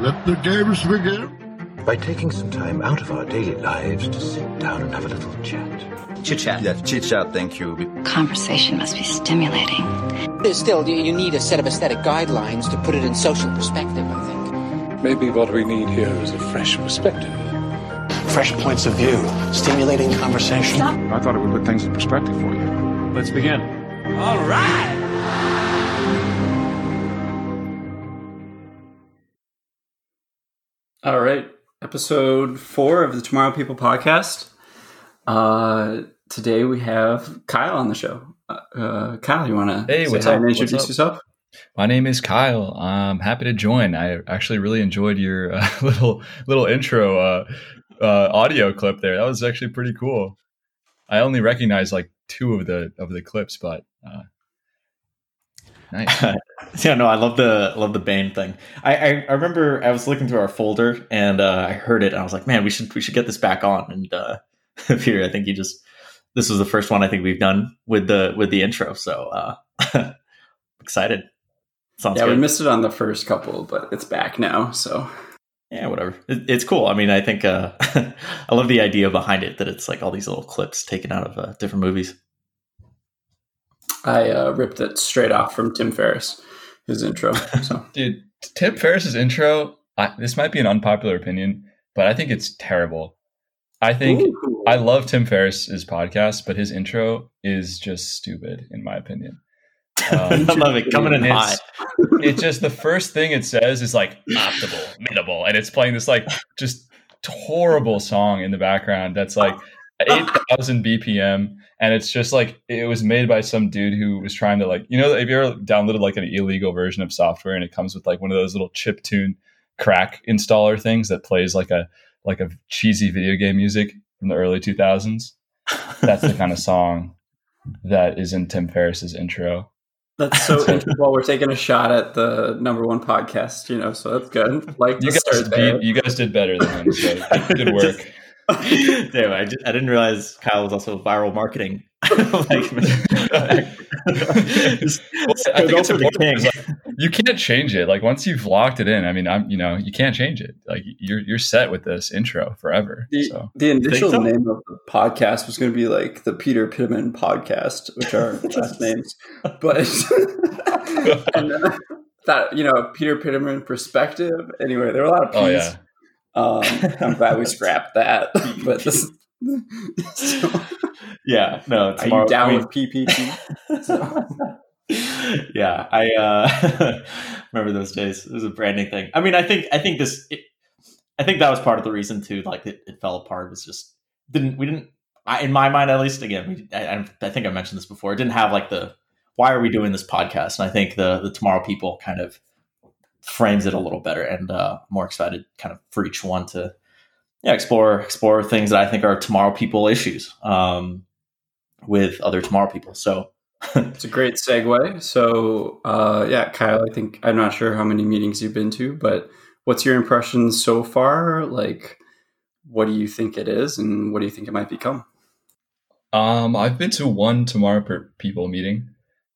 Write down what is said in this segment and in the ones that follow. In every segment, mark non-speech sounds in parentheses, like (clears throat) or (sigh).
Let the games begin. By taking some time out of our daily lives to sit down and have a little chat. Chit chat. Yeah, chit chat, thank you. Conversation must be stimulating. There's Still, you need a set of aesthetic guidelines to put it in social perspective, I think. Maybe what we need here is a fresh perspective. Fresh points of view, stimulating conversation. Stop. I thought it would put things in perspective for you. Let's begin. All right. All right, episode four of the Tomorrow People podcast. Uh, today we have Kyle on the show. Uh, uh Kyle, you want to hey, what's up? And introduce what's yourself? My name is Kyle. I'm happy to join. I actually really enjoyed your uh, (laughs) little little intro uh, uh, audio clip there. That was actually pretty cool. I only recognized like two of the of the clips, but uh, nice. (laughs) yeah, no, I love the love the Bane thing. I, I, I remember I was looking through our folder and uh, I heard it and I was like, man, we should we should get this back on. And uh, (laughs) Peter, I think you just this was the first one I think we've done with the with the intro. So uh, (laughs) excited. Sounds yeah, good. we missed it on the first couple, but it's back now. So yeah, whatever. It, it's cool. I mean, I think uh, I love the idea behind it that it's like all these little clips taken out of uh, different movies. I uh, ripped it straight off from Tim Ferriss, his intro. So, (laughs) dude, Tim Ferriss's intro. I, this might be an unpopular opinion, but I think it's terrible. I think Ooh. I love Tim Ferriss's podcast, but his intro is just stupid, in my opinion. (laughs) Um, I love it coming in hot. (laughs) It's just the first thing it says is like optimal, minimal, and it's playing this like just horrible song in the background that's like 8,000 BPM. And it's just like, it was made by some dude who was trying to like, you know, if you ever downloaded like an illegal version of software and it comes with like one of those little chip tune crack installer things that plays like a, like a cheesy video game music from the early 2000s? That's the kind of song that is in Tim Ferriss's intro. That's so (laughs) interesting. Well, we're taking a shot at the number one podcast, you know, so that's good. Like you guys, beat, you guys did better than him, so good work. (laughs) (laughs) Damn, I, just, I didn't realize Kyle was also viral marketing. (laughs) like, (laughs) just, well, I think it's important. Like, you can't change it. Like once you've locked it in, I mean, I'm you know you can't change it. Like you're you're set with this intro forever. The, so the initial so? name of the podcast was going to be like the Peter Pittman podcast, which are last names, but and, uh, that you know Peter Pittman perspective. Anyway, there were a lot of P's. Oh yeah um, I'm glad we scrapped that. (laughs) But this, so, (laughs) yeah, no. Tomorrow, are you down I mean, with PPP? (laughs) So. yeah, I uh, remember those days. It was a branding thing. I mean, I think I think this. It, I think that was part of the reason too. Like it, it fell apart. Was just didn't we didn't. I, in my mind, at least, again, we, I, I think I mentioned this before. It didn't have like the why are we doing this podcast? And I think the the tomorrow people kind of frames it a little better and uh, more excited kind of for each one to yeah explore explore things that I think are tomorrow people issues um, with other tomorrow people. So (laughs) it's a great segue. So uh, yeah, Kyle, I think I'm not sure how many meetings you've been to, but what's your impression so far? Like, what do you think it is, and what do you think it might become? Um, I've been to one tomorrow people meeting,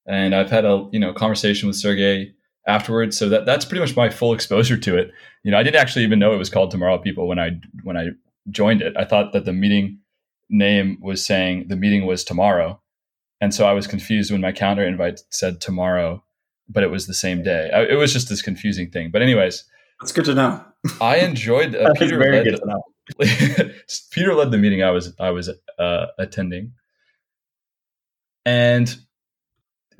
and I've had a you know conversation with Sergey afterwards. So that that's pretty much my full exposure to it. You know, I didn't actually even know it was called Tomorrow People when I when I joined it. I thought that the meeting name was saying the meeting was tomorrow, and so I was confused when my calendar invite said tomorrow, but it was the same day. I, it was just this confusing thing. But anyways, that's good to know. (laughs) I enjoyed uh, (laughs) Peter. Led the, (laughs) Peter led the meeting I was I was uh, attending, and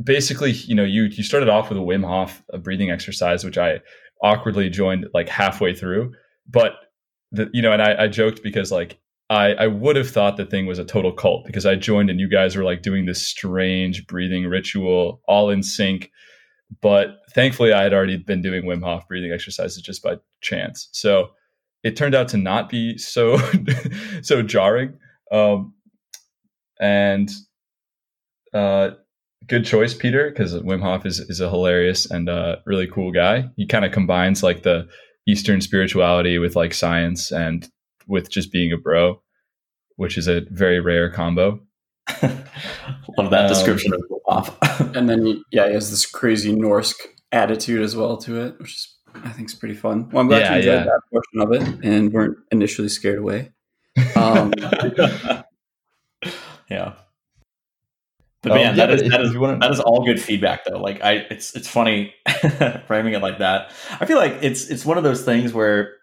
basically, you know, you you started off with a Wim Hof a breathing exercise, which I awkwardly joined like halfway through. But the, you know, and I, I joked because like I, I would have thought the thing was a total cult because I joined and you guys were like doing this strange breathing ritual all in sync. But thankfully, I had already been doing Wim Hof breathing exercises just by chance. So it turned out to not be so (laughs) so jarring. Um, and uh, good choice, Peter, because Wim Hof is, is a hilarious and uh, really cool guy. He kind of combines like the Eastern spirituality with like science and with just being a bro, which is a very rare combo. (laughs) Love that um, description of Wim Hof. (laughs) and then, yeah, he has this crazy Norse attitude as well to it, which is I think is pretty fun. Well, I'm glad Yeah, you enjoyed yeah. that portion of it and weren't initially scared away. Um, (laughs) yeah. But man, yeah, that is that is wanna- that is all good feedback though. Like I, it's it's funny (laughs) framing it like that. I feel like it's it's one of those things where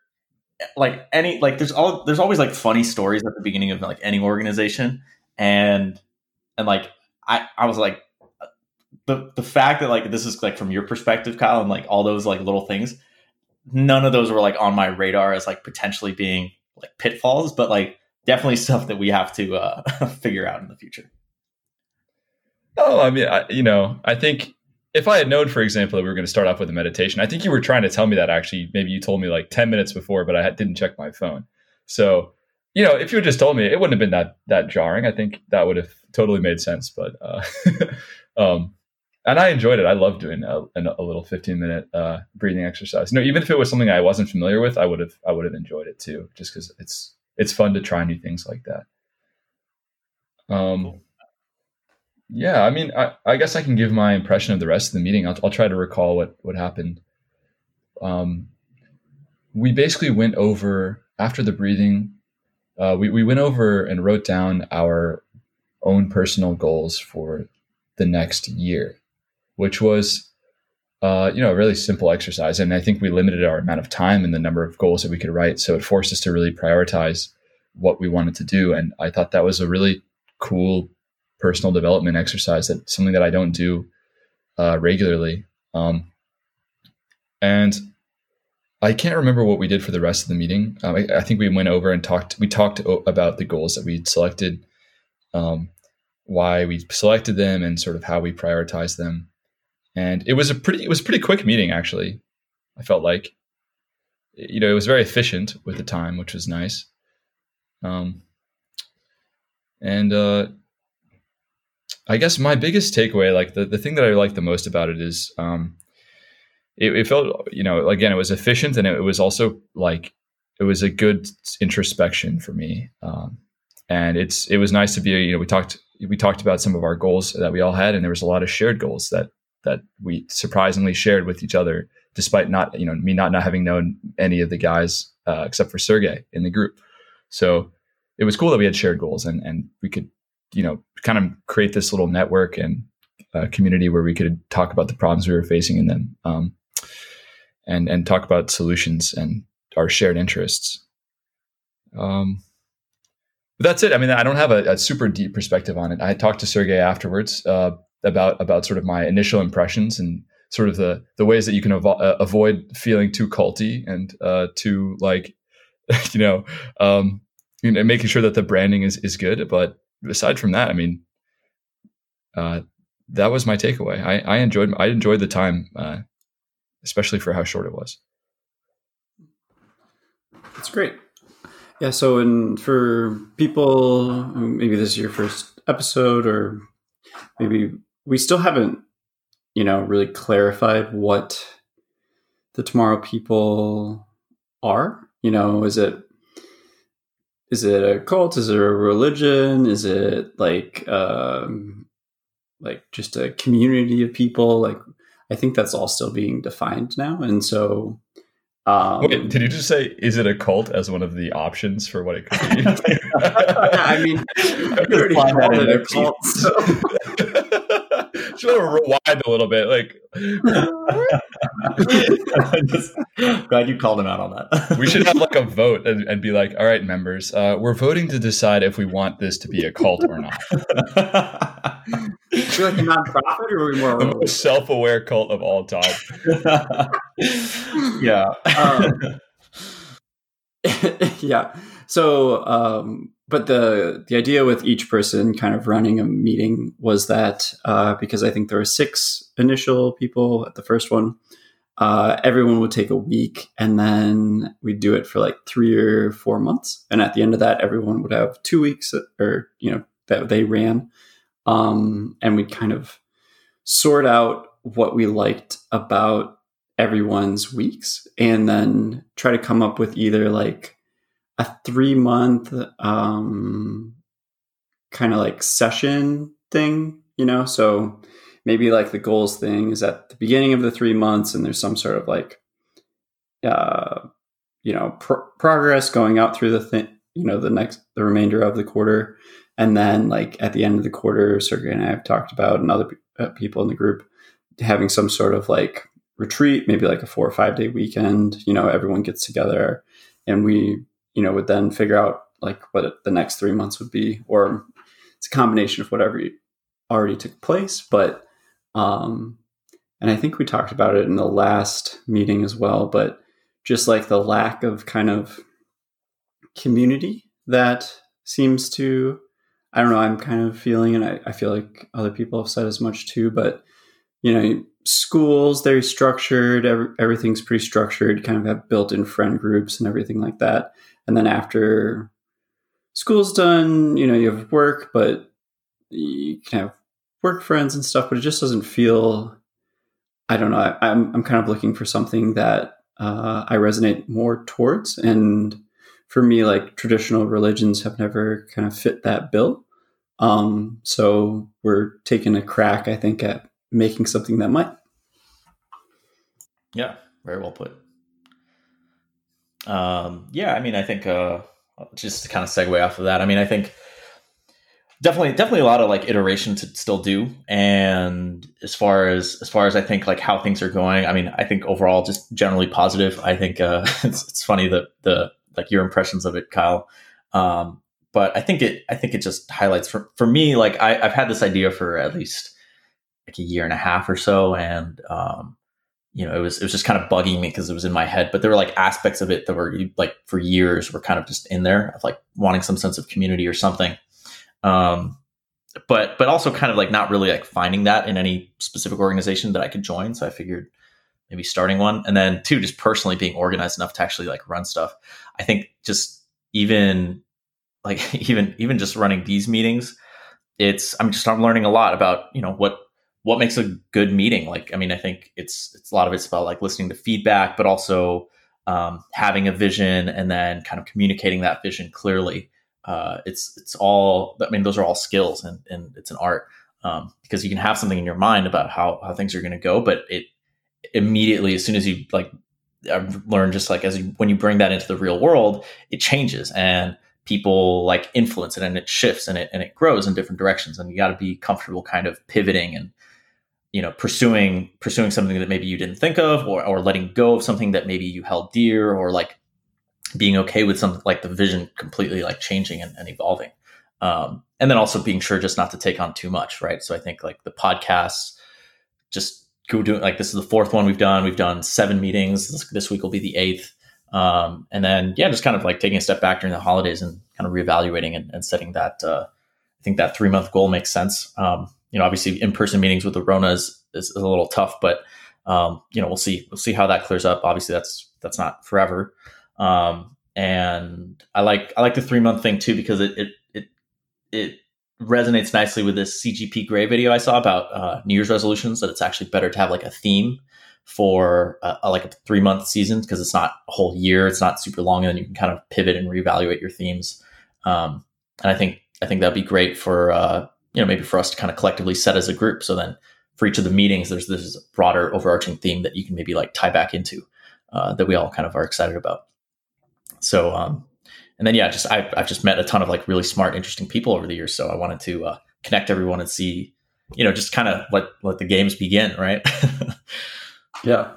like any like there's all there's always like funny stories at the beginning of like any organization and and like I I was like the the fact that like this is like from your perspective, Kyle, and like all those like little things, none of those were like on my radar as like potentially being like pitfalls, but like definitely stuff that we have to uh (laughs) figure out in the future. Oh, I mean, I, you know, I think if I had known, for example, that we were going to start off with a meditation, I think you were trying to tell me that actually. Maybe you told me like ten minutes before, but I didn't check my phone. So, you know, if you had just told me, it wouldn't have been that that jarring. I think that would have totally made sense. But, uh, (laughs) um, and I enjoyed it. I loved doing a, a little fifteen minute uh, breathing exercise. You know, even if it was something I wasn't familiar with, I would have I would have enjoyed it too, just because it's it's fun to try new things like that. Um. Yeah, I mean, I, I guess I can give my impression of the rest of the meeting. I'll, I'll try to recall what what happened. Um, we basically went over after the breathing. Uh, we we went over and wrote down our own personal goals for the next year, which was, uh, you know, a really simple exercise. And I think we limited our amount of time and the number of goals that we could write, so it forced us to really prioritize what we wanted to do. And I thought that was a really cool personal development exercise that something that I don't do uh, regularly. Um, and I can't remember what we did for the rest of the meeting. Um, I, I think we went over and talked. We talked o- about the goals that we'd selected, um, why we selected them, and sort of how we prioritized them. And it was a pretty. It was a pretty quick meeting, actually. I felt like, you know, it was very efficient with the time, which was nice. Um, and uh, I guess my biggest takeaway, like the, the thing that I like the most about it is um, it, it felt, you know, again, it was efficient and it was also like, it was a good introspection for me. Um, and it's, it was nice to be, you know, we talked, we talked about some of our goals that we all had, and there was a lot of shared goals that, that we surprisingly shared with each other, despite not, you know, me not, not having known any of the guys, uh, except for Sergey in the group. So it was cool that we had shared goals and, and we could, you know, kind of create this little network and uh, community where we could talk about the problems we were facing in them, um, and and talk about solutions and our shared interests. Um, but that's it. I mean, I don't have a, a, super deep perspective on it. I talked to Sergey afterwards uh, about about sort of my initial impressions and sort of the the ways that you can avo- uh, avoid feeling too culty and uh, too like, (laughs) you know, um, you know, making sure that the branding is is good, but aside from that, I mean, uh, that was my takeaway. I, I enjoyed I enjoyed the time, uh, especially for how short it was. That's great. Yeah. So, and for people, maybe this is your first episode, or maybe we still haven't, you know, really clarified what the tomorrow people are. You know, is it is it a cult? Is it a religion? Is it like um, like just a community of people? Like I think that's all still being defined now, and so. Um, Wait, did you just say is it a cult as one of the options for what it could be? (laughs) I mean, (laughs) I already called it a cult. So. Just want to rewind a little bit, like. (laughs) Just, glad you called him out on that. we should have like a vote and, and be like, all right, members, uh, we're voting to decide if we want this to be a cult or not. Is like a nonprofit or are we more the most self-aware cult of all time. yeah. (laughs) Um, (laughs) yeah. So, um, but the the idea with each person kind of running a meeting was that uh, because I think there were six initial people at the first one, uh, everyone would take a week, and then we'd do it for like three or four months, and at the end of that, everyone would have two weeks, or you know that they ran, um, and we'd kind of sort out what we liked about everyone's weeks, and then try to come up with either like a three month um, kind of like session thing, you know? So maybe like the goals thing is at the beginning of the three months, and there's some sort of like uh, you know progress going out through the thing you know the next the remainder of the quarter and then like at the end of the quarter sergey and i have talked about and other uh, people in the group having some sort of like retreat maybe like a four or five day weekend you know everyone gets together and we you know would then figure out like what the next three months would be or it's a combination of whatever already took place but um and i think we talked about it in the last meeting as well but just like the lack of kind of community that seems to i don't know i'm kind of feeling and I, I feel like other people have said as much too but you know schools they're structured every, everything's pretty structured kind of have built-in friend groups and everything like that and then after school's done you know you have work but you can have work friends and stuff but it just doesn't feel i don't know I, I'm, I'm kind of looking for something that uh, I resonate more towards. And for me, like traditional religions have never kind of fit that bill. Um, so we're taking a crack, I think, at making something that might. Yeah, very well put. Um, yeah, I mean, I think uh, just to kind of segue off of that, I mean, I think definitely definitely a lot of like iteration to still do. And as far as as far as i think like how things are going i mean i think overall just generally positive. I think uh (laughs) it's, it's funny that the like your impressions of it kyle. Um but i think it i think it just highlights for for me like I, i've had this idea for at least like a year and a half or so. And um you know it was it was just kind of bugging me because it was in my head but there were like aspects of it that were like for years were kind of just in there of like wanting some sense of community or something um, but but also kind of like not really like finding that in any specific organization that I could join. So I figured maybe starting one, and then two, just personally being organized enough to actually like run stuff. I think just even like (laughs) even even just running these meetings, it's I'm just I'm learning a lot about you know what what makes a good meeting. Like I mean, I think it's it's a lot of it's about like listening to feedback, but also um, having a vision and then kind of communicating that vision clearly uh, it's it's all I mean those are all skills and, and it's an art um, because you can have something in your mind about how, how things are going to go but it immediately as soon as you like I've learned just like as you, when you bring that into the real world it changes and people like influence it and it shifts and it and it grows in different directions and you got to be comfortable kind of pivoting and you know pursuing pursuing something that maybe you didn't think of or, or letting go of something that maybe you held dear or like being okay with something like the vision completely like changing and, and evolving. Um, and then also being sure just not to take on too much, right? So I think like the podcasts, just go do. Like this is the fourth one we've done. We've done seven meetings. This, this week will be the eighth. Um, and then yeah, just kind of like taking a step back during the holidays and kind of reevaluating and, and setting that. Uh, I think that three month goal makes sense. Um, you know, obviously in person meetings with the Rona is, is, a little tough, but um, you know, we'll see. We'll see how that clears up. Obviously, that's that's not forever. Um, and I like I like the three month thing too because it it it it resonates nicely with this CGP Grey video I saw about uh, New Year's resolutions. That it's actually better to have like a theme for a, a, like a three month season because it's not a whole year. It's not super long, and then you can kind of pivot and reevaluate your themes. Um, and I think I think that'd be great for uh, you know maybe for us to kind of collectively set as a group. So then for each of the meetings, there's this broader overarching theme that you can maybe like tie back into uh, that we all kind of are excited about. So, um, and then yeah, just I, I've just met a ton of like really smart, interesting people over the years. So I wanted to uh, connect everyone and see, you know, just kind of let let the games begin, right? (laughs) yeah,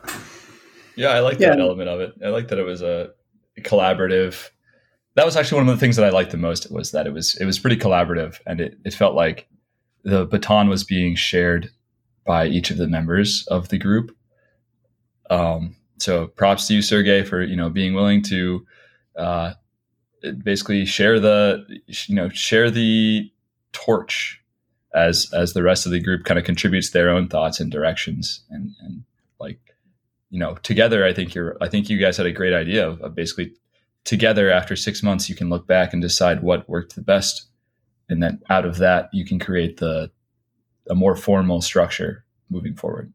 yeah, I like yeah. that element of it. I like that it was a collaborative. That was actually one of the things that I liked the most was that it was it was pretty collaborative and it, it felt like the baton was being shared by each of the members of the group. Um, so props to you, Sergey, for you know being willing to uh, basically share the you know share the torch as as the rest of the group kind of contributes their own thoughts and directions and and like you know together i think you're i think you guys had a great idea of, of basically together after six months you can look back and decide what worked the best. And then out of that you can create the a more formal structure moving forward.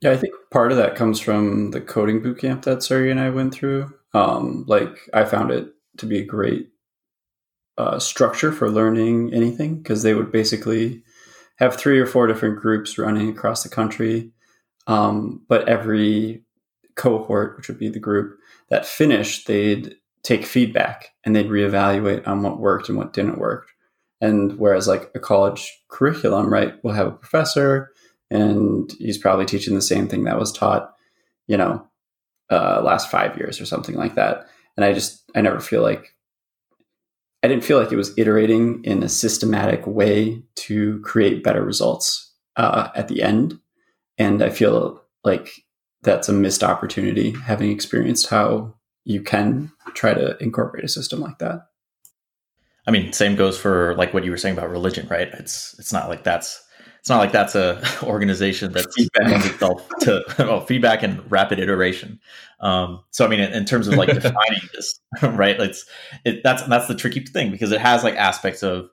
Yeah i think part of that comes from the coding bootcamp that Sergey and i went through. Um, like I found it to be a great uh, structure for learning anything because they would basically have three or four different groups running across the country, um, but every cohort, which would be the group that finished, they'd take feedback and they'd reevaluate on what worked and what didn't work. And whereas like a college curriculum, right, we'll have a professor and he's probably teaching the same thing that was taught, you know, uh, last five years or something like that. And I just, I never feel like, I didn't feel like it was iterating in a systematic way to create better results uh, at the end. And I feel like that's a missed opportunity having experienced how you can try to incorporate a system like that. I mean, same goes for like what you were saying about religion, right? It's it's not like that's it's not like that's a (laughs) organization that lends itself to (laughs) well, feedback and rapid iteration. Um, so I mean, in, in, terms of like (laughs) defining this, right? It's it, that's that's the tricky thing because it has like aspects of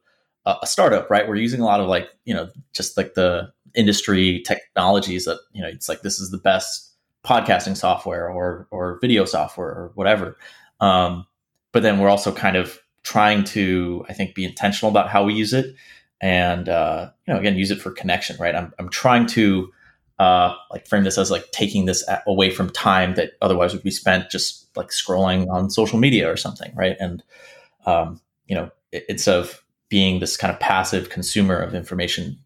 a, a startup, right? We're using a lot of like you know just like the industry technologies that you know it's like this is the best podcasting software or or video software or whatever. Um, but then we're also kind of trying to I think be intentional about how we use it and uh, you know again use it for connection right i'm, I'm trying to uh, like frame this as like taking this away from time that otherwise would be spent just like scrolling on social media or something right and um, you know instead of being this kind of passive consumer of information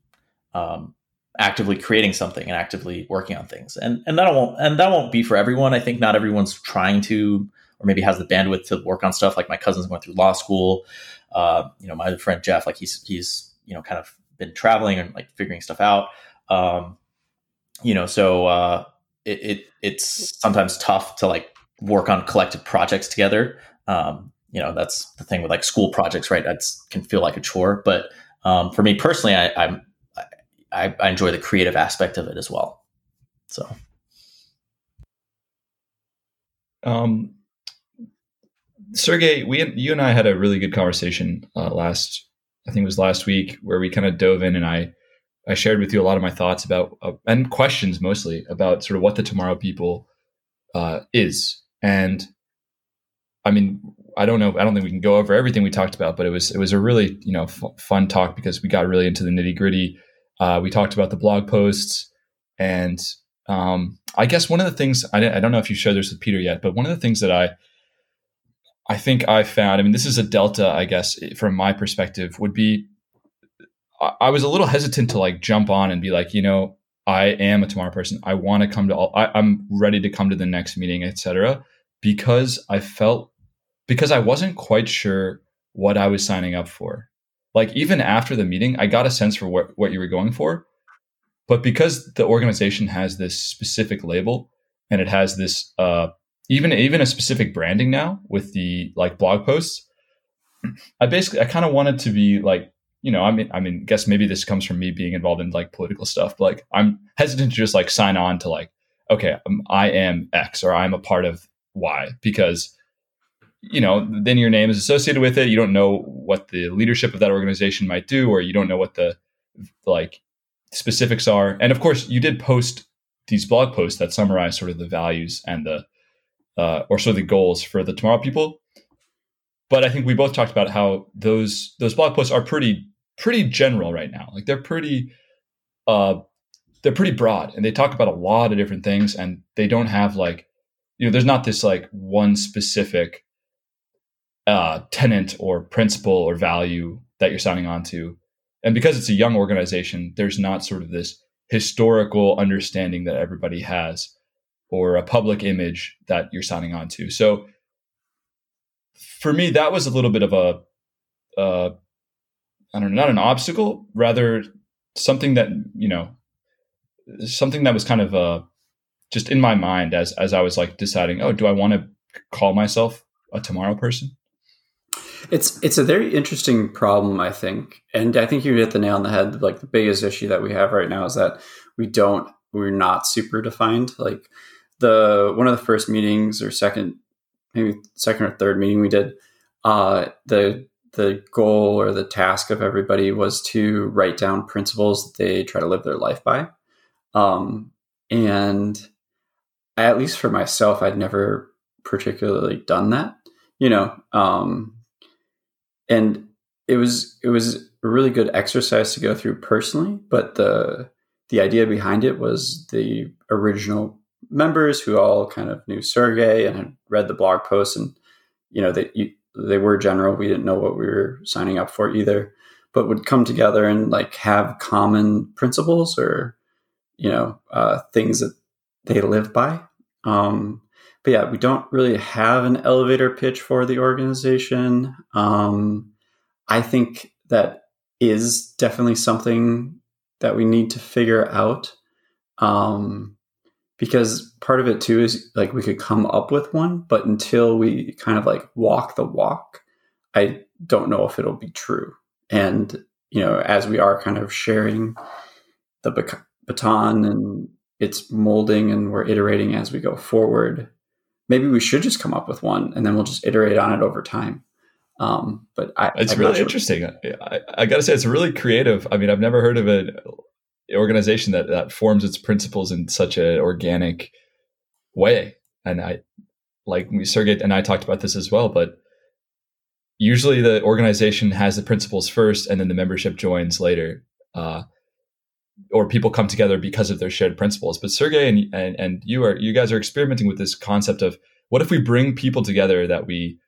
um, actively creating something and actively working on things. And and that won't and that won't be for everyone. I think not everyone's trying to or maybe has the bandwidth to work on stuff. Like my cousin's going through law school. Uh, you know my other friend jeff like he's he's you know kind of been traveling and like figuring stuff out. Um you know so uh it, it it's sometimes tough to like work on collective projects together. Um you know that's the thing with like school projects right? That can feel like a chore. But um for me personally i i'm I, I enjoy the creative aspect of it as well. So. Um Sergey, we you and I had a really good conversation uh, last I think it was last week where we kind of dove in and I I shared with you a lot of my thoughts about uh, and questions mostly about sort of what the tomorrow people uh, is. And I mean I don't know I don't think we can go over everything we talked about but it was it was a really you know f- fun talk because we got really into the nitty gritty uh, we talked about the blog posts and um, I guess one of the things I, I don't know if you shared this with Peter yet but one of the things that I I think I found, I mean, this is a delta, I guess, from my perspective, would be I was a little hesitant to like jump on and be like, you know, I am a tomorrow person. I want to come to all, I, am ready to come to the next meeting, etc. Because I felt, because I wasn't quite sure what I was signing up for. Like even after the meeting, I got a sense for what, what you were going for. But because the organization has this specific label and it has this uh, even even a specific branding now with the like blog posts i basically i kind of wanted to be like you know i mean i mean guess maybe this comes from me being involved in like political stuff but like i'm hesitant to just like sign on to like okay um, i am x or i'm a part of y because you know then your name is associated with it you don't know what the leadership of that organization might do or you don't know what the like specifics are and of course you did post these blog posts that summarize sort of the values and the uh, or sort of the goals for the tomorrow people. But I think we both talked about how those those blog posts are pretty pretty general right now. Like they're pretty uh, they're pretty broad and they talk about a lot of different things and they don't have like you know there's not this like one specific uh, tenant or principle or value that you're signing on to. And because it's a young organization, there's not sort of this historical understanding that everybody has or a public image that you're signing on to. So for me, that was a little bit of a, uh, I don't know, not an obstacle, rather something that, you know, something that was kind of uh, just in my mind as, as I was like deciding, oh, do I want to call myself a tomorrow person? It's it's a very interesting problem, I think, and I think you hit the nail on the head. Like the biggest issue that we have right now is that we don't we're not super defined. Like the one of the first meetings or second maybe second or third meeting we did uh, the the goal or the task of everybody was to write down principles that they try to live their life by um, and at least for myself i'd never particularly done that you know um, and it was it was a really good exercise to go through personally but the the idea behind it was the original members who all kind of knew Sergey and had read the blog posts, and you know they they were general. We didn't know what we were signing up for either, but would come together and like have common principles or you know uh, things that they live by. Um, but yeah, we don't really have an elevator pitch for the organization. Um, I think that is definitely something that we need to figure out. Um, because part of it too is like we could come up with one, but until we kind of like walk the walk, I don't know if it'll be true. And, you know, as we are kind of sharing the baton and it's molding and we're iterating as we go forward, maybe we should just come up with one and then we'll just iterate on it over time. Um, but I, it's I'm really sure. interesting. I, I got to say, it's really creative. I mean, I've never heard of an organization that that forms its principles in such an organic way. And I, like Sergey and I talked about this as well, but usually the organization has the principles first, and then the membership joins later. Uh, or people come together because of their shared principles. But Sergey and, and and you are you guys are experimenting with this concept of what if we bring people together that we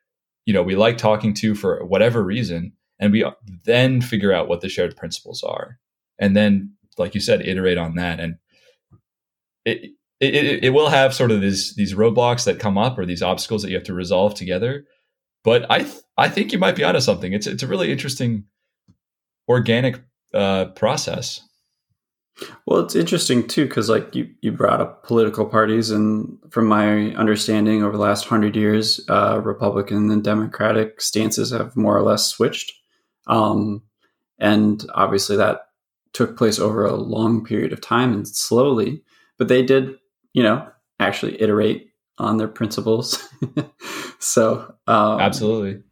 you know we like talking to for whatever reason and we then figure out what the shared principles are and then like you said iterate on that. And it it, it will have sort of these these roadblocks that come up or these obstacles that you have to resolve together. But i th- i think you might be onto something. It's it's a really interesting organic uh, process well, it's interesting too because, like you, you brought up political parties, and from my understanding, over the last hundred years, uh, Republican and Democratic stances have more or less switched, um, and obviously that took place over a long period of time and slowly. But they did, you know, actually iterate on their principles. (laughs) so um, absolutely.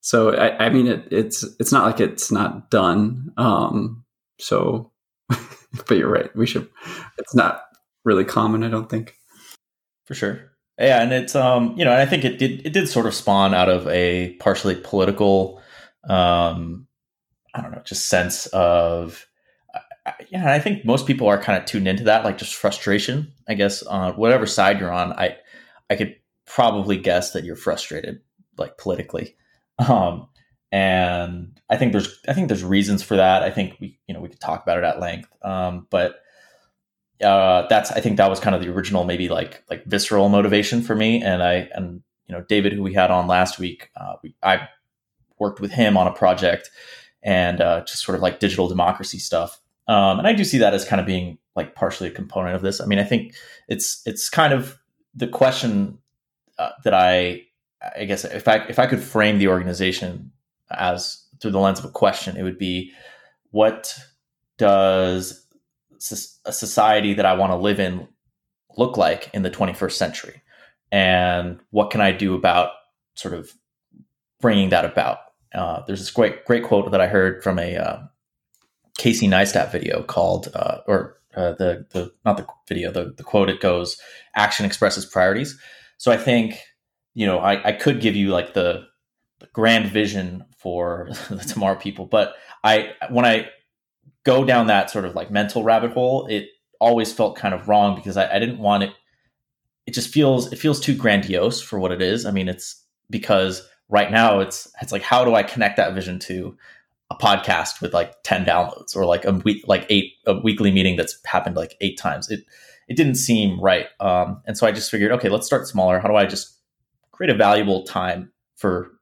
So I, I mean, it, it's it's not like it's not done. Um, so (laughs) but you're right. We should. It's not really common, I don't think. For sure. Yeah, and it's um, you know, and I think it did it did sort of spawn out of a partially political, um, I don't know, just sense of, yeah. I think most people are kind of tuned into that, like just frustration. I guess on whatever side you're on, I I could probably guess that you're frustrated, like politically. (laughs) Um, and I think there's I think there's reasons for that. I think we you know we could talk about it at length, um, but uh, that's I think that was kind of the original maybe like like visceral motivation for me. And I and you know David who we had on last week, uh, we, I worked with him on a project and uh, just sort of like digital democracy stuff. Um, and I do see that as kind of being like partially a component of this. I mean, I think it's it's kind of the question uh, that I I guess if I if I could frame the organization as through the lens of a question, it would be what does a society that I want to live in look like in the 21st century? And what can I do about sort of bringing that about? Uh, there's this great, great quote that I heard from a uh, Casey Neistat video called, uh, or uh, the, the, not the video, the, the quote, it goes, action expresses priorities. So I think, you know, I, I could give you like the, the grand vision for (laughs) the tomorrow people. But I when I go down that sort of like mental rabbit hole, it always felt kind of wrong because I, I didn't want it. It just feels it feels too grandiose for what it is. I mean, it's because right now it's it's like how do I connect that vision to a podcast with like 10 downloads or like a week like eight a weekly meeting that's happened like eight times it it didn't seem right um, and so i just figured okay let's start smaller how do i just create a valuable time for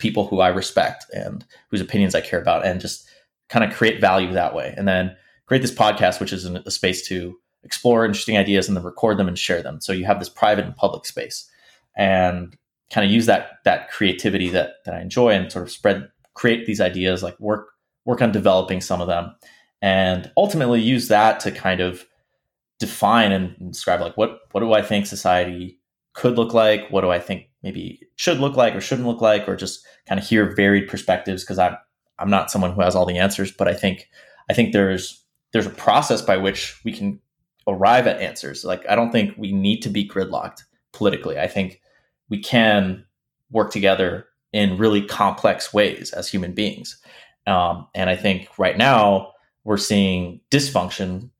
people who I respect and whose opinions I care about and just kind of create value that way. And then create this podcast, which is a space to explore interesting ideas and then record them and share them. So you have this private and public space and kind of use that, that creativity that, that I enjoy and sort of spread, create these ideas, like work, work on developing some of them and ultimately use that to kind of define and describe like what, what do I think society could look like? What do I think maybe should look like or shouldn't look like, or just kind of hear varied perspectives because I'm I'm not someone who has all the answers, but I think I think there's there's a process by which we can arrive at answers. Like I don't think we need to be gridlocked politically. I think we can work together in really complex ways as human beings. Um, and I think right now we're seeing dysfunction,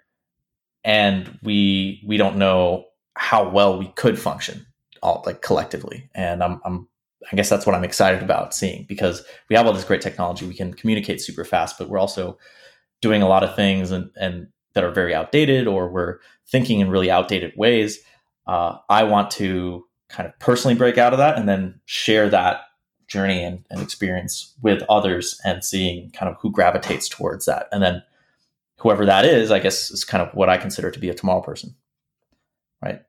and we we don't know how well we could function all like collectively. And I'm, I'm I guess that's what I'm excited about seeing because we have all this great technology. We can communicate super fast, but we're also doing a lot of things and, and that are very outdated or we're thinking in really outdated ways. Uh, I want to kind of personally break out of that and then share that journey and, and experience with others and seeing kind of who gravitates towards that. And then whoever that is, I guess is kind of what I consider to be a tomorrow person. Right.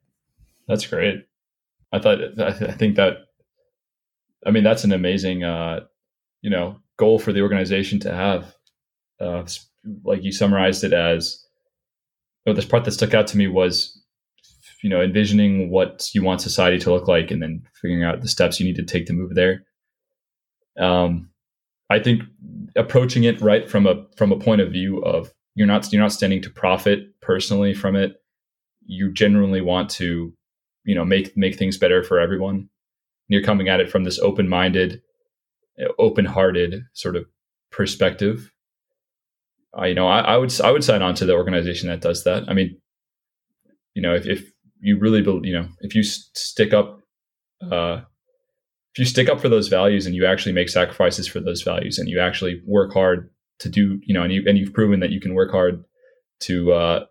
That's great. I thought, I think that, I mean, that's an amazing, uh, you know, goal for the organization to have. Uh, like you summarized it as, oh, this part that stuck out to me was you know envisioning what you want society to look like and then figuring out the steps you need to take to move there um, i think approaching it right from a from a point of view of you're not you're not standing to profit personally from it you genuinely want to you know make make things better for everyone. And you're coming at it from this open-minded open-hearted sort of perspective. I, you know I, I would i would sign on to the organization that does that. I mean you know if, if you really believe, you know if you stick up uh, if you stick up for those values and you actually make sacrifices for those values and you actually work hard to do you know and you and you've proven that you can work hard to uh,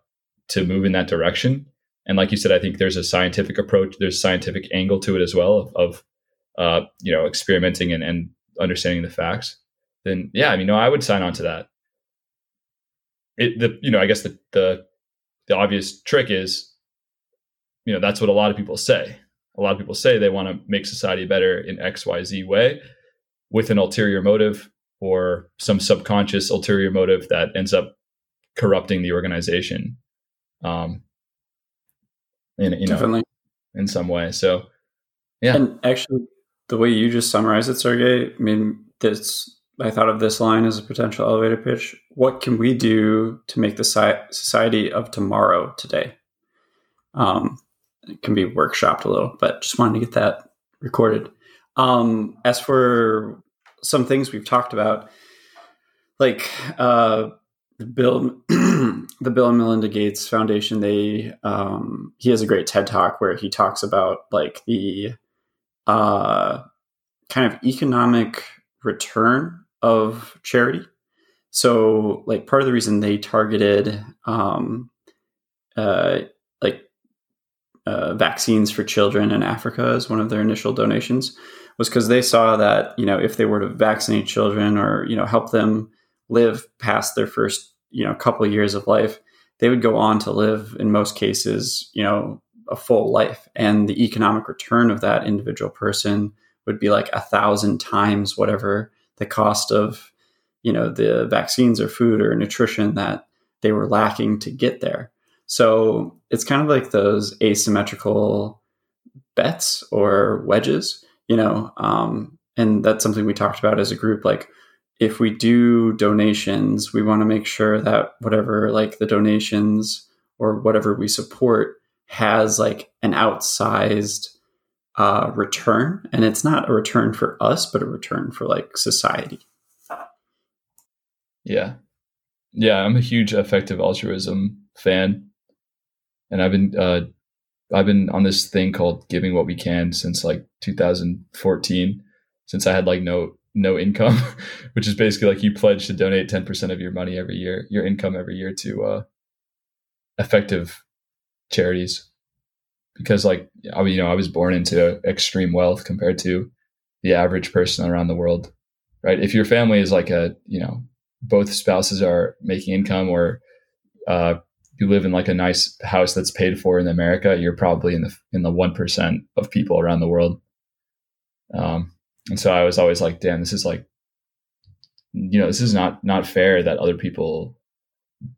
to move in that direction and like you said i think there's a scientific approach there's a scientific angle to it as well of, of uh, you know experimenting and, and understanding the facts then yeah i mean no i would sign on to that. It the you know i guess the the the obvious trick is you know that's what a lot of people say. A lot of people say they want to make society better in xyz way with an ulterior motive or some subconscious ulterior motive that ends up corrupting the organization. Um in you know Definitely. in some way so yeah and actually the way you just summarized it sergey i mean this i thought of this line as a potential elevator pitch what can we do to make the society of tomorrow today um, it can be workshopped a little, but just wanted to get that recorded. Um, as for some things we've talked about, like uh, the Bill, (clears throat) the Bill and Melinda Gates Foundation, they um, he has a great TED talk where he talks about like the uh, kind of economic return of charity. So, like part of the reason they targeted um, uh, like uh, vaccines for children in Africa as one of their initial donations was because they saw that you know if they were to vaccinate children or you know help them live past their first you know couple years of life, they would go on to live in most cases you know a full life, and the economic return of that individual person would be like a thousand times whatever the cost of you know the vaccines or food or nutrition that they were lacking to get there. So it's kind of like those asymmetrical bets or wedges, you know, um, and that's something we talked about as a group. Like, if we do donations, we want to make sure that whatever, like the donations or whatever we support, has like an outsized uh, return, and it's not a return for us, but a return for like society. Yeah, yeah, I'm a huge effective altruism fan. And I've been uh, I've been on this thing called Giving What We Can since like 2014, since I had like no no income, (laughs) which is basically like you pledge to donate 10% of your money every year, your income every year to uh, effective charities. Because like I mean, you know I was born into extreme wealth compared to the average person around the world, right? If your family is like a you know both spouses are making income or uh, you live in like a nice house that's paid for in America, you're probably in the in the one percent of people around the world. Um, and so I was always like, damn, this is like, you know, this is not not fair that other people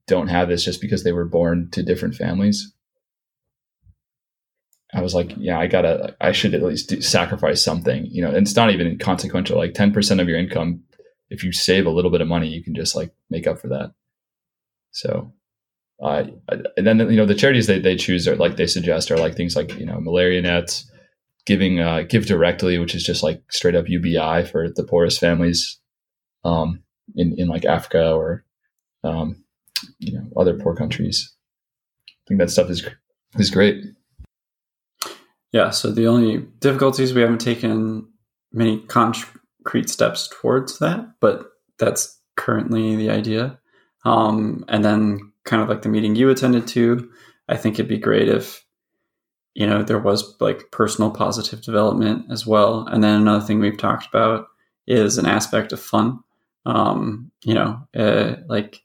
don't have this just because they were born to different families. I was like, yeah, I gotta, I should at least do, sacrifice something, you know, and it's not even consequential. Like 10% of your income, if you save a little bit of money, you can just like make up for that. So uh, and then you know the charities they, they choose are like they suggest are like things like you know malaria nets giving uh, GiveDirectly which is just like straight up ubi for the poorest families um, in, in like africa or um, you know other poor countries i think that stuff is is great Yeah. So the only difficulties we haven't taken many concrete steps towards that, but that's currently the idea. Um, and then kind of like the meeting you attended to, I think it'd be great if you know there was like personal positive development as well. And then another thing we've talked about is an aspect of fun. Um, you know, uh, like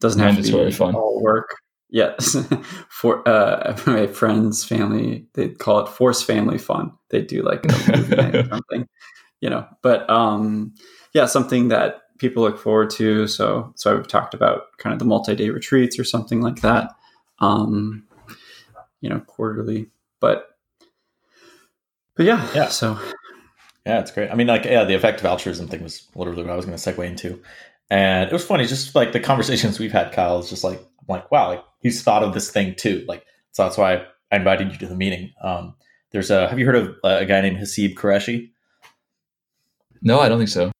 doesn't have to be fun. all work. Yes, (laughs) for uh, (laughs) my friends' family, they call it force family fun. They do like a movie night or (laughs) something, you know. But um, yeah, something that people look forward to. So, so I've talked about kind of the multi-day retreats or something like that. Um, you know, quarterly, but but yeah, yeah. So yeah, it's great. I mean, like, yeah, the effective altruism thing was literally what I was going to segue into. And it was funny, just like the conversations we've had, Kyle, is just like, I'm like, wow, like he's thought of this thing too. Like, so that's why I invited you to the meeting. Um, there's a, have you heard of a guy named Haseeb Qureshi? No, I don't think so.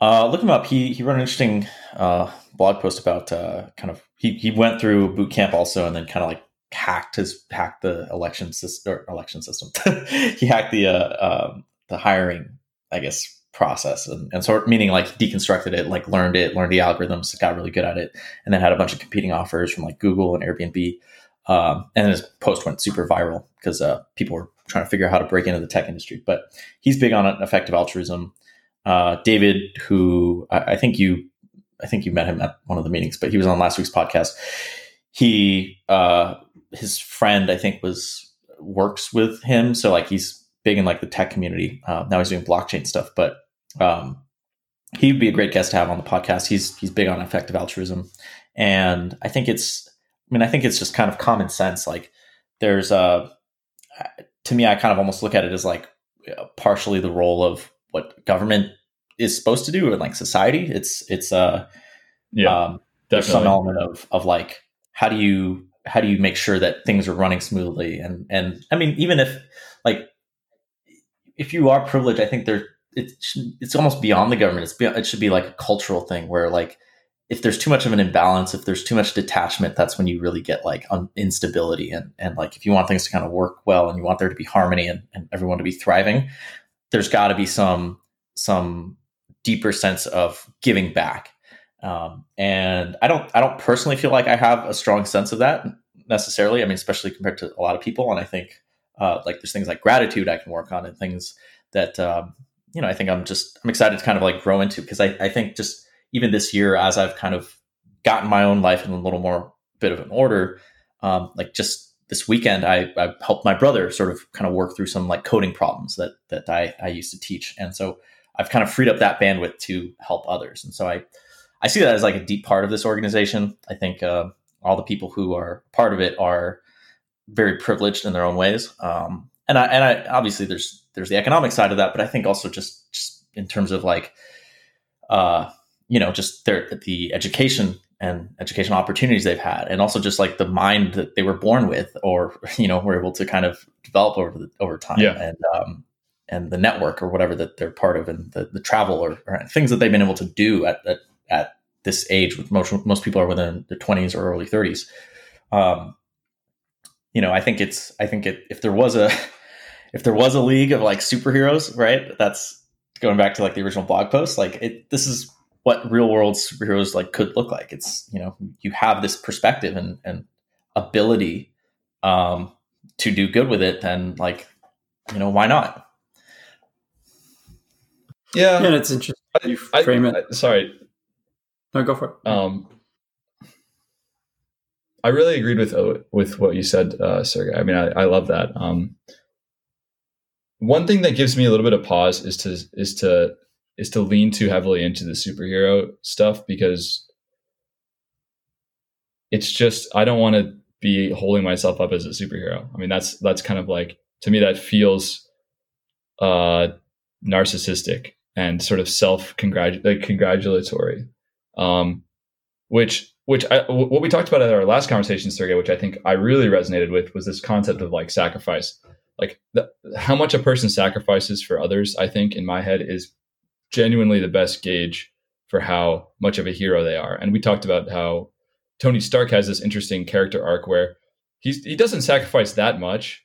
Uh, look him up. He, he wrote an interesting, uh, blog post about, uh, kind of, he, he went through boot camp also, and then kind of like hacked his, hacked the election system election system. (laughs) he hacked the, uh, um, the hiring, I guess, process and, and sort meaning like deconstructed it, like learned it, learned the algorithms, got really good at it, and then had a bunch of competing offers from like Google and Airbnb. Um, and his post went super viral because uh, people were trying to figure out how to break into the tech industry. But he's big on effective altruism. Uh, David, who I, I, think you, I think you met him at one of the meetings, but he was on last week's podcast. He, uh, his friend, I think, was works with him, so like he's big in like the tech community. Uh, now he's doing blockchain stuff, but um, he would be a great guest to have on the podcast. He's he's big on effective altruism, and I think it's. I mean, I think it's just kind of common sense. Like, there's a. To me, I kind of almost look at it as like partially the role of what government is supposed to do in like society. It's it's uh yeah. Um, there's some element of of like how do you how do you make sure that things are running smoothly and and I mean even if like if you are privileged, I think there it's it's almost beyond the government. It's it should be like a cultural thing where like if there's too much of an imbalance, if there's too much detachment, that's when you really get like un- instability and and like if you want things to kind of work well and you want there to be harmony and, and everyone to be thriving, there's got to be some some deeper sense of giving back. Um, and I don't I don't personally feel like I have a strong sense of that necessarily. I mean, especially compared to a lot of people, and I think uh, like there's things like gratitude I can work on and things that um, you know I think I'm just I'm excited to kind of like grow into. Because I, I think just even this year as I've kind of gotten my own life in a little more bit of an order, um, like just this weekend I, I helped my brother sort of kind of work through some like coding problems that that I, I used to teach, and so I've kind of freed up that bandwidth to help others, and so I I see that as like a deep part of this organization. I think uh, all the people who are part of it are very privileged in their own ways. Um, and I and I obviously there's there's the economic side of that, but I think also just just in terms of like, uh, you know, just their the education and educational opportunities they've had, and also just like the mind that they were born with, or you know, were able to kind of develop over the, over time, yeah. and um, and the network or whatever that they're part of, and the, the travel or, or things that they've been able to do at at, at this age, with most most people are within their twenties or early thirties. Um, you know, I think it's I think it, if there was a (laughs) if there was a league of like superheroes, right? That's going back to like the original blog post. Like it, this is what real world superheroes like could look like. It's you know you have this perspective and and ability um, to do good with it. Then like you know why not? Yeah, yeah, and it's interesting. You frame I, it. I, sorry, no, go for it. Um, I really agreed with with what you said, uh, Sergey. I mean, I, I love that. Um, one thing that gives me a little bit of pause is to is to is to lean too heavily into the superhero stuff because it's just I don't want to be holding myself up as a superhero. I mean, that's that's kind of like to me that feels uh, narcissistic and sort of self congratulatory, um, which which I, what we talked about at our last conversation, Sergey, which I think I really resonated with, was this concept of like sacrifice. Like the, how much a person sacrifices for others, I think in my head is genuinely the best gauge for how much of a hero they are. And we talked about how Tony Stark has this interesting character arc where he's he doesn't sacrifice that much,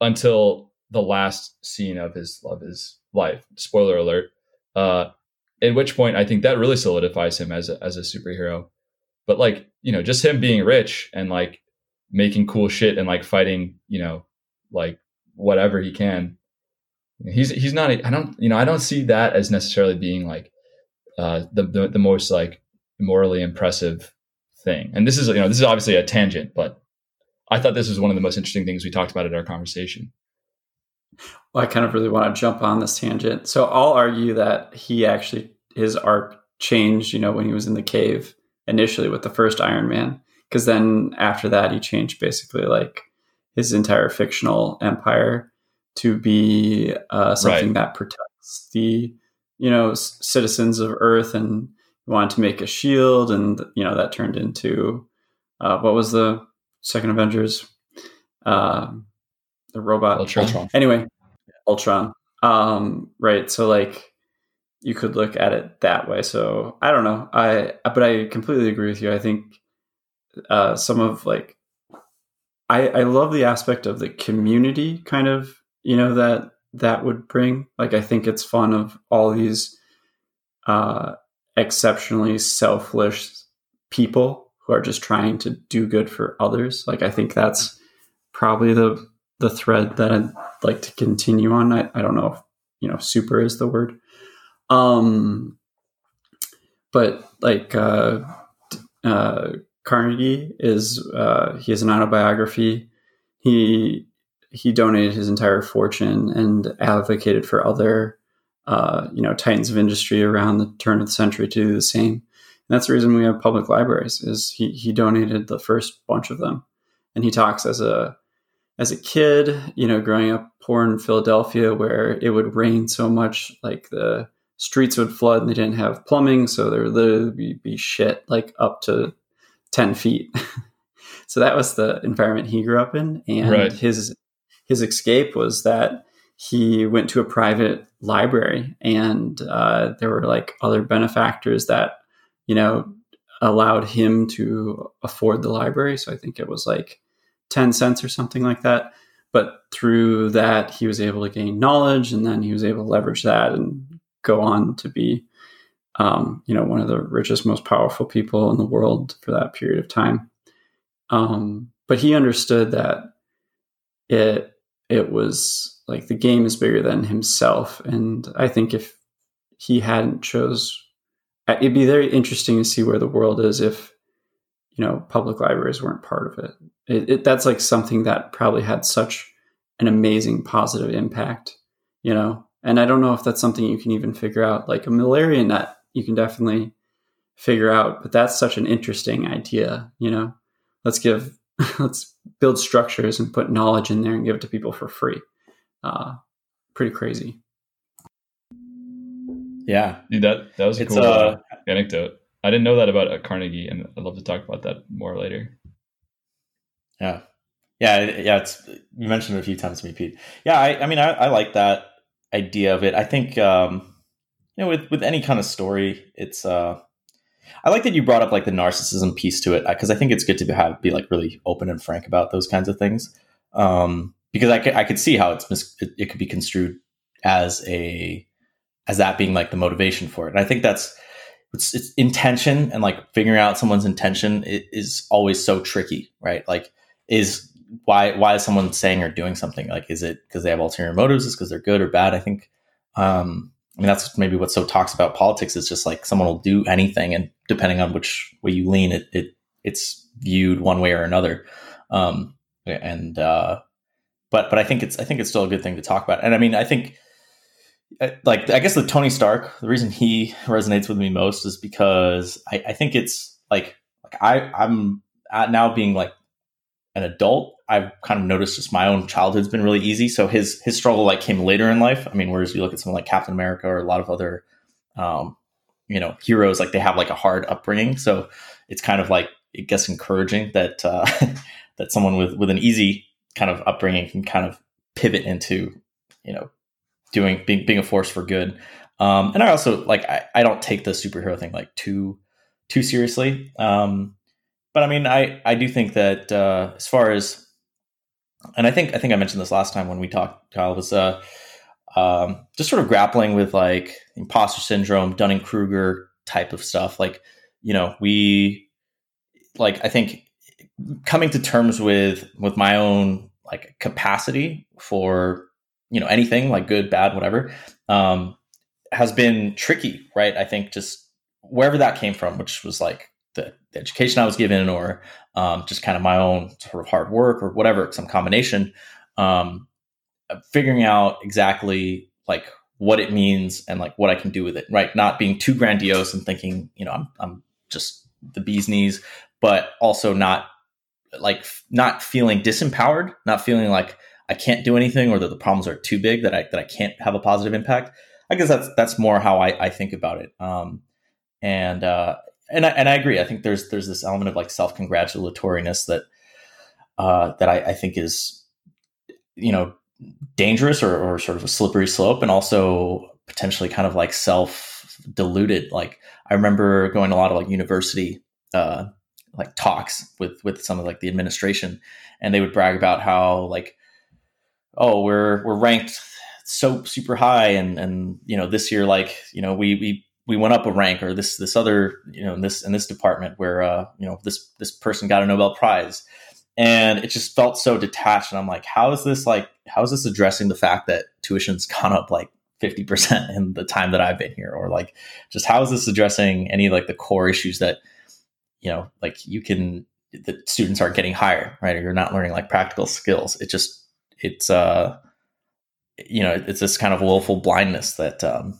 until the last scene of his of his life. Spoiler alert. Uh, at which point, I think that really solidifies him as a, as a superhero. But like you know, just him being rich and like making cool shit and like fighting, you know, like whatever he can. He's he's not. I don't you know I don't see that as necessarily being like uh, the, the the most like morally impressive thing. And this is you know this is obviously a tangent, but I thought this was one of the most interesting things we talked about at our conversation. Well, I kind of really want to jump on this tangent. So I'll argue that he actually his arc changed, you know, when he was in the cave initially with the first Iron Man, because then after that he changed basically like his entire fictional empire to be uh, something right. that protects the you know citizens of Earth and wanted to make a shield, and you know that turned into uh, what was the second Avengers? Uh, the robot Ultron. Ultron. Anyway, Ultron. Um, right. So like you could look at it that way. So I don't know. I but I completely agree with you. I think uh, some of like I I love the aspect of the community kind of you know that that would bring. Like I think it's fun of all these uh, exceptionally selfless people who are just trying to do good for others. Like I think that's probably the the thread that I'd like to continue on. I, I don't know if you know super is the word. Um but like uh, uh Carnegie is uh he has an autobiography. He he donated his entire fortune and advocated for other uh, you know titans of industry around the turn of the century to do the same. And that's the reason we have public libraries. Is he he donated the first bunch of them, and he talks as a as a kid, you know, growing up poor in Philadelphia, where it would rain so much, like the streets would flood, and they didn't have plumbing, so there would literally be, shit like up to ten feet. (laughs) so that was the environment he grew up in, and right. his his escape was that he went to a private library and uh, there were like other benefactors that you know allowed him to afford the library so i think it was like 10 cents or something like that. But through that he was able to gain knowledge and then he was able to leverage that and go on to be um, you know one of the richest most powerful people in the world for that period of time. Um, but he understood that it it was like the game is bigger than himself. And i think if he hadn't chose it'd be very interesting to see where the world is if you know public libraries weren't part of it. It, it that's like something that probably had such an amazing positive impact you know and i don't know if that's something you can even figure out like a malaria net you can definitely figure out but that's such an interesting idea you know let's give (laughs) let's build structures and put knowledge in there and give it to people for free uh, pretty crazy. Yeah, Dude, that that was a it's, cool uh, uh, anecdote. I didn't know that about uh, Carnegie, and I'd love to talk about that more later. Yeah, yeah, yeah. It's you mentioned it a few times to me, Pete. Yeah, I, I mean, I, I like that idea of it. I think um, you know, with with any kind of story, it's uh, I like that you brought up like the narcissism piece to it because I think it's good to have be like really open and frank about those kinds of things. Um, because I could, I could see how it's mis- it, it could be construed as a as that being like the motivation for it. And I think that's it's, it's intention and like figuring out someone's intention is always so tricky, right? Like, is why why is someone saying or doing something? Like, is it because they have ulterior motives? Is because they're good or bad? I think. Um, I mean, that's maybe what so talks about politics is just like someone will do anything, and depending on which way you lean, it, it it's viewed one way or another. Um, and uh, but but I think it's I think it's still a good thing to talk about. And I mean, I think like I guess the Tony Stark, the reason he resonates with me most is because I, I think it's like like I I'm now being like an adult. I've kind of noticed just my own childhood's been really easy. So his his struggle like came later in life. I mean, whereas you look at someone like Captain America or a lot of other um, you know heroes, like they have like a hard upbringing. So it's kind of like it gets encouraging that uh, (laughs) that someone with with an easy kind of upbringing can kind of pivot into, you know, doing being being a force for good. Um, and I also like I, I don't take the superhero thing like too too seriously. Um, but I mean, I I do think that uh, as far as and I think I think I mentioned this last time when we talked, Kyle, was uh, um, just sort of grappling with like imposter syndrome, Dunning Kruger type of stuff. Like, you know, we like I think coming to terms with with my own like capacity for you know anything like good, bad, whatever, um, has been tricky, right? I think just wherever that came from, which was like the, the education I was given, or um, just kind of my own sort of hard work, or whatever, some combination. Um, figuring out exactly like what it means and like what I can do with it, right? Not being too grandiose and thinking, you know, I'm I'm just the bee's knees, but also not like not feeling disempowered, not feeling like I can't do anything or that the problems are too big that I that I can't have a positive impact. I guess that's that's more how I, I think about it. Um, and uh, and I, and I agree. I think there's there's this element of like self congratulatoriness that uh, that I, I think is you know dangerous or, or sort of a slippery slope, and also potentially kind of like self diluted. Like I remember going to a lot of like university uh, like talks with with some of like the administration, and they would brag about how like oh we're we're ranked so super high. And and you know this year like you know we we we went up a rank or this this other you know in this in this department where uh you know this this person got a nobel prize. And it just felt so detached. And i'm like how is this like how is this addressing the fact that tuition's gone up like 50% in the time that i've been here? Or like just how is this addressing any like the core issues that you know like you can the students aren't getting higher right? Or you're not learning like practical skills. It just it's uh you know it's this kind of willful blindness that um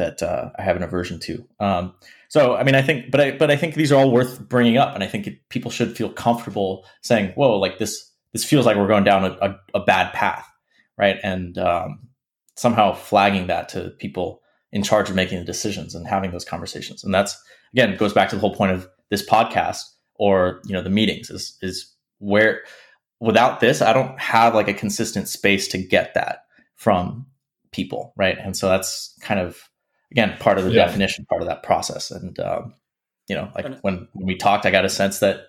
that uh, I have an aversion to. Um, so, I mean, I think, but I, but I think these are all worth bringing up, and I think it, people should feel comfortable saying, "Whoa, like this, this feels like we're going down a, a, a bad path," right? And um, somehow flagging that to people in charge of making the decisions and having those conversations. And that's again goes back to the whole point of this podcast or you know the meetings is is where without this, I don't have like a consistent space to get that from people, right? And so that's kind of again part of the yeah. definition, part of that process. And um, you know, like when, when we talked, I got a sense that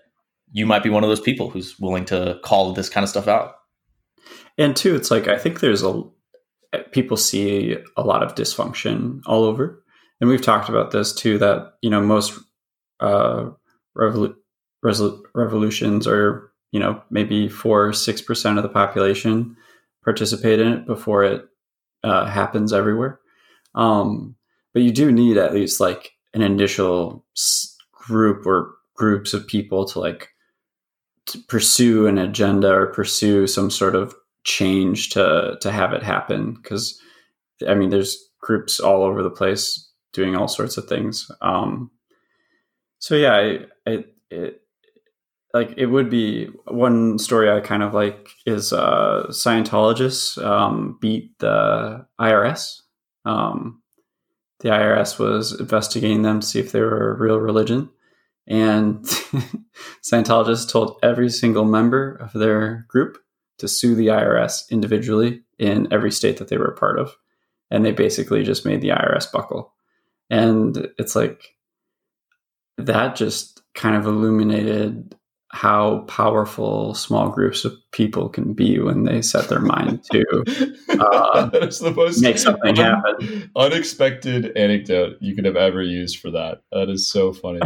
you might be one of those people who's willing to call this kind of stuff out. And two, it's like I think there's a people see a lot of dysfunction all over, and we've talked about this too. That you know most uh, revolu- resol- revolutions are you know maybe four or six percent of the population participate in it before it uh, happens everywhere. Um, but you do need at least like an initial group or groups of people to like to pursue an agenda or pursue some sort of change to to have it happen because i mean there's groups all over the place doing all sorts of things um so yeah I, I it like it would be one story i kind of like is uh scientologists um beat the irs um the IRS was investigating them to see if they were a real religion. And (laughs) Scientologists told every single member of their group to sue the IRS individually in every state that they were a part of. And they basically just made the IRS buckle. And it's like that just kind of illuminated how powerful small groups of people can be when they set their mind to (laughs) uh, (laughs) make something happen. Unexpected anecdote you could have ever used for that. That is so funny.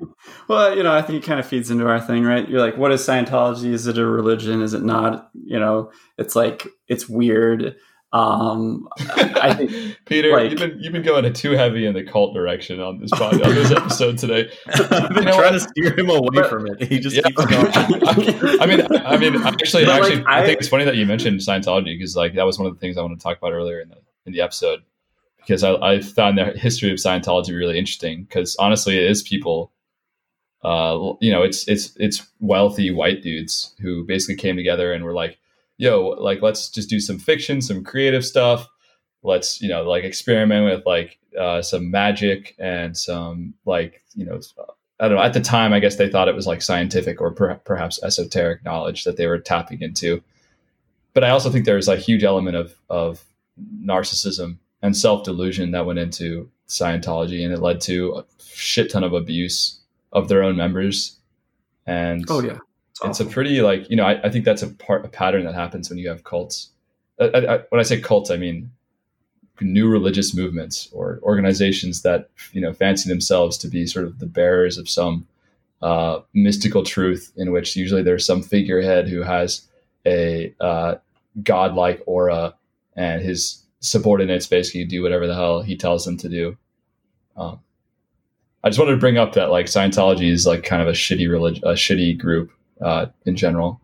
(laughs) well, you know, I think it kind of feeds into our thing, right? You're like, what is Scientology? Is it a religion? Is it not? You know, it's like it's weird. Um, I think (laughs) Peter, like, you've been you've been going too heavy in the cult direction on this podcast, on this (laughs) episode today. (laughs) I've been trying to steer him away but, from it. He just yeah. keeps going. I mean, I mean, actually, but actually, like, I, I, think it's funny that you mentioned Scientology because like that was one of the things I want to talk about earlier in the in the episode because I, I found the history of Scientology really interesting because honestly, it is people. Uh, you know, it's it's it's wealthy white dudes who basically came together and were like, yo, like let's just do some fiction, some creative stuff. Let's you know like experiment with like uh, some magic and some like you know I don't know. At the time, I guess they thought it was like scientific or per- perhaps esoteric knowledge that they were tapping into. But I also think there's a huge element of of narcissism and self delusion that went into Scientology, and it led to a shit ton of abuse of their own members. And oh yeah, it's a pretty like you know I, I think that's a part a pattern that happens when you have cults. I, I, when I say cults, I mean new religious movements or organizations that you know fancy themselves to be sort of the bearers of some uh, mystical truth, in which usually there's some figurehead who has a uh, godlike aura, and his subordinates basically do whatever the hell he tells them to do. Um, I just wanted to bring up that like Scientology is like kind of a shitty religion, a shitty group uh, in general.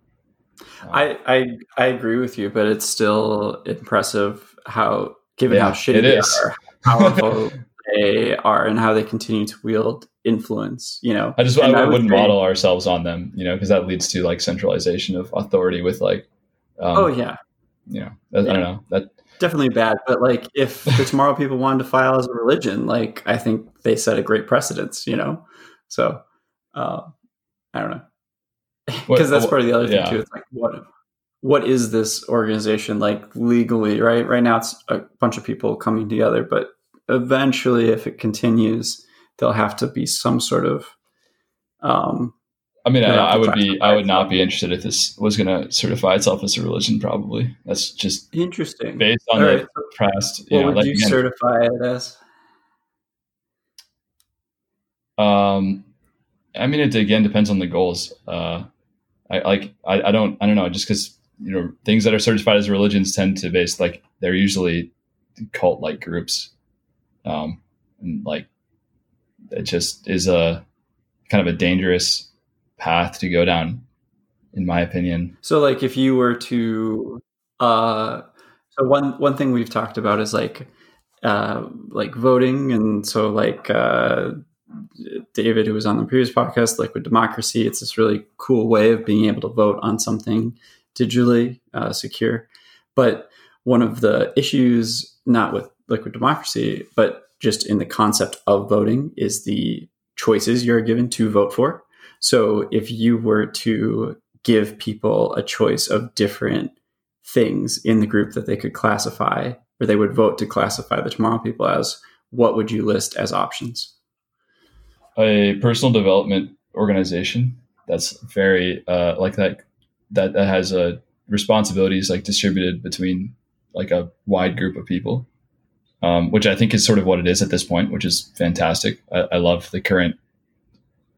I, I I agree with you, but it's still impressive how, given Yeah, how shitty it they is. are, (laughs) how powerful they are, and how they continue to wield influence. You know, I just I, would wouldn't say- model ourselves on them, you know, because that leads to like centralization of authority with like, um, Oh yeah, you know, I, I don't know that definitely bad. But like, if the tomorrow people wanted to file as a religion, like I think they set a great precedence. You know, so uh, I don't know because that's part of the other thing yeah. too. It's like what what is this organization like legally? Right, right now it's a bunch of people coming together, but eventually, if it continues, there'll have to be some sort of um, I mean, I, I would be, I would not be interested if this was going to certify itself as a religion. Probably that's just interesting. based on All the right, past. You what know, would like, you again, certify it as? Um, I mean, it again depends on the goals. Uh, I like, I, I don't, I don't know, just because you know things that are certified as religions tend to base like they're usually cult like groups, um, and like it just is a kind of a dangerous path to go down, in my opinion. So like if you were to uh so one one thing we've talked about is like uh like voting and so like uh David who was on the previous podcast liquid democracy it's this really cool way of being able to vote on something digitally uh, secure. But one of the issues not with liquid democracy but just in the concept of voting is the choices you're given to vote for. So if you were to give people a choice of different things in the group that they could classify or they would vote to classify the tomorrow people as what would you list as options a personal development organization that's very uh, like that that that has uh, responsibilities like distributed between like a wide group of people um, which i think is sort of what it is at this point which is fantastic. I, I love the current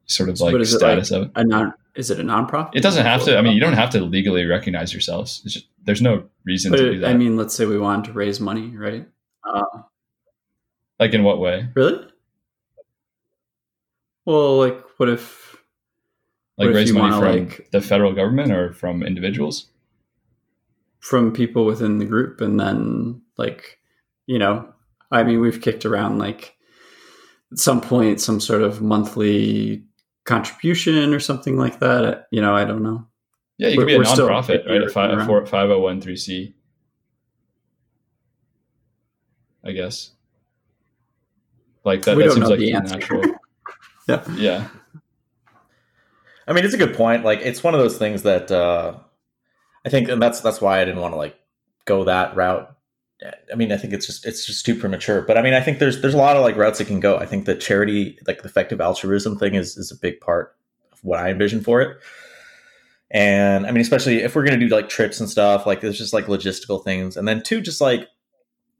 sort of like is status like of it. a non is it a nonprofit? It doesn't have to. I mean you don't have to legally recognize yourselves. It's just, there's no reason but to do that. I mean let's say we wanted to raise money right? Uh, like in what way? Really well like what if like What if raise you money wanna, from like- the federal government or from individuals from people within the group and then like you know i mean we've kicked around like at some point some sort of monthly contribution or something like that uh, you know i don't know yeah you could be a nonprofit right a, kicking fi- a around. four- 5013c I guess. Like that, We that seems like the natural. Yeah Yeah. I mean, it's a good point. Like, it's one of those things that uh, I think, and that's that's why I didn't want to like go that route. I mean, I think it's just it's just too premature. But I mean, I think there's there's a lot of like routes it can go. I think the charity, like the effective altruism thing, is is a big part of what I envision for it. And I mean, especially if we're gonna do like trips and stuff, like there's just like logistical things, and then two, just like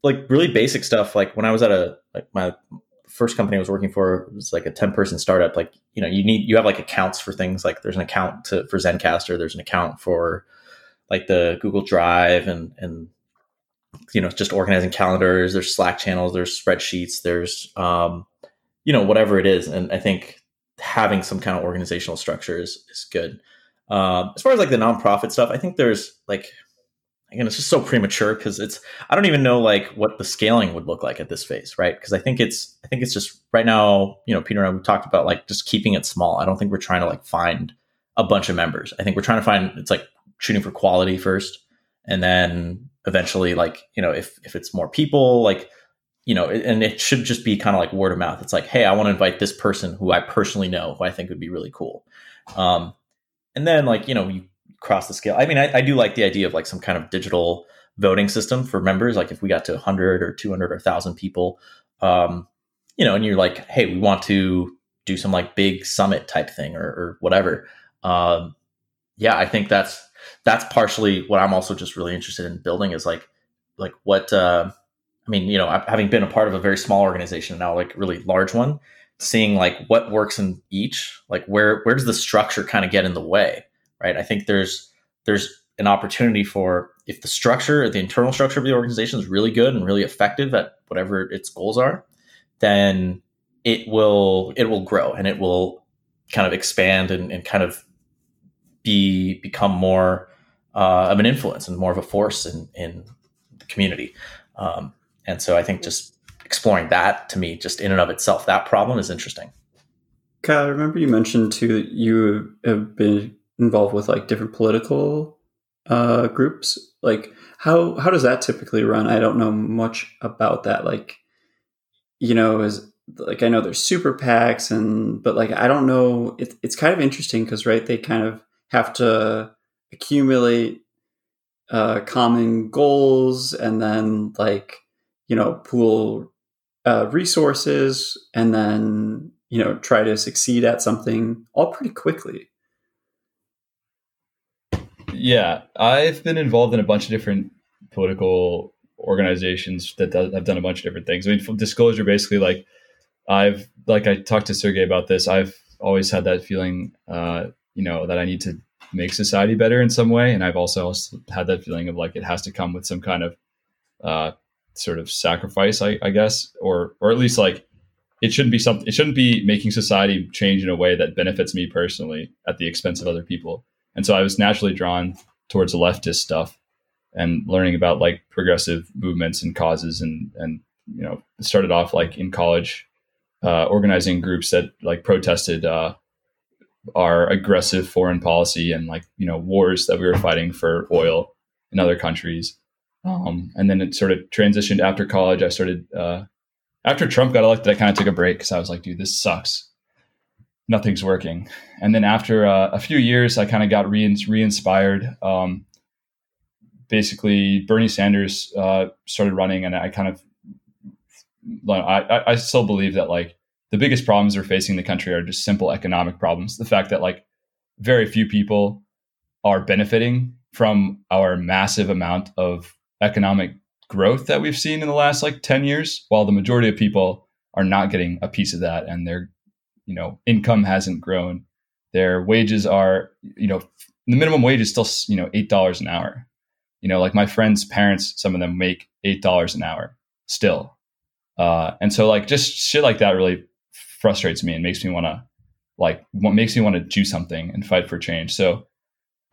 like really basic stuff. Like when I was at a like my first company I was working for was like a 10 person startup. Like, you know, you need, you have like accounts for things like there's an account to, for Zencastr, there's an account for like the Google Drive and, and, you know, just organizing calendars, there's Slack channels, there's spreadsheets, there's, um, you know, whatever it is. And I think having some kind of organizational structure is, is good. Um, as far as like the nonprofit stuff, I think there's like, again, it's just so premature because it's, I don't even know like what the scaling would look like at this phase, right? Because I think it's I think it's just right now, you know, Peter and I we talked about like just keeping it small. I don't think we're trying to like find a bunch of members. I think we're trying to find it's like shooting for quality first, and then eventually, like you know, if if it's more people, like you know, and it should just be kind of like word of mouth. It's like, hey, I want to invite this person who I personally know, who I think would be really cool. Um, and then like you know, you cross the scale. I mean, I, I do like the idea of like some kind of digital voting system for members. Like if we got to 100 or 200 or 1,000 people, um, you know, and you're like, hey, we want to do some like big summit type thing or, or whatever. Um, yeah, I think that's that's partially what I'm also just really interested in building is like like what uh, I mean, you know, having been a part of a very small organization now, like really large one, seeing like what works in each, like where where does the structure kind of get in the way, right? I think there's there's an opportunity for if the structure, the internal structure of the organization is really good and really effective at whatever its goals are, then it will it will grow and it will kind of expand and, and kind of be become more uh, of an influence and more of a force in in the community. Um, and so I think just exploring that to me, just in and of itself, that problem is interesting. Kyle, I remember you mentioned too that you have been involved with like different political uh, groups. Like how how does that typically run? I don't know much about that. Like you know, is like I know there's super PACs and but like I don't know. It, it's kind of interesting because right they kind of have to accumulate uh, common goals and then like you know pool uh, resources and then you know try to succeed at something all pretty quickly yeah i've been involved in a bunch of different political organizations that do, have done a bunch of different things i mean disclosure basically like i've like i talked to sergey about this i've always had that feeling uh, you know that i need to make society better in some way and i've also had that feeling of like it has to come with some kind of uh, sort of sacrifice, I, I guess, or or at least like it shouldn't be something. It shouldn't be making society change in a way that benefits me personally at the expense of other people. And so I was naturally drawn towards leftist stuff and learning about like progressive movements and causes and and you know started off like in college uh, organizing groups that like protested uh, our aggressive foreign policy and like you know wars that we were fighting for oil in other countries um, and then it sort of transitioned after college. I started, uh, after Trump got elected, I kind of took a break because I was like, dude, this sucks. Nothing's working. And then after uh, a few years, I kind of got re inspired. Um, basically, Bernie Sanders uh, started running, and I kind of, I, I still believe that like the biggest problems we're facing in the country are just simple economic problems. The fact that like very few people are benefiting from our massive amount of economic growth that we've seen in the last like 10 years while the majority of people are not getting a piece of that and their you know income hasn't grown their wages are you know the minimum wage is still you know eight dollars an hour you know like my friends parents some of them make eight dollars an hour still uh, and so like just shit like that really frustrates me and makes me want to like what makes me want to do something and fight for change so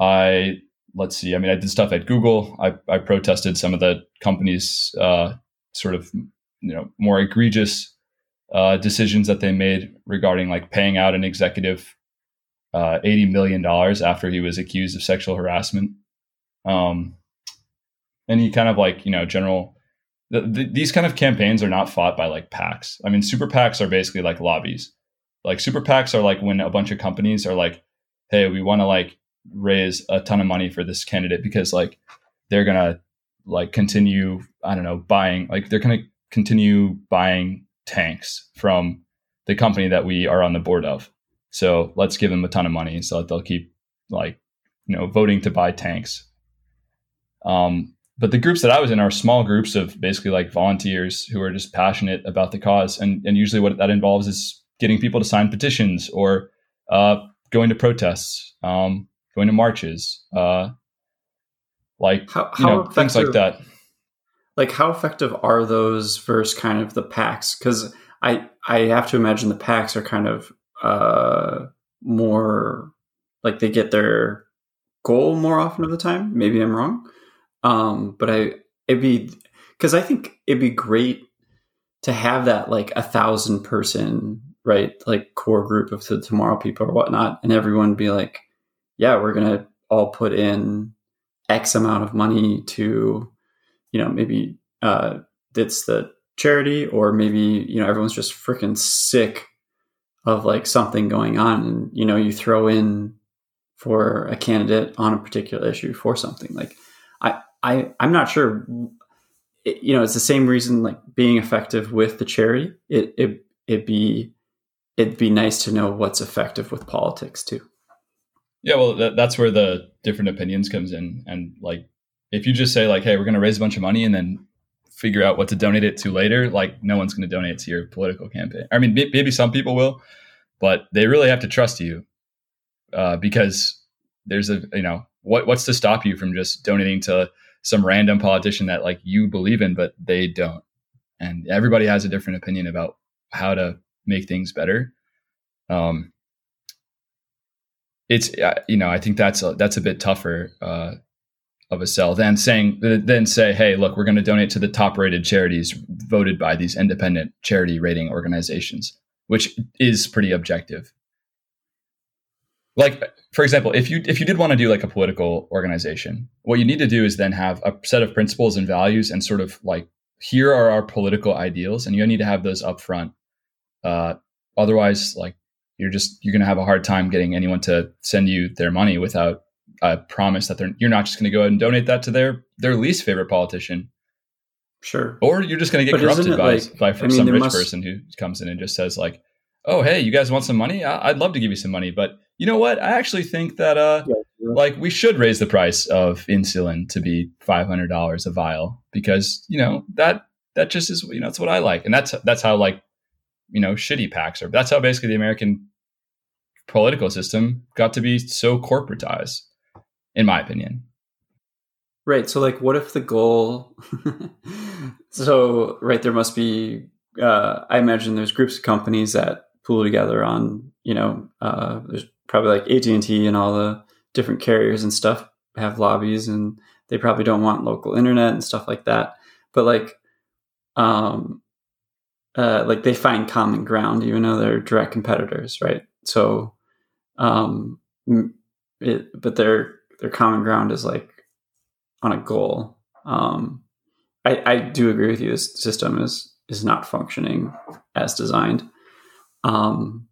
i let's see. I mean, I did stuff at Google. I, I protested some of the companies' uh, sort of you know more egregious uh, decisions that they made regarding like paying out an executive uh, eighty million dollars after he was accused of sexual harassment. Um, and he kind of like you know general. The, the, these kind of campaigns are not fought by like PACs. I mean, super PACs are basically like lobbies. Like super PACs are like when a bunch of companies are like, "Hey, we want to like raise a ton of money for this candidate because like they're gonna like continue i don't know buying like they're gonna continue buying tanks from the company that we are on the board of. So let's give them a ton of money so that they'll keep like you know voting to buy tanks. Um, but the groups that i was in are small groups of basically like volunteers who are just passionate about the cause. And, and usually what that involves is getting people to sign petitions or uh, going to protests um, going to marches, uh, like how, how you know, things like that. Like how effective are those versus kind of the PACs? Because I I have to imagine the PACs are kind of uh, more like they get their goal more often of the time. Maybe I'm wrong, um, but I it'd be because I think it'd be great to have that like a thousand person right like core group of the tomorrow people or whatnot, and everyone be like, yeah, we're to all put in X amount of money to, you know, maybe uh, it's the charity, or maybe, you know, everyone's just freaking sick of like something going on. And, you know, you throw in for a candidate on a particular issue for something like I, I, I'm not sure, it, you know, it's the same reason like being effective with the charity. It, it, it'd be, it'd be nice to know what's effective with politics too. Yeah, well, that, that's where the different opinions comes in, and like if you just say like, "Hey, we're going to raise a bunch of money," and then figure out what to donate it to later, like no one's going to donate to your political campaign. I mean, maybe some people will, but they really have to trust you uh, because there's a you know what what's to stop you from just donating to some random politician that like you believe in, but they don't, and everybody has a different opinion about how to make things better. Um, it's uh, you know I think that's a, that's a bit tougher uh, of a sell than saying then say hey look we're going to donate to the top rated charities voted by these independent charity rating organizations which is pretty objective. Like for example if you if you did want to do like a political organization what you need to do is then have a set of principles and values and sort of like here are our political ideals and you need to have those up front. Uh, otherwise like you're just you're going to have a hard time getting anyone to send you their money without a promise that they're you're not just going to go ahead and donate that to their their least favorite politician. Sure. Or you're just going to get but corrupted by like, by I mean, some rich must... person who comes in and just says like, "Oh, hey, you guys want some money? I- would love to give you some money, but you know what? I actually think that uh, yeah, yeah. like we should raise the price of insulin to be five hundred dollars a vial because you know that that just is you know that's what I like, and that's that's how like you know shitty PACs are. That's how basically the American political system got to be so corporatized, in my opinion. Right. So, like, what if the goal? (laughs) so, right, there must be. Uh, I imagine there's groups of companies that pool together on. You know, uh, there's probably like AT and T and all the different carriers and stuff have lobbies, and they probably don't want local internet and stuff like that. But like, um, uh, like they find common ground, even though they're direct competitors, right? So, um, it, but their their common ground is like on a goal. Um, I, I do agree with you. This system is is not functioning as designed. Um,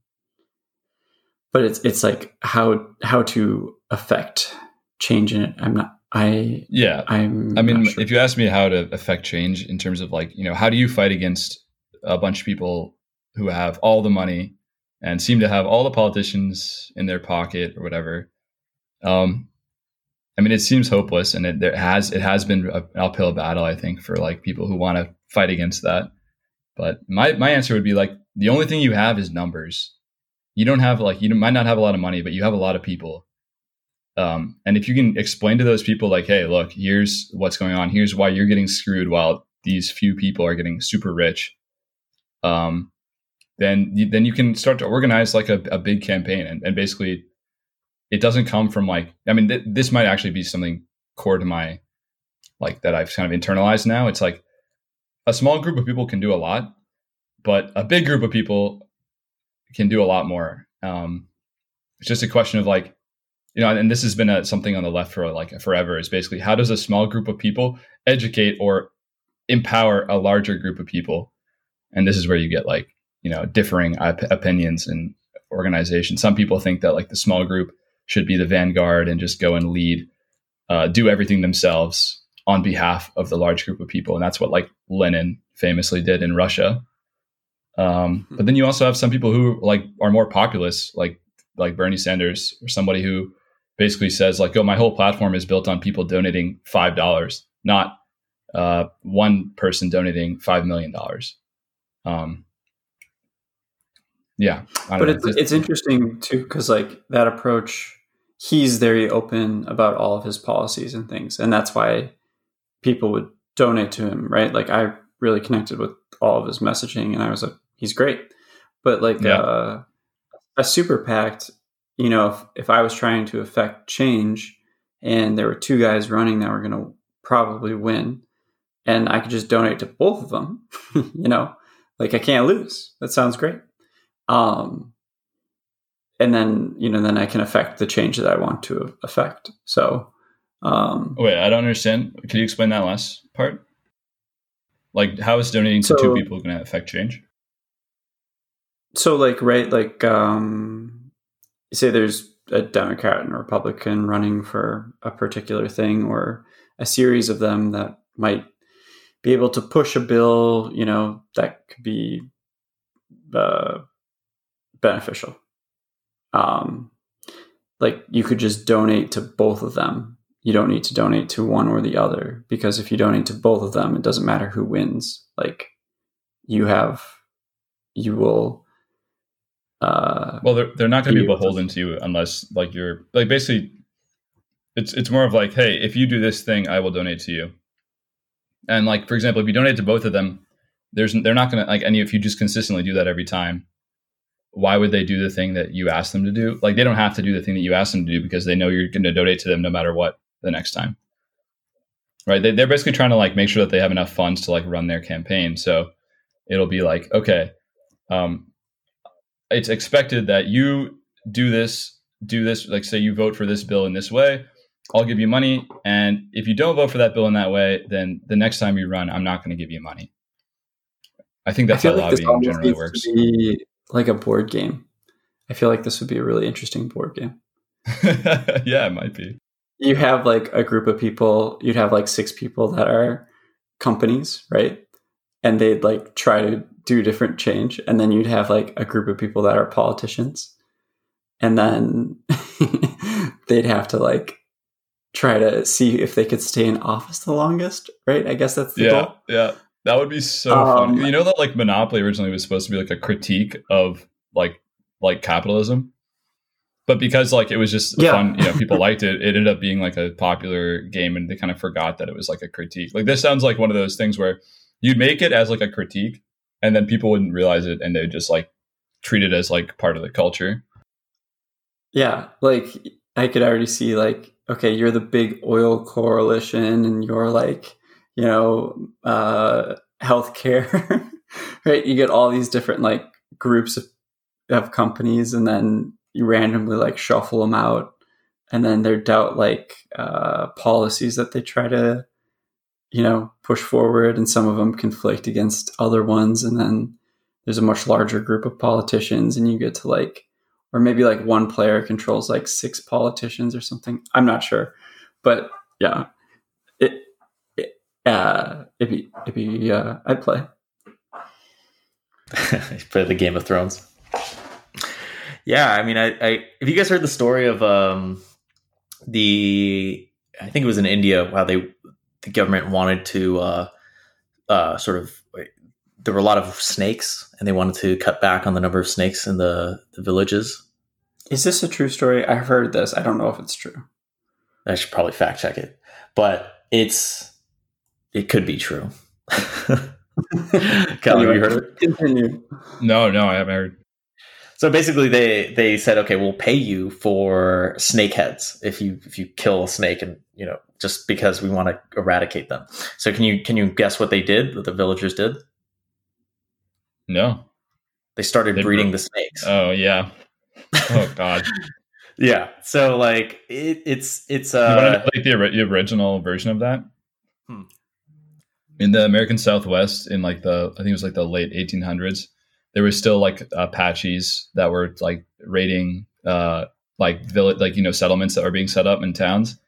but it's it's like how how to affect change in it. I'm not. I yeah. I'm. I mean, sure. if you ask me how to affect change in terms of like you know how do you fight against a bunch of people who have all the money and seem to have all the politicians in their pocket or whatever. Um, I mean, it seems hopeless, and it there has it has been an uphill battle, I think, for like people who want to fight against that. But my my answer would be like the only thing you have is numbers. You don't have like you might not have a lot of money, but you have a lot of people. Um, and if you can explain to those people like, hey, look, here's what's going on. Here's why you're getting screwed while these few people are getting super rich um, then then you can start to organize like a, a big campaign and, and, basically it doesn't come from like i mean th- this might actually be something core to my like that i've kind of internalized now. It's like a small group of people can do a lot but a big group of people can do a lot more. Um, it's just a question of like you know and this has been a, something on the left for like forever is basically how does a small group of people educate or empower a larger group of people? And this is where you get like you know differing op- opinions and organizations. Some people think that like the small group should be the vanguard and just go and lead uh, do everything themselves on behalf of the large group of people. And that's what like lenin famously did in russia. Um, hmm. but then you also have some people who like are more populist like like bernie sanders or somebody who basically says like oh my whole platform is built on people donating five dollars not uh, one person donating five million dollars. Um, yeah, but it's, it's interesting too because like that approach, he's very open about all of his policies and things, and that's why people would donate to him, right? Like I really connected with all of his messaging, and I was like, he's great. But like yeah. uh, a super PAC, you know, if, if I was trying to affect change, and there were two guys running that were going to probably win, and I could just donate to both of them, (laughs) you know, like I can't lose. That sounds great. Um, and then you know then I can affect the change that I want to affect. So um, wait, I don't understand. Can you explain that last part? Like, how is donating to so, two people going to affect change? So, like, right, like, um, say there's a Democrat and a Republican running for a particular thing, or a series of them that might be able to push a bill, you know, that could be uh, beneficial. Um, like you could just donate to both of them. You don't need to donate to one or the other because if you donate to both of them, it doesn't matter who wins. Like you have, you will. Uh, well, they're they're not going to be be able to- beholden to you unless like you're like basically. It's it's more of like, hey, if you do this thing, I will donate to you. And like for example, if you donate to both of them, there's they're not going to like any if you just consistently do that every time. Why would they do the thing that you ask them to do? Like they don't have to do the thing that you ask them to do because they know you're going to donate to them no matter what the next time. Right? They, they're basically trying to like make sure that they have enough funds to like run their campaign. So it'll be like, okay, um, it's expected that you do this, do this, like say you vote for this bill in this way, I'll give you money. And if you don't vote for that bill in that way, then the next time you run, I'm not going to give you money. I think that's I how like lobbying generally works. be like a board game. I feel like this would be a really interesting board game. (laughs) yeah, it might be. You have like a group of people, you'd have like six people that are companies, right? And they'd like try to do different change. And then you'd have like a group of people that are politicians. And then (laughs) they'd have to like try to see if they could stay in office the longest, right? I guess that's the Yeah, goal. yeah. That would be so Um, fun. You know that like Monopoly originally was supposed to be like a critique of like like capitalism. But because like it was just Yeah. fun, you know, people (laughs) liked it, it ended up being like a popular game and they kind of forgot that it was like a critique. Like this sounds like one of those things where you'd make it as like a critique and then people wouldn't realize it and they'd just like treat it as like part of the culture. Yeah, like I could already see like okay, you're the big oil coalition and you're like, you know, uh healthcare. (laughs) right? You get all these different like groups of, of companies and then you randomly like shuffle them out and then they're doubt like uh policies that they try to you know, push forward and some of them conflict against other ones and then there's a much larger group of politicians and you get to like or maybe like one player controls like six politicians or something. I'm not sure, but yeah, uh, it'd be it'd be uh, I'd play. (laughs) play the Game of Thrones. Yeah, I mean, I, I have you guys heard the story of um the I think it was in India how they the government wanted to uh uh sort of there were a lot of snakes and they wanted to cut back on the number of snakes in the, the villages. Is this a true story? I've heard this. I don't know if it's true. I should probably fact check it, but it's it could be true. (laughs) Kelly, have you heard it? Continue. No, no, I haven't heard. So basically, they they said, okay, we'll pay you for snake heads if you if you kill a snake, and you know just because we want to eradicate them. So can you can you guess what they did? What the villagers did? No. They started They breeding bro- the snakes. Oh yeah. Oh (laughs) god. yeah. So like it, it's it's you want to uh know, like the, the original version of that? Hmm. In the American Southwest, in like the I think it was like the late 1800s, there was still like Apaches that were like raiding uh like village like you know settlements that were being set up in towns.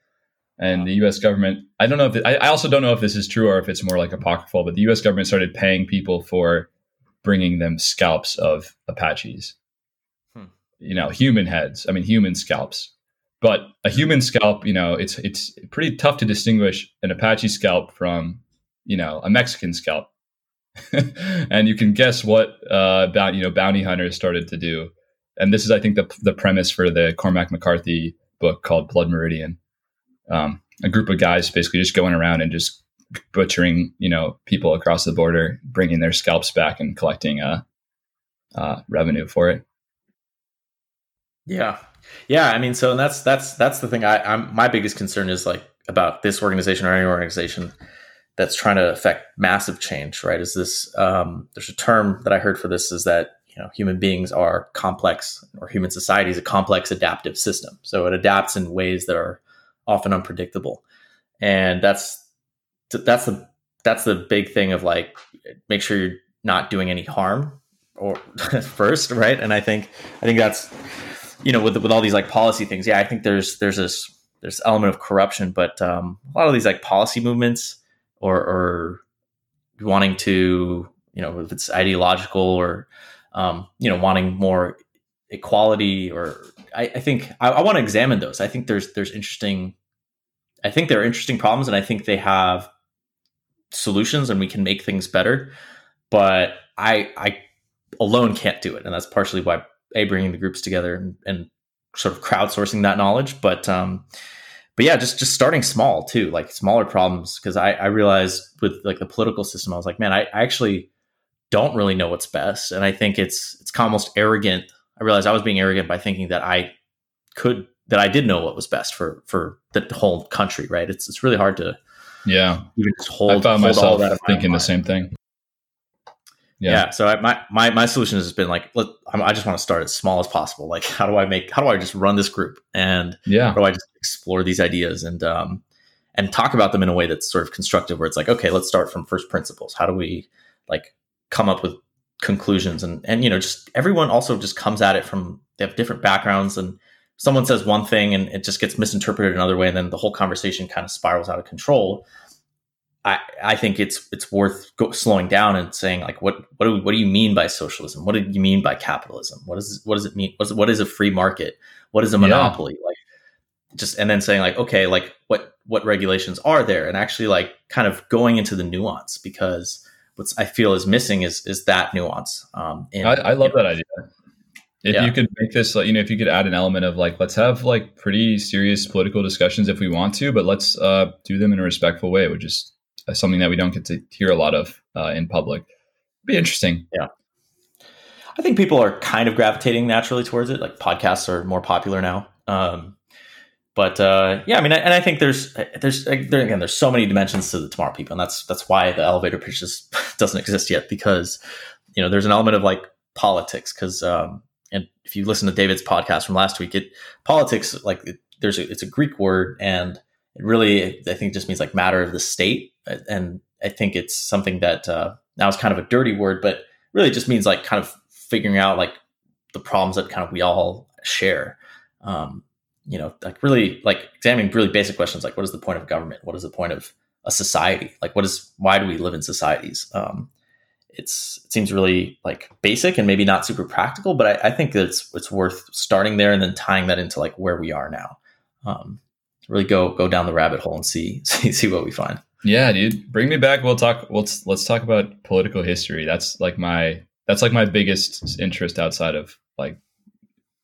And the U.S. government, I don't know if it, I, I also don't know if this is true or if it's more like apocryphal, but the U.S. government started paying people for bringing them scalps of Apaches. Hmm. You know, human heads. I mean, human scalps. But a human scalp, you know, it's it's pretty tough to distinguish an Apache scalp from, you know, a Mexican scalp. (laughs) and you can guess what uh, about you know bounty hunters started to do. And this is, I think, the the premise for the Cormac McCarthy book called Blood Meridian. Um, a group of guys basically just going around and just butchering, you know, people across the border, bringing their scalps back and collecting uh, uh, revenue for it. yeah yeah. I mean, so and that's that's that's the thing. I, I'm my biggest concern is like about this organization or any organization that's trying to affect massive change. Right? Is this um, there's a term that I heard for this is that you know human beings are complex or human society is a complex adaptive system. So it adapts in ways that are often unpredictable, and that's that's the that's the big thing of like make sure you're not doing any harm or (laughs) first, right? And I think I think that's you know with with all these like policy things. Yeah, I think there's there's this there's element of corruption, but um, a lot of these like policy movements or or wanting to you know if it's ideological or um, you know wanting more equality or I, I think I, I want to examine those. I think there's there's interesting. I think there are interesting problems, and I think they have solutions, and we can make things better. But I I alone can't do it, and that's partially why a bringing the groups together and, and sort of crowdsourcing that knowledge. But um, but yeah, just just starting small too, like smaller problems. Because I I realized with like the political system, I was like, man, I, I actually don't really know what's best, and I think it's it's almost arrogant. I realized I was being arrogant by thinking that I could that I did know what was best for for the whole country. Right? It's it's really hard to yeah even just hold. I found hold myself thinking the same thing. Yeah. Yeah. So I, my my my solution has been like, let, I'm- I just want to start as small as possible. Like, (laughs) how do I make? How do I just run this group and Yeah. how do I just explore these ideas and um and talk about them in a way that's sort of constructive, where it's like, okay, let's start from first principles. How do we like come up with conclusions and and you know just everyone also just comes at it from they have different backgrounds and someone says one thing and it just gets misinterpreted another way and then the whole conversation kind of spirals out of control I, I think it's it's worth go, slowing down and saying like what what do, what do you mean by socialism? What do you mean by capitalism? What does what does it mean? What's, what is a free market? What is a Yeah. monopoly? Like just and then saying like okay like what what regulations are there and actually like kind of going into the nuance because what I feel is missing is is that nuance. Um, in, I, I love that idea. If Yeah. you could make this, like, you know, if you could add an element of like, let's have like pretty serious political discussions if we want to, but let's uh, do them in a respectful way, which is something that we don't get to hear a lot of uh, in public. Be interesting. Yeah. I think people are kind of gravitating naturally towards it. Like podcasts are more popular now. Um, but uh, yeah, I mean, and I think there's there's there, again there's so many dimensions to the tomorrow people, and that's that's why the elevator pitch just (laughs) doesn't exist yet because you know there's an element of like politics because um, and if you listen to David's podcast from last week, it politics like it, there's a, it's a Greek word and it really I think just means like matter of the state, and I think it's something that uh, now is kind of a dirty word, but really just means like kind of figuring out like the problems that kind of we all share. Um, you know, like really like examining really basic questions like what is the point of government? What is the point of a society? Like what is why do we live in societies? Um, it's it seems really like basic and maybe not super practical, but I, I think it's it's worth starting there and then tying that into like where we are now. Um, really go go down the rabbit hole and see (laughs) see see what we find. Yeah, dude, bring me back. We'll talk. Let's let's talk about political history. That's like my that's like my biggest interest outside of like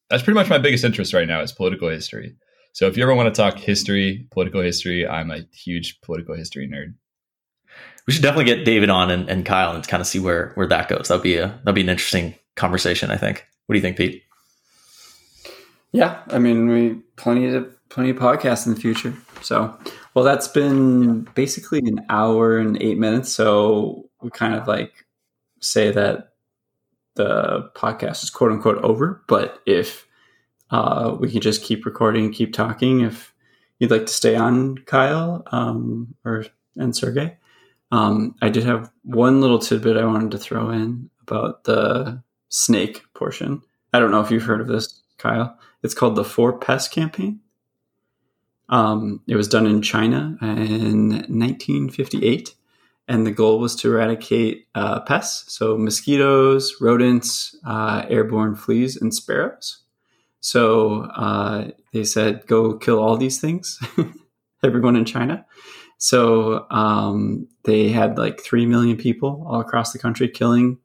that's pretty much my biggest interest right now is political history. So if you ever want to talk history, political history, I'm a huge political history nerd. We should definitely get David on and, and Kyle and kind of see where where that goes. That'd be a that'd be an interesting conversation. I think. What do you think, Pete? Yeah, I mean, we plenty of plenty of podcasts in the future. So, well, that's been basically an hour and eight minutes. So we kind of like say that the podcast is quote unquote over. But if uh, we can just keep recording, keep talking, if you'd like to stay on, Kyle um, or and Sergey, um, I did have one little tidbit I wanted to throw in about the snake portion. I don't know if you've heard of this, Kyle. It's called the Four Pest Campaign. Um, it was done in China in 1958, and the goal was to eradicate uh, pests, so mosquitoes, rodents, uh, airborne fleas, and sparrows. So uh, they said, go kill all these things, (laughs) everyone in China. So um, they had like 3 million people all across the country killing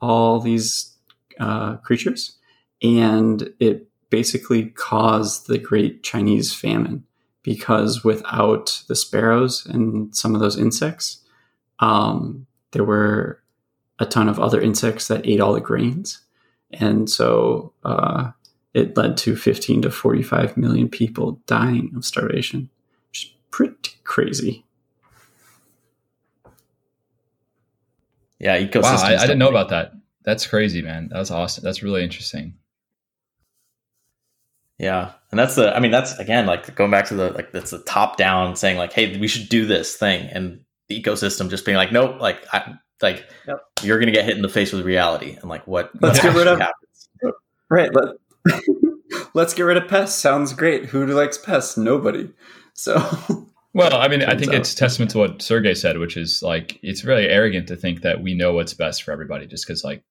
all these uh, creatures. And it basically caused the Great Chinese Famine because without the sparrows and some of those insects, um, there were a ton of other insects that ate all the grains. And so uh, it led to 15 to 45 million people dying of starvation, which is pretty crazy. Yeah, ecosystem. Wow, I, I didn't know about that. That's crazy, man. That was awesome. That's really interesting. Yeah, and that's the. I mean, that's again like going back to the like that's the top down saying like, hey, we should do this thing, and the ecosystem just being like, nope, like I like Yep. you're gonna get hit in the face with reality, and like what? Let's what get rid of- happens. Right. Let, (laughs) let's get rid of pests. Sounds great. Who likes pests? Nobody. So, (laughs) Well, I mean, I think out. it's testament to what Sergey said, which is like it's really arrogant to think that we know what's best for everybody, just because like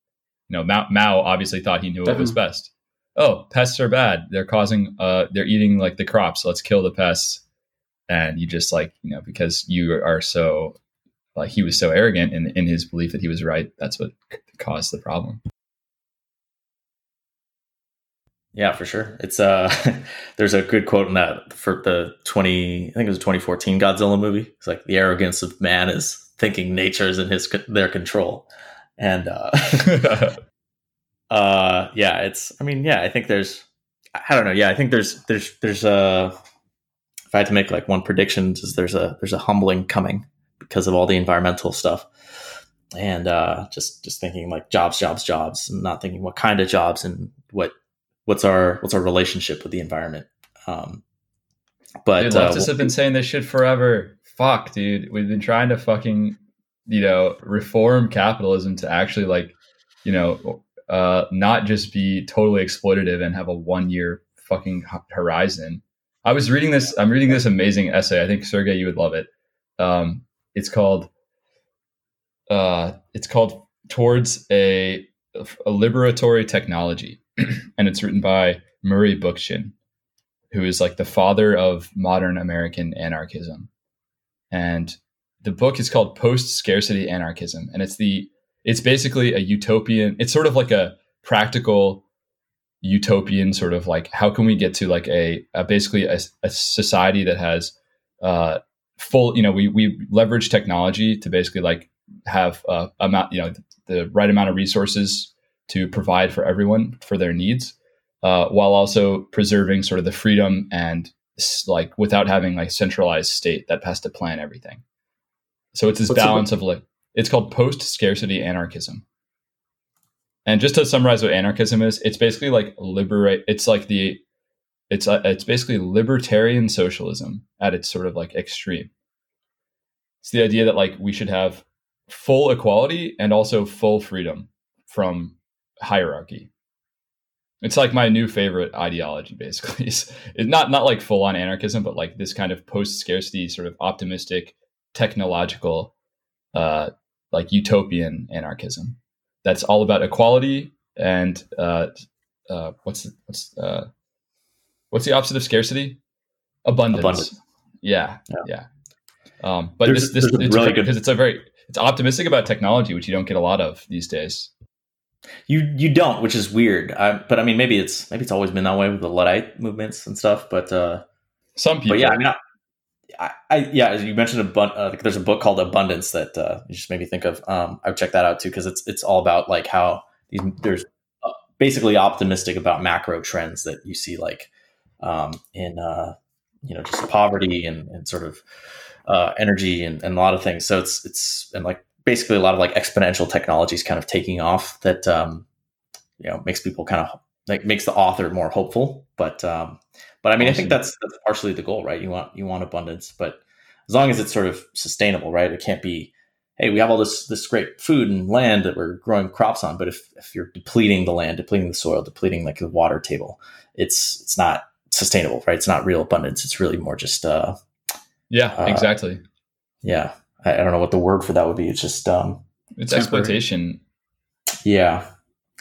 you know Mao, Mao obviously thought he knew what was mm-hmm. best. Oh, pests are bad. They're causing, uh, they're eating like the crops. Let's kill the pests. And you just like, you know, because you are so, like, he was so arrogant in, in his belief that he was right. That's what caused the problem. Yeah, for sure. It's uh (laughs) there's a good quote in that for the 20 I think it was a 2014 Godzilla movie. It's like the arrogance of man is thinking nature is in his their control. And uh (laughs) (laughs) uh yeah, it's I mean, yeah, I think there's I don't know. Yeah, I think there's there's there's a if I had to make like one prediction is there's a there's a humbling coming because of all the environmental stuff. And uh just just thinking like jobs, jobs, jobs, and not thinking what kind of jobs and what what's our what's our relationship with the environment. Um, but dude, leftists uh, have been saying this shit forever. Fuck, dude, we've been trying to fucking you know reform capitalism to actually like you know uh, not just be totally exploitative and have a one year fucking horizon. I was reading this. I'm reading this amazing essay. I think Sergey, you would love it. Um, it's called. Uh, it's called towards a a liberatory technology (clears throat) and it's written by Murray Bookchin, who is like the father of modern American anarchism. And the book is called Post Scarcity Anarchism, and it's the it's basically a utopian. It's sort of like a practical utopian sort of like how can we get to like a, a basically a, a, society that has uh, full you know we we leverage technology to basically like have uh, amount you know the right amount of resources to provide for everyone for their needs, uh, while also preserving sort of the freedom and like without having like centralized state that has to plan everything. So it's this What's balance of like it's called post scarcity anarchism. And just to summarize what anarchism is, it's basically like liberate. It's like the it's uh, it's basically libertarian socialism at its sort of like extreme. It's the idea that like we should have full equality and also full freedom from hierarchy. It's like my new favorite ideology, basically. (laughs) It's not not like full on anarchism, but like this kind of post scarcity, sort of optimistic, technological, uh, like utopian anarchism. That's all about equality and uh, uh, what's the, what's uh, what's the opposite of scarcity? Abundance. Abundance. Yeah, yeah. yeah. Um, but there's, this this it's really good because it's a very it's optimistic about technology, which you don't get a lot of these days. You you don't, which is weird. I, but I mean, maybe it's maybe it's always been that way with the luddite movements and stuff. But uh, some people, yeah, I mean, I, I, yeah, as you mentioned, abund- uh, there's a book called Abundance that uh, you just made me think of. Um, I would check that out too because it's it's all about like how these, there's uh, basically optimistic about macro trends that you see like um, in uh, you know just poverty and, and sort of uh, energy and, and a lot of things. So it's it's and like basically a lot of like exponential technologies kind of taking off that um, you know makes people kind of like makes the author more hopeful. But um, but I mean, awesome. I think that's that's partially the goal, right? You want you want abundance, but as long as it's sort of sustainable, right? It can't be, hey, we have all this this great food and land that we're growing crops on, but if if you're depleting the land, depleting the soil, depleting like the water table, it's it's not sustainable, right? It's not real abundance. It's really more just uh, yeah, uh, exactly. Yeah, I, I, don't know what the word for that would be. It's just um, it's temporary. exploitation. Yeah,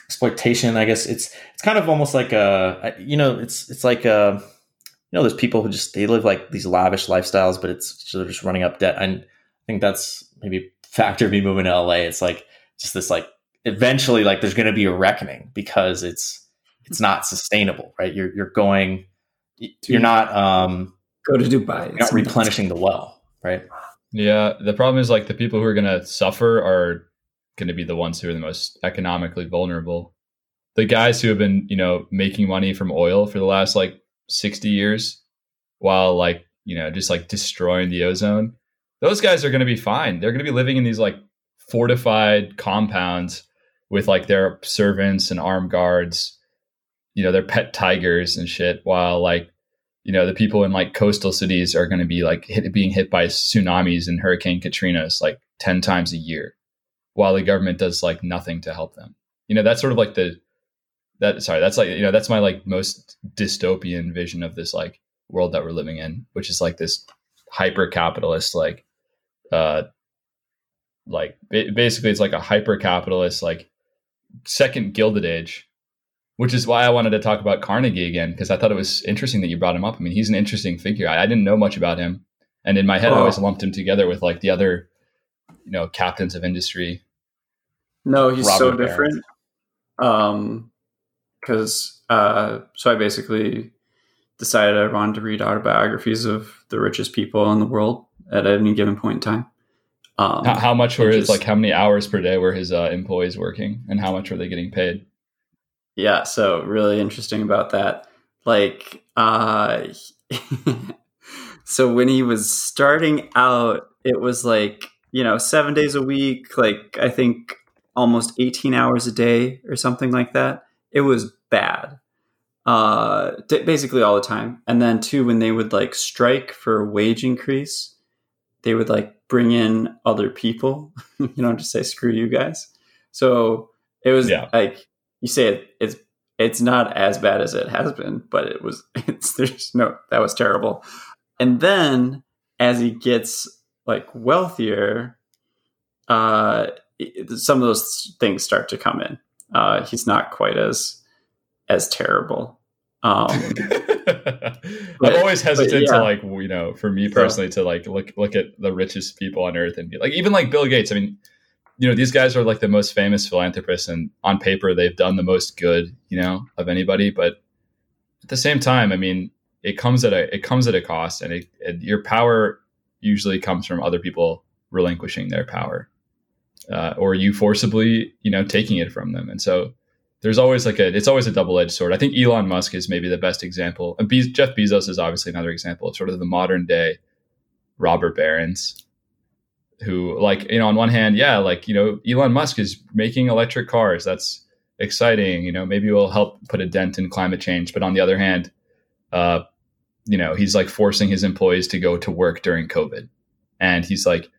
exploitation. I guess it's it's kind of almost like a you know it's it's like a you know there's people who just they live like these lavish lifestyles, but it's they're just running up debt. And I think that's maybe factor of me moving to LA. It's like just this like eventually like there's going to be a reckoning because it's it's not sustainable, right? You're you're going you're not um go to Dubai. You're not replenishing the well, right? Yeah, the problem is like the people who are going to suffer are going to be the ones who are the most economically vulnerable. The guys who have been, you know, making money from oil for the last like 60 years while like, you know, just like destroying the ozone. Those guys are going to be fine. They're going to be living in these like fortified compounds with like their servants and armed guards, you know, their pet tigers and shit while like you know the people in like coastal cities are going to be like hit, being hit by tsunamis and hurricane katrinas like 10 times a year while the government does like nothing to help them you know that's sort of like the that sorry that's like you know that's my like most dystopian vision of this like world that we're living in which is like this hyper capitalist like uh like basically it's like a hyper capitalist like second gilded age which is why I wanted to talk about Carnegie again because I thought it was interesting that you brought him up. I mean, he's an interesting figure. I, I didn't know much about him, and in my head, I always lumped him together with like the other, you know, captains of industry. No, he's Robert so Barron. different. Um, because uh, so I basically decided I wanted to read autobiographies of the richest people in the world at any given point in time. Um, How, how much were his just- like? How many hours per day were his uh, employees working, and how much were they getting paid? yeah so really interesting about that like uh (laughs) so when he was starting out it was like you know seven days a week like i think almost 18 hours a day or something like that it was bad uh basically all the time and then too when they would like strike for a wage increase they would like bring in other people (laughs) you know just say screw you guys so it was Yeah. like you say it, it's it's not as bad as it has been, but it was (laughs) it's there's no that was terrible. And then as he gets like wealthier, uh, some of those things start to come in. Uh, he's not quite as as terrible. Um, (laughs) I'm always hesitant yeah. to like you know, for me So- personally, to like look look at the richest people on earth and be like, even like Bill Gates. I mean, you know, these guys are like the most famous philanthropists, and on paper, they've done the most good, you know, of anybody. But at the same time, I mean, it comes at a it comes at a cost, and it, it, your power usually comes from other people relinquishing their power, uh, or you forcibly, you know, taking it from them, and so there's always like a it's always a double-edged sword. I think elon musk is maybe the best example. And Be- jeff bezos is obviously another example of sort of the modern day robber barons who like you know on one hand yeah like you know elon musk is making electric cars. That's exciting you know maybe will help put a dent in climate change. But on the other hand uh you know he's like forcing his employees to go to work during covid. And he's like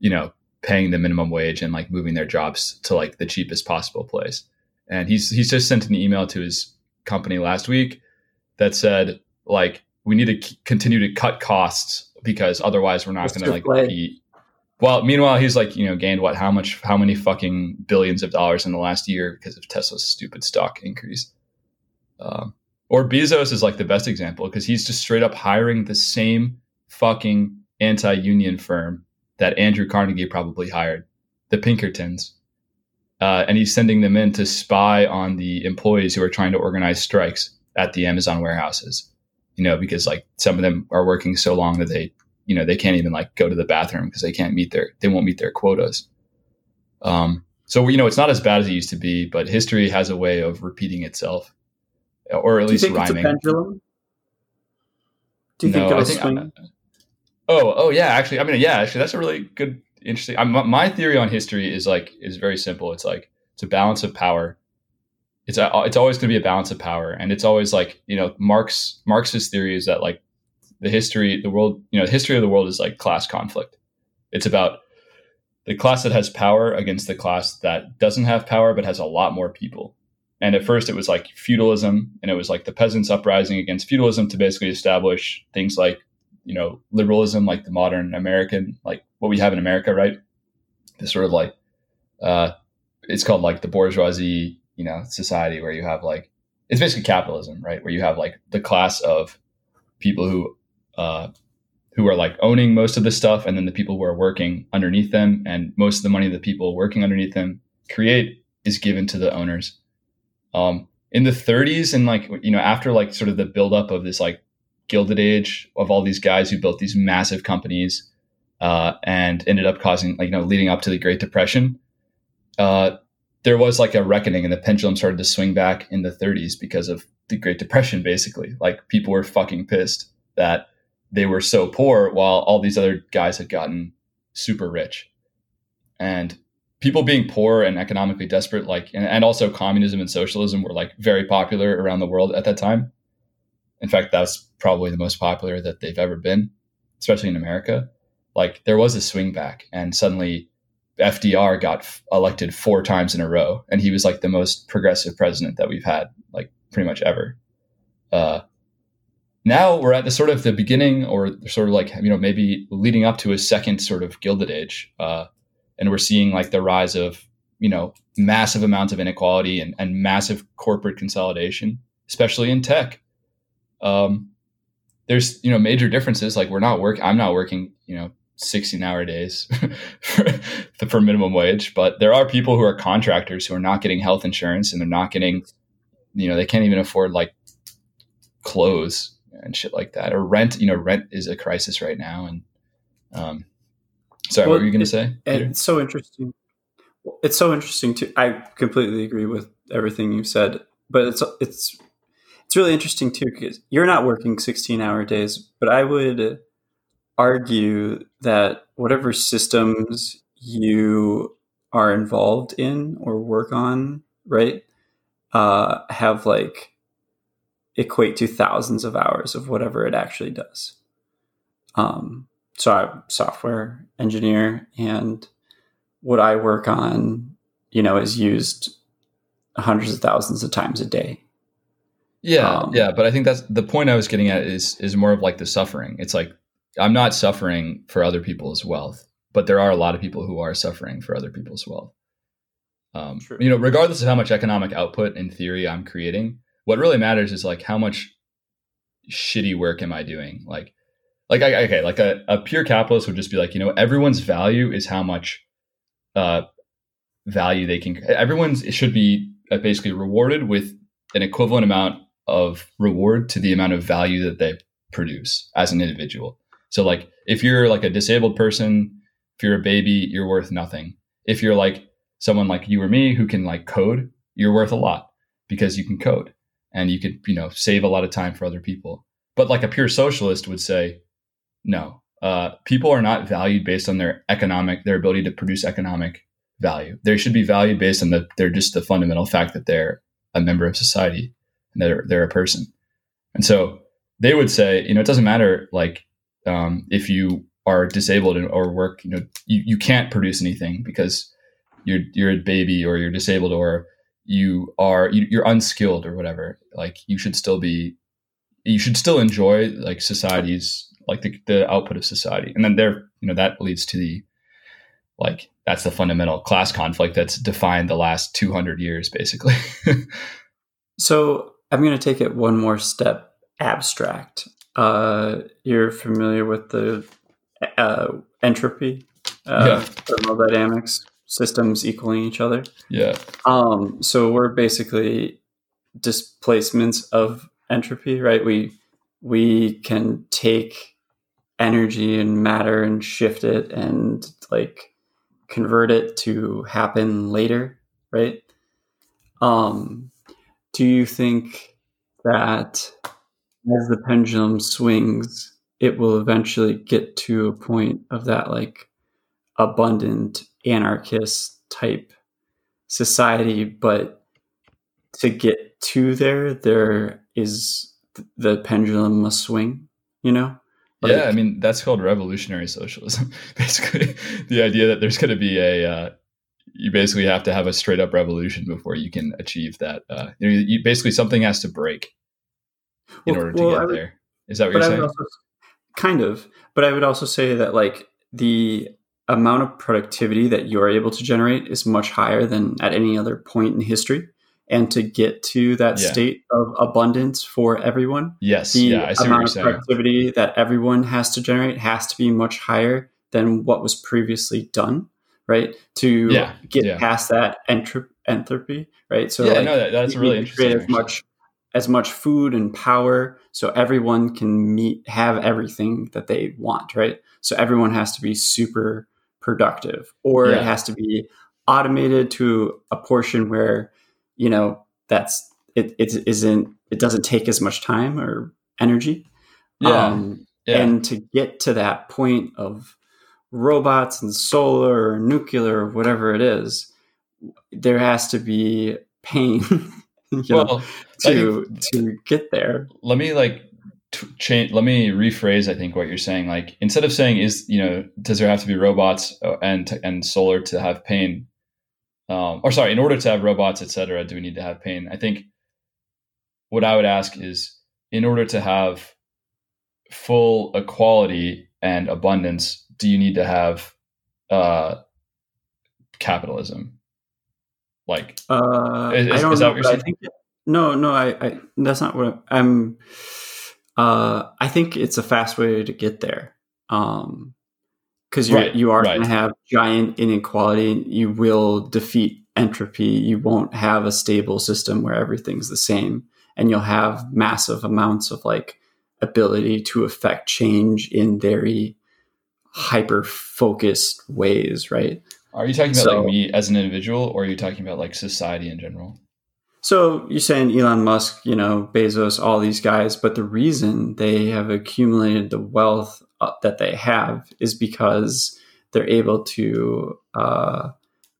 you know paying the minimum wage and like moving their jobs to like the cheapest possible place. And he's he's just sent an email to his company last week that said like we need to c- continue to cut costs because otherwise we're not going to like play? be well meanwhile he's like you know gained what how much how many fucking billions of dollars in the last year because of tesla's stupid stock increase? Um, or bezos is like the best example because he's just straight up hiring the same fucking anti-union firm that andrew carnegie probably hired the pinkertons uh, and he's sending them in to spy on the employees who are trying to organize strikes at the Amazon warehouses. You know, because like some of them are working so long that they, you know, they can't even like go to the bathroom because they can't meet their, they won't meet their quotas. Um, so you know, it's not as bad as it used to be, but history has a way of repeating itself, or at do you least think it's a rhyming. pendulum? Do you think No, I it'll think- swing? Oh, oh yeah. Actually, I mean, yeah. Actually, that's a really good, interesting. I'm, my theory on history is like is very simple. It's like it's a balance of power. It's a, it's always going to be a balance of power, and it's always like you know Marx Marx's theory is that like the history, the world, you know, the history of the world is like class conflict. It's about the class that has power against the class that doesn't have power but has a lot more people. And at first, it was like feudalism, and it was like the peasants uprising against feudalism to basically establish things like you know liberalism like the modern american like what we have in america right? This sort of like uh it's called like the bourgeoisie you know society where you have like it's basically capitalism right? Where you have like the class of people who uh who are like owning most of the stuff and then the people who are working underneath them and most of the money the people working underneath them create is given to the owners. Um in the 30s and like you know after like sort of the buildup of this like gilded age of all these guys who built these massive companies uh, and ended up causing like you know leading up to the great depression. Uh, there was like a reckoning and the pendulum started to swing back in the 30s because of the great depression basically. Like people were fucking pissed that they were so poor while all these other guys had gotten super rich. And people being poor and economically desperate like and, and also communism and socialism were like very popular around the world at that time in fact that's probably the most popular that they've ever been especially in america like there was a swing back and suddenly fdr got f- elected four times in a row and he was like the most progressive president that we've had like pretty much ever uh, now we're at the sort of the beginning or sort of like you know maybe leading up to a second sort of gilded age uh, and we're seeing like the rise of you know massive amounts of inequality and, and massive corporate consolidation, especially in tech. Um, there's you know major differences. Like we're not work. I'm not working you know 16 hour days (laughs) for, for minimum wage, but there are people who are contractors who are not getting health insurance and they're not getting you know they can't even afford like clothes and shit like that or rent. You know rent is a crisis right now and um, sorry, well, what were you going to say? Peter? It's so interesting. It's so interesting too. I completely agree with everything you said, but it's it's it's really interesting too because you're not working 16 hour days, but I would argue that whatever systems you are involved in or work on, right, uh, have like equate to thousands of hours of whatever it actually does. Um, so I'm software engineer and what I work on, you know, is used hundreds of thousands of times a day. Yeah, um, yeah, but I think that's the point I was getting at is is more of like the suffering. It's like I'm not suffering for other people's wealth, but there are a lot of people who are suffering for other people's wealth. Um, you know, regardless of how much economic output in theory I'm creating, what really matters is like how much shitty work am I doing? Like like okay, like a, a pure capitalist would just be like, you know, everyone's value is how much uh, value they can. Everyone should be uh, basically rewarded with an equivalent amount of reward to the amount of value that they produce as an individual. So, like, if you're like a disabled person, if you're a baby, you're worth nothing. If you're like someone like you or me who can like code, you're worth a lot because you can code and you could, you know, save a lot of time for other people. But like a pure socialist would say, no. Uh, people are not valued based on their economic, their ability to produce economic value. They should be valued based on the, they're just the fundamental fact that they're a member of society and they're, they're a person. And so they would say, you know, it doesn't matter like um, if you are disabled or work, you know, you, you can't produce anything because you're, you're a baby or you're disabled or you are, you, you're unskilled or whatever. Like you should still be, you should still enjoy like society's like the, the output of society and then there you know that leads to the like that's the fundamental class conflict that's defined the last 200 years basically (laughs) so i'm going to take it one more step abstract uh, you're familiar with the uh, entropy uh, yeah. thermodynamics systems equaling each other yeah um, so we're basically displacements of entropy right we we can take energy and matter and shift it and like convert it to happen later, right? Um, do you think that as the pendulum swings, it will eventually get to a point of that like abundant anarchist type society, but to get to there, there is the pendulum must swing, you know? Like, yeah, I mean that's called revolutionary socialism. (laughs) basically, the idea that there's going to be a uh, you basically have to have a straight up revolution before you can achieve that. Uh, you, know, you basically something has to break in well, order to well, get would, there. Is that what you're saying? Also, kind of, but I would also say that like the amount of productivity that you're able to generate is much higher than at any other point in history and to get to that yeah. state of abundance for everyone. Yes, the yeah, I see amount of productivity that everyone has to generate has to be much higher than what was previously done, right? To yeah, get yeah. past that entrop- entropy, right? So, yeah, like, no, that, that's really interesting. As much as much food and power, so everyone can meet have everything that they want, right? So everyone has to be super productive, or yeah. it has to be automated to a portion where you know that's it it isn't it doesn't take as much time or energy yeah. Um, yeah. and to get to that point of robots and solar or nuclear or whatever it is there has to be pain (laughs) well, know, to to get there let me like t- change let me rephrase i think what you're saying like instead of saying is you know does there have to be robots uh, and and solar to have pain um, or sorry, in order to have robots, etc., do we need to have pain? I think what I would ask is, in order to have full equality and abundance, do you need to have uh, capitalism? Like, Uh, Is- I is- don't is that know. what you're saying? think no, no. I, I that's not what I'm. Uh, I think it's a fast way to get there. Um, because you Right, you are right. going to have giant inequality. and You will defeat entropy. You won't have a stable system where everything's the same, and you'll have massive amounts of like ability to affect change in very hyper focused ways. Right. are you talking about So- like me as an individual, or are you talking about like society in general? So you're saying Elon Musk, you know, Bezos, all these guys, but the reason they have accumulated the wealth uh, that they have is because they're able to uh,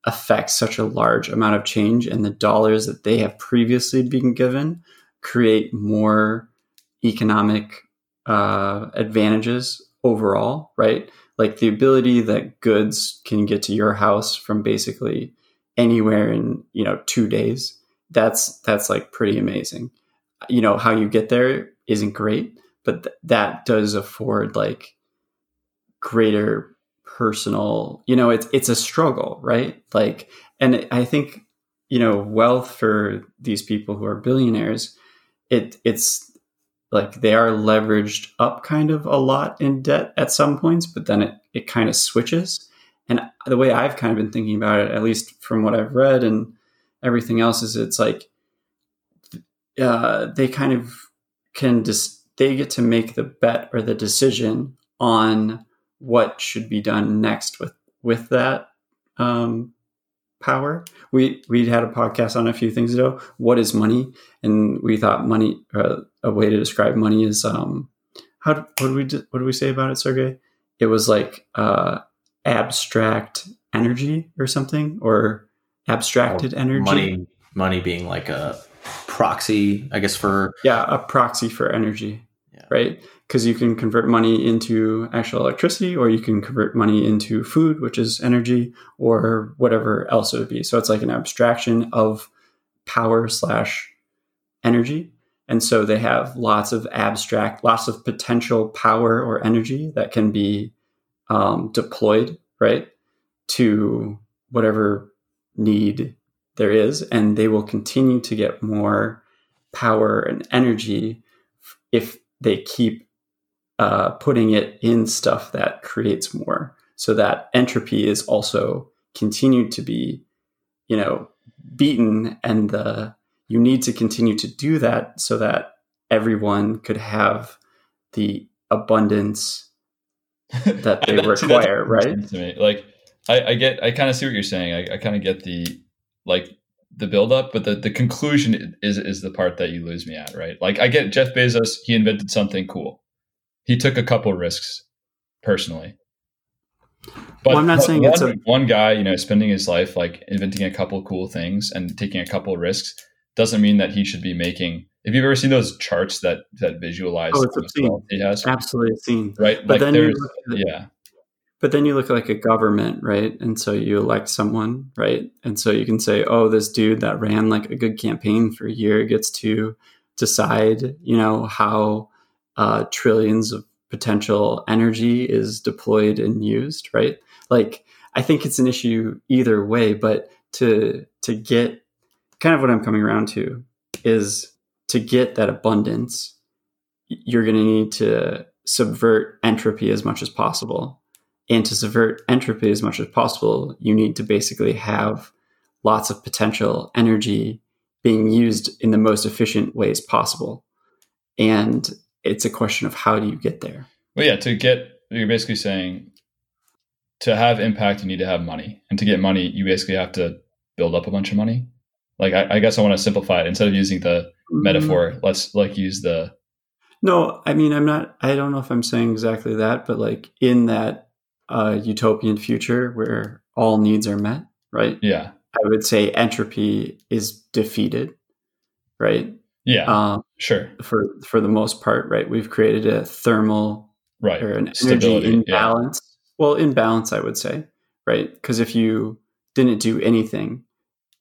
affect such a large amount of change, and the dollars that they have previously been given create more economic uh, advantages overall, right? Like the ability that goods can get to your house from basically anywhere in you know two days that's that's like pretty amazing. You know how you get there isn't great but th- that does afford like greater personal you know it's it's a struggle right? Like and i think you know wealth for these people who are billionaires it it's like they are leveraged up kind of a lot in debt at some points but then it it kind of switches. And the way i've kind of been thinking about it at least from what i've read and everything else is it's like uh, they kind of can just they get to make the bet or the decision on what should be done next with with that um, power. We we had a podcast on a few things ago. What is money? And we thought money uh, a way to describe money is um, how what did we do- what do we say about it, Sergey? It was like uh, abstract energy or something or abstracted energy. Money, money being like a proxy, I guess for yeah a proxy for energy Yeah. right because you can convert money into actual electricity or you can convert money into food which is energy or whatever else it would be. So it's like an abstraction of power slash energy. And so they have lots of abstract lots of potential power or energy that can be um, deployed right to whatever need there is. And they will continue to get more power and energy if they keep uh, putting it in stuff that creates more so that entropy is also continued to be you know beaten and the you need to continue to do that so that everyone could have the abundance (laughs) that they That- require, right? To me. Like, I, I get, I kind of see what you're saying. I, I kind of get the, like, the build up, but the, the conclusion is is the part that you lose me at, right? Like, I get Jeff Bezos. He invented something cool. He took a couple risks, personally. But Well, I'm not saying one, it's a- one guy, you know, spending his life like inventing a couple cool things and taking a couple risks doesn't mean that he should be making. If you've ever seen those charts that that visualize Oh, it's obscene. he has, absolutely obscene right? but like then you there's, look at- yeah, But then you look like a government, right? And so you elect someone, right? And so you can say, oh, this dude that ran like a good campaign for a year gets to decide, you know, how uh, trillions of potential energy is deployed and used, right? Like, I think it's an issue either way, but to to get kind of what I'm coming around to is to get that abundance, you're going to need to subvert entropy as much as possible and to subvert entropy as much as possible, you need to basically have lots of potential energy being used in the most efficient ways possible. And it's a question of how do you get there? Well, yeah, to get, you're basically saying to have impact, you need to have money. And to get money, you basically have to build up a bunch of money. Like, I, I guess I want to simplify it. Instead of using the metaphor, let's like use the, No, I mean, I'm not, I don't know if I'm saying exactly that, but like in that uh, utopian future where all needs are met, right? yeah, I would say entropy is defeated, right? Yeah, Um, sure, for for the most part, right? We've created a thermal right. or an energy Stability, yeah. imbalance. Well, imbalance, I would say, right? Because if you didn't do anything,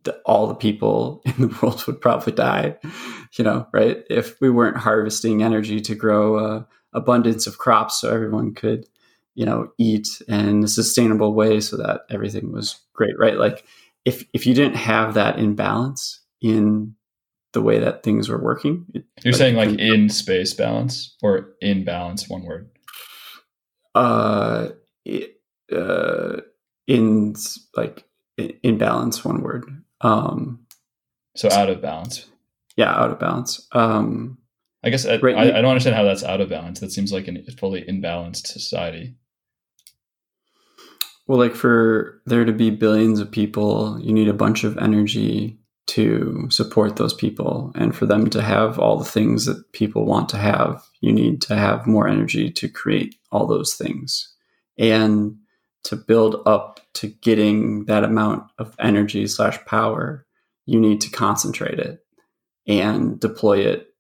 the, all the people (laughs) in the world would probably die, you know, right? If we weren't harvesting energy to grow uh, abundance of crops so everyone could, you know, eat in a sustainable way so that everything was great, right? Like if if you didn't have that imbalance in the way that things were working, it, You're like, saying like in space balance or in balance, one word. uh, it, uh, in like in balance, one word. Um, So out of balance. yeah, out of balance. Um, I guess I, Right, I, I don't understand how that's out of balance. That seems like a fully imbalanced society. Well, like for there to be billions of people, you need a bunch of energy to support those people. And for them to have all the things that people want to have, you need to have more energy to create all those things. And to build up to getting that amount of energy slash power, you need to concentrate it and deploy it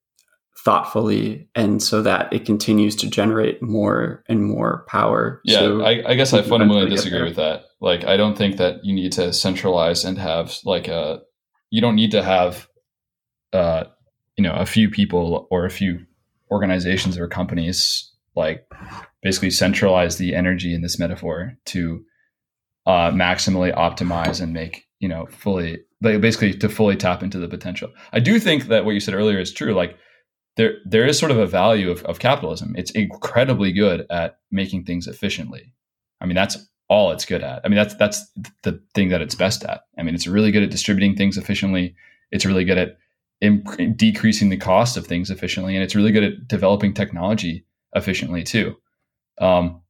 thoughtfully and so that it continues to generate more and more power. Yeah, So I, I guess I fundamentally disagree with that. Like, I don't think that you need to centralize and have like a. You don't need to have, uh, you know, a few people or a few organizations or companies like basically centralize the energy in this metaphor to uh, maximally optimize and make you know fully like basically to fully tap into the potential. I do think that what you said earlier is true. Like there there is sort of a value of, of capitalism. It's incredibly good at making things efficiently. I mean, that's all it's good at. I mean, that's that's the thing that it's best at. I mean, it's really good at distributing things efficiently. It's really good at decreasing the cost of things efficiently, and it's really good at developing technology efficiently too. Um,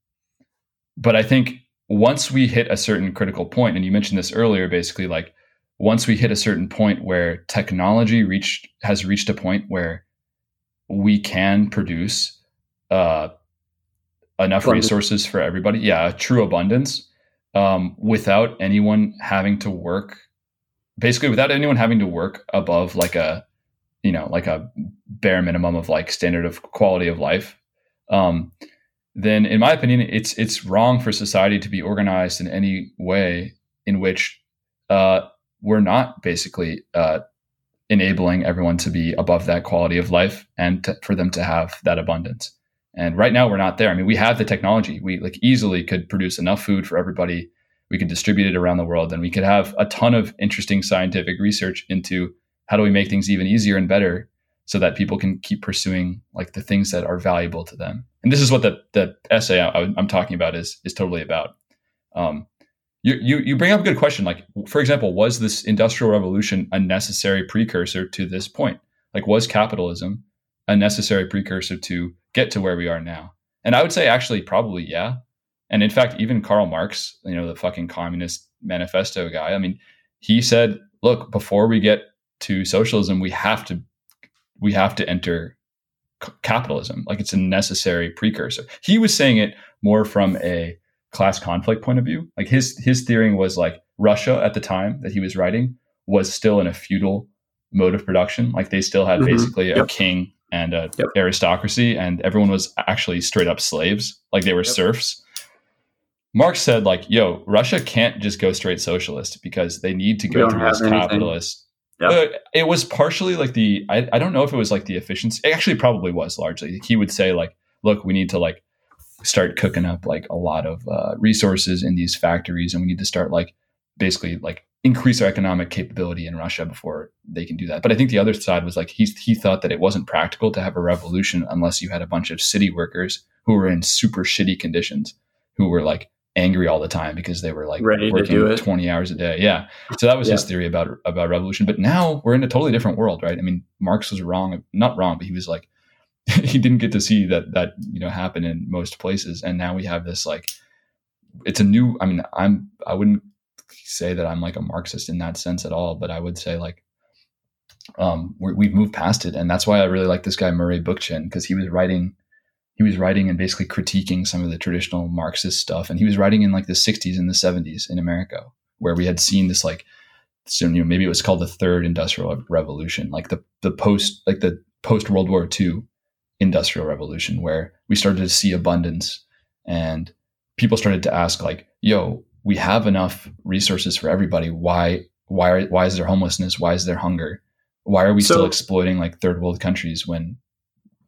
but I think once we hit a certain critical point, and you mentioned this earlier, basically like once we hit a certain point where technology reached has reached a point where we can produce uh, enough Abundance. resources for everybody. Yeah, true abundance um, without anyone having to work. Basically, without anyone having to work above like a, you know, like a bare minimum of like standard of quality of life. Um, then, in my opinion, it's it's wrong for society to be organized in any way in which uh, we're not basically uh, enabling everyone to be above that quality of life and to, for them to have that abundance. And right now we're not there. I mean, we have the technology. We like easily could produce enough food for everybody. We could distribute it around the world and we could have a ton of interesting scientific research into how do we make things even easier and better so that people can keep pursuing like the things that are valuable to them. And this is what the, the essay I, I'm talking about is, is totally about. Um, you, you, you bring up a good question. Like, for example, was this industrial revolution a necessary precursor to this point? Like, was capitalism a necessary precursor to get to where we are now? And I would say actually probably yeah. And in fact, even Karl Marx, you know, the fucking communist manifesto guy, I mean, he said, look, before we get to socialism, we have to we have to enter c- capitalism. Like it's a necessary precursor. He was saying it more from a class conflict point of view. Like his his theory was like Russia at the time that he was writing was still in a feudal mode of production. Like they still had Mhm. basically a king and a Yep. aristocracy, and everyone was actually straight up slaves. Like they were serfs. Marx said, like, yo, Russia can't just go straight socialist because they need to We go through this anything. capitalist. Yeah. Uh, it was partially like the I, I don't know if it was like the efficiency. It actually probably was largely. He would say like, look, we need to like start cooking up like a lot of uh, resources in these factories, and we need to start like basically like increase our economic capability in Russia before they can do that. But I think the other side was like he he thought that it wasn't practical to have a revolution unless you had a bunch of city workers who were in super shitty conditions, who were like angry all the time because they were like Ready to working do it. 20 hours a day. Yeah. So that was his theory about about revolution. But now we're in a totally different world, right? I mean, Marx was wrong, not wrong, but he was like (laughs) he didn't get to see that that you know happen in most places, and now we have this like it's a new. I mean, I'm I wouldn't say that I'm like a Marxist in that sense at all, but I would say like um we're, we've moved past it, and that's why I really like this guy Murray Bookchin because he was writing he was writing and basically critiquing some of the traditional Marxist stuff, and he was writing in like the 60s and the 70s in America, where we had seen this like so you know maybe it was called the third industrial revolution like the the post like the post world war ii industrial revolution where we started to see abundance and people started to ask like yo we have enough resources for everybody. Why why are, why is there homelessness? Why is there hunger? Why are we So- still exploiting like third world countries when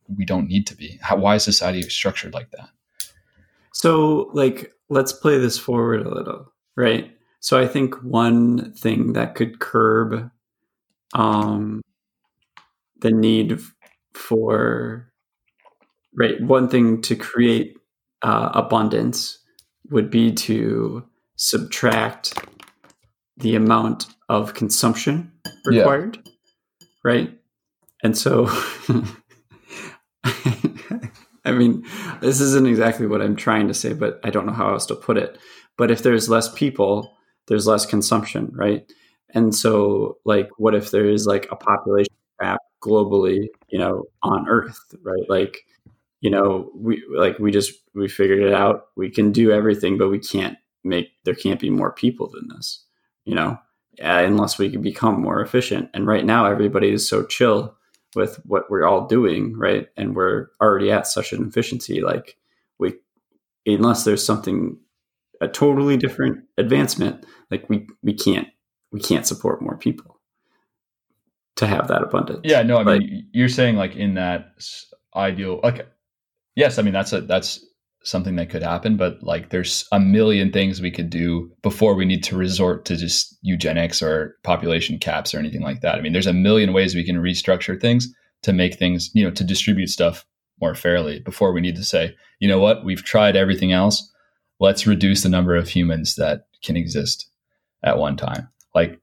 we don't need to be? How, why is society structured like that? So, like, let's play this forward a little, right? So I think one thing that could curb um, the need for right one thing to create uh, abundance would be to subtract the amount of consumption required yeah. right? And so (laughs) i mean this isn't exactly what i'm trying to say but i don't know how else to put it. But if there's less people there's less consumption right? And so like what if there is like a population cap globally you know on earth right? Like you know we like we just we figured it out. We can do everything but we can't make there can't be more people than this you know uh, unless we can become more efficient. And right now everybody is so chill with what we're all doing right? And we're already at such an efficiency like we unless there's something a totally different advancement like we we can't we can't support more people to have that abundance. Yeah no i mean you're saying like in that ideal like yes, I mean that's a that's something that could happen, but like there's a million things we could do before we need to resort to just eugenics or population caps or anything like that. I mean, there's a million ways we can restructure things to make things, you know, to distribute stuff more fairly before we need to say, you know what, we've tried everything else. Let's reduce the number of humans that can exist at one time. Like,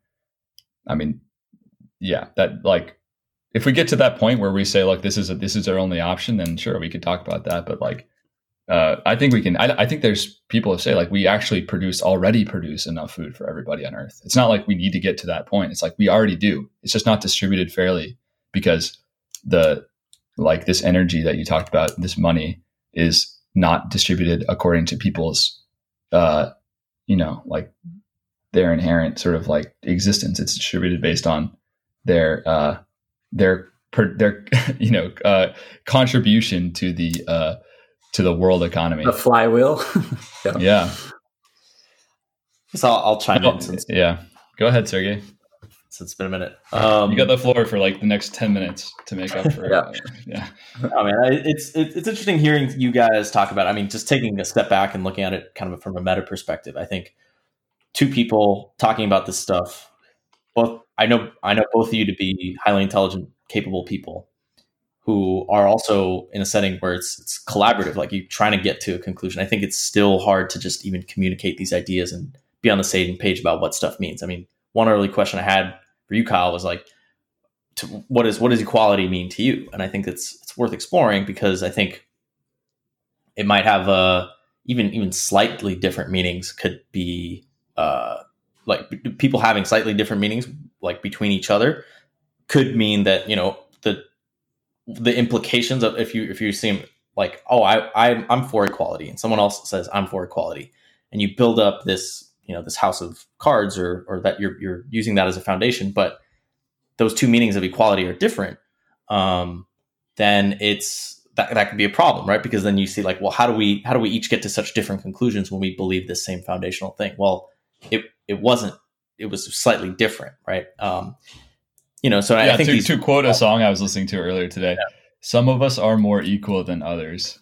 I mean, yeah, that like if we get to that point where we say, look, this is a, this is our only option, then sure, we could talk about that. But like, uh, I think we can. I, I, think there's people who say like we actually produce already produce enough food for everybody on Earth. It's not like we need to get to that point. It's like we already do. It's just not distributed fairly because the like this energy that you talked about, this money is not distributed according to people's, uh, you know, like their inherent sort of like existence. It's distributed based on their uh, their their (laughs) you know uh, contribution to the uh, to the world economy. The flywheel. (laughs) yeah. yeah. So I'll, I'll chime in. Since, yeah. Go ahead, Sergey. Since it's been a minute. Um, you got the floor for like the next 10 minutes to make up for (laughs) yeah. Uh, yeah. I mean, it's, it's, it's interesting hearing you guys talk about, it. I mean, just taking a step back and looking at it kind of from a meta perspective. I think two people talking about this stuff both I know I know both of you to be highly intelligent, capable people who are also in a setting where it's it's collaborative, like you're trying to get to a conclusion. I think it's still hard to just even communicate these ideas and be on the same page about what stuff means. I mean, one early question I had for you, Kyle, was like, to, what is what does equality mean to you? And I think it's it's worth exploring because I think it might have uh, even even slightly different meanings could be uh, like people having slightly different meanings like between each other could mean that you know the the implications of if you if you seem like oh I, I I'm for equality and someone else says I'm for equality and you build up this you know this house of cards or or that you're you're using that as a foundation but those two meanings of equality are different um, then it's that, that could be a problem right because then you see like well how do we how do we each get to such different conclusions when we believe this same foundational thing well it it wasn't it was slightly different, right? Um, you know, so yeah, I think to, these, to quote a song I was listening to earlier today, yeah. some of us are more equal than others.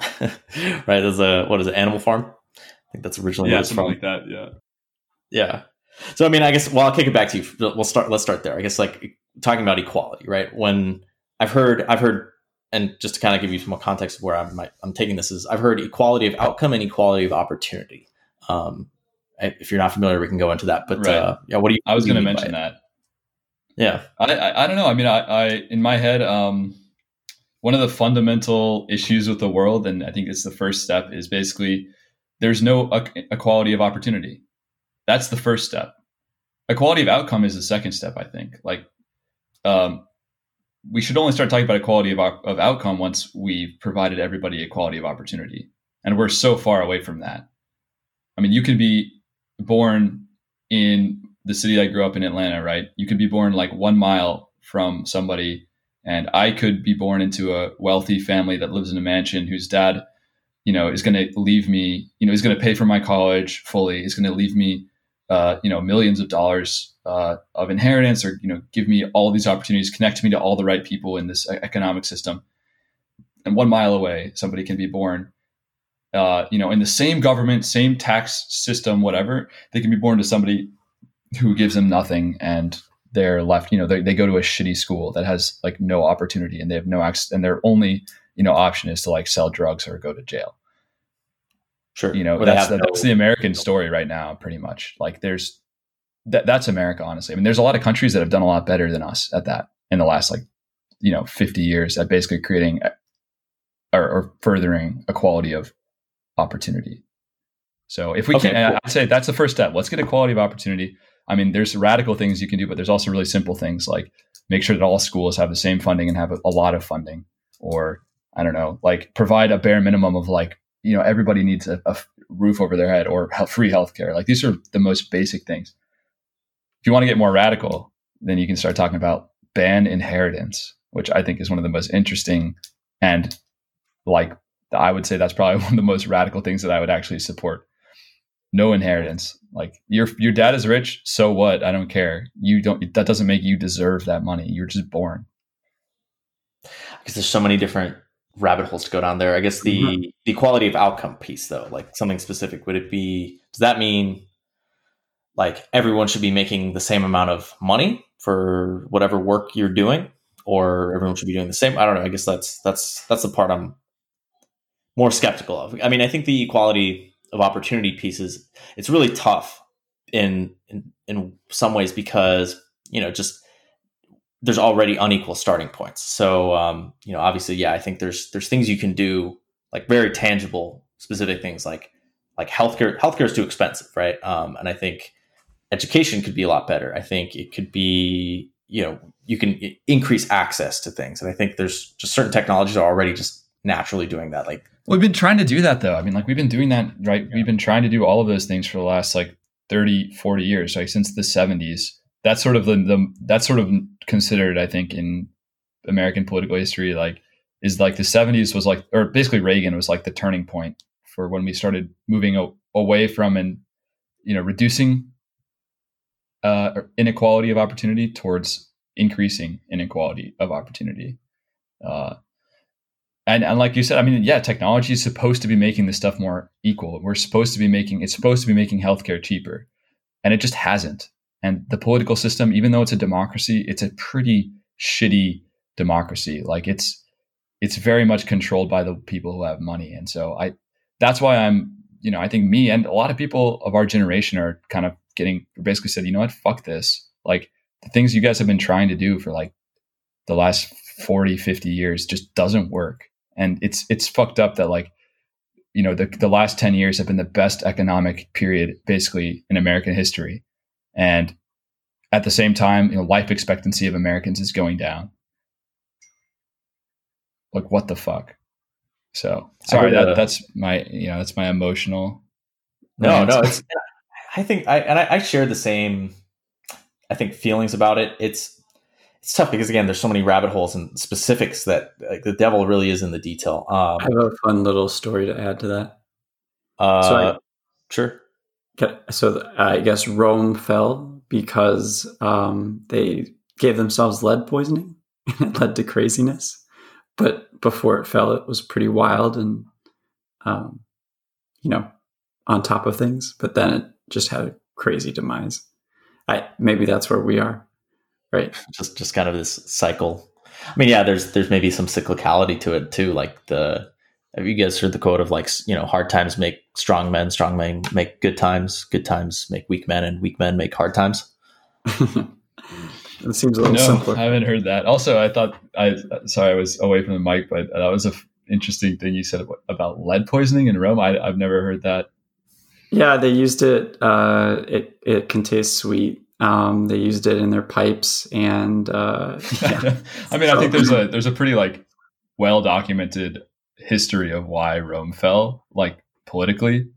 (laughs) right? There's a what is it, Animal Farm? I think that's originally yeah, something from. like that. Yeah, yeah. So I mean, I guess well, I'll kick it back to you. We'll start. Let's start there. I guess like talking about equality, right? When I've heard, I've heard, and just to kind of give you some more context of where I'm, I'm taking this is, I've heard equality of outcome and equality of opportunity. Um, if you're not familiar, we can go into that. But right. uh, yeah, what do you? I was going to mention that. Yeah, I, I, I don't know. I mean, I, I in my head, um, one of the fundamental issues with the world, and I think it's the first step, is basically there's no equality of opportunity. That's the first step. Equality of outcome is the second step. I think. Like, um, we should only start talking about equality of, of outcome once we've provided everybody equality of opportunity, and we're so far away from that. I mean, you can be born in the city I grew up in Atlanta, right? You could be born like one mile from somebody, and I could be born into a wealthy family that lives in a mansion whose dad, you know, is going to leave me, you know, is going to pay for my college fully. He's going to leave me, uh, you know, millions of dollars uh, of inheritance, or you know, give me all these opportunities, connect me to all the right people in this economic system. And one mile away, somebody can be born uh, you know, in the same government, same tax system, whatever, they can be born to somebody who gives them nothing and they're left, you know, they, they go to a shitty school that has like no opportunity and they have no access and their only, you know, option is to like sell drugs or go to jail. Sure. You know, they that's, have that's the American story right now, pretty much. Like there's, that, that's America, honestly. I mean, there's a lot of countries that have done a lot better than us at that in the last like, you know, 50 years at basically creating uh, or, or furthering equality of opportunity. So if we Okay, can, cool. I'd say that's the first step. Let's get equality of opportunity. I mean, there's radical things you can do, but there's also really simple things like make sure that all schools have the same funding and have a, a lot of funding, or I don't know, like provide a bare minimum of like you know everybody needs a roof over their head or free healthcare. Like these are the most basic things. If you want to get more radical, then you can start talking about ban inheritance, which I think is one of the most interesting and like I would say that's probably (laughs) one of the most radical things that I would actually support. No inheritance. Like your your dad is rich, so what? I don't care. You don't. That doesn't make you deserve that money. You're just born. because there's so many different rabbit holes to go down there. I guess the Mhm. the quality of outcome piece though, like something specific, would it be does that mean like everyone should be making the same amount of money for whatever work you're doing or everyone should be doing the same? I don't know. I guess that's that's that's the part I'm more skeptical of. I mean, I think the equality of opportunity pieces, it's really tough in in in some ways because, you know, just there's already unequal starting points. So um, you know, obviously, yeah, I think there's there's things you can do like very tangible, specific things like like healthcare. Healthcare is too expensive, right? Um, and I think education could be a lot better. I think it could be you know you can increase access to things, and I think there's just certain technologies are already just naturally doing that. Like We've been trying to do that though. I mean, like we've been doing that, right? We've been trying to do all of those things for the last like 30, 40 years, like since the 70s. That's sort of the, the that's sort of considered, I think, in American political history, like is like the 70s was like, or basically Reagan was like the turning point for when we started moving a, away from and you know reducing uh, inequality of opportunity towards increasing inequality of opportunity. Uh, and, and like you said, I mean, yeah, technology is supposed to be making this stuff more equal. We're supposed to be making it's supposed to be making healthcare cheaper, and it just hasn't. And the political system, even though it's a democracy, it's a pretty shitty democracy. Like it's it's very much controlled by the people who have money, and so I that's why I'm you know I think me and a lot of people of our generation are kind of getting basically said, you know what, fuck this. Like the things you guys have been trying to do for like the last 40 50 years just doesn't work and it's it's fucked up that like you know the, the last 10 years have been the best economic period basically in american history and at the same time you know life expectancy of americans is going down like what the fuck so sorry that, uh, that's my you know that's my emotional No, no, it's. I think I and I, I share the same. I think feelings about it. It's it's tough because again, there's so many rabbit holes and specifics that like, the devil really is in the detail. Um, I have a fun little story to add to that. uh, so I- sure. So I guess Rome fell because um, they gave themselves lead poisoning (laughs) and it led to craziness. But before it fell, it was pretty wild and, um, you know, on top of things. But then it just had a crazy demise. I maybe that's where we are, right? Just just kind of this cycle. I mean, yeah, there's there's maybe some cyclicality to it too. Like the have you guys heard the quote of like you know hard times make strong men, strong men make good times, good times make weak men, and weak men make hard times. it seems a little no, simpler. I haven't heard that. Also, I thought I sorry I was away from the mic, but that was a f- interesting thing you said about, about lead poisoning in Rome. I, I've never heard that. Yeah, they used it. Uh, it it can taste sweet. Um, they used it in their pipes, and uh, (laughs) yeah. I mean, I think there's a there's a pretty like well documented history of why Rome fell, like politically.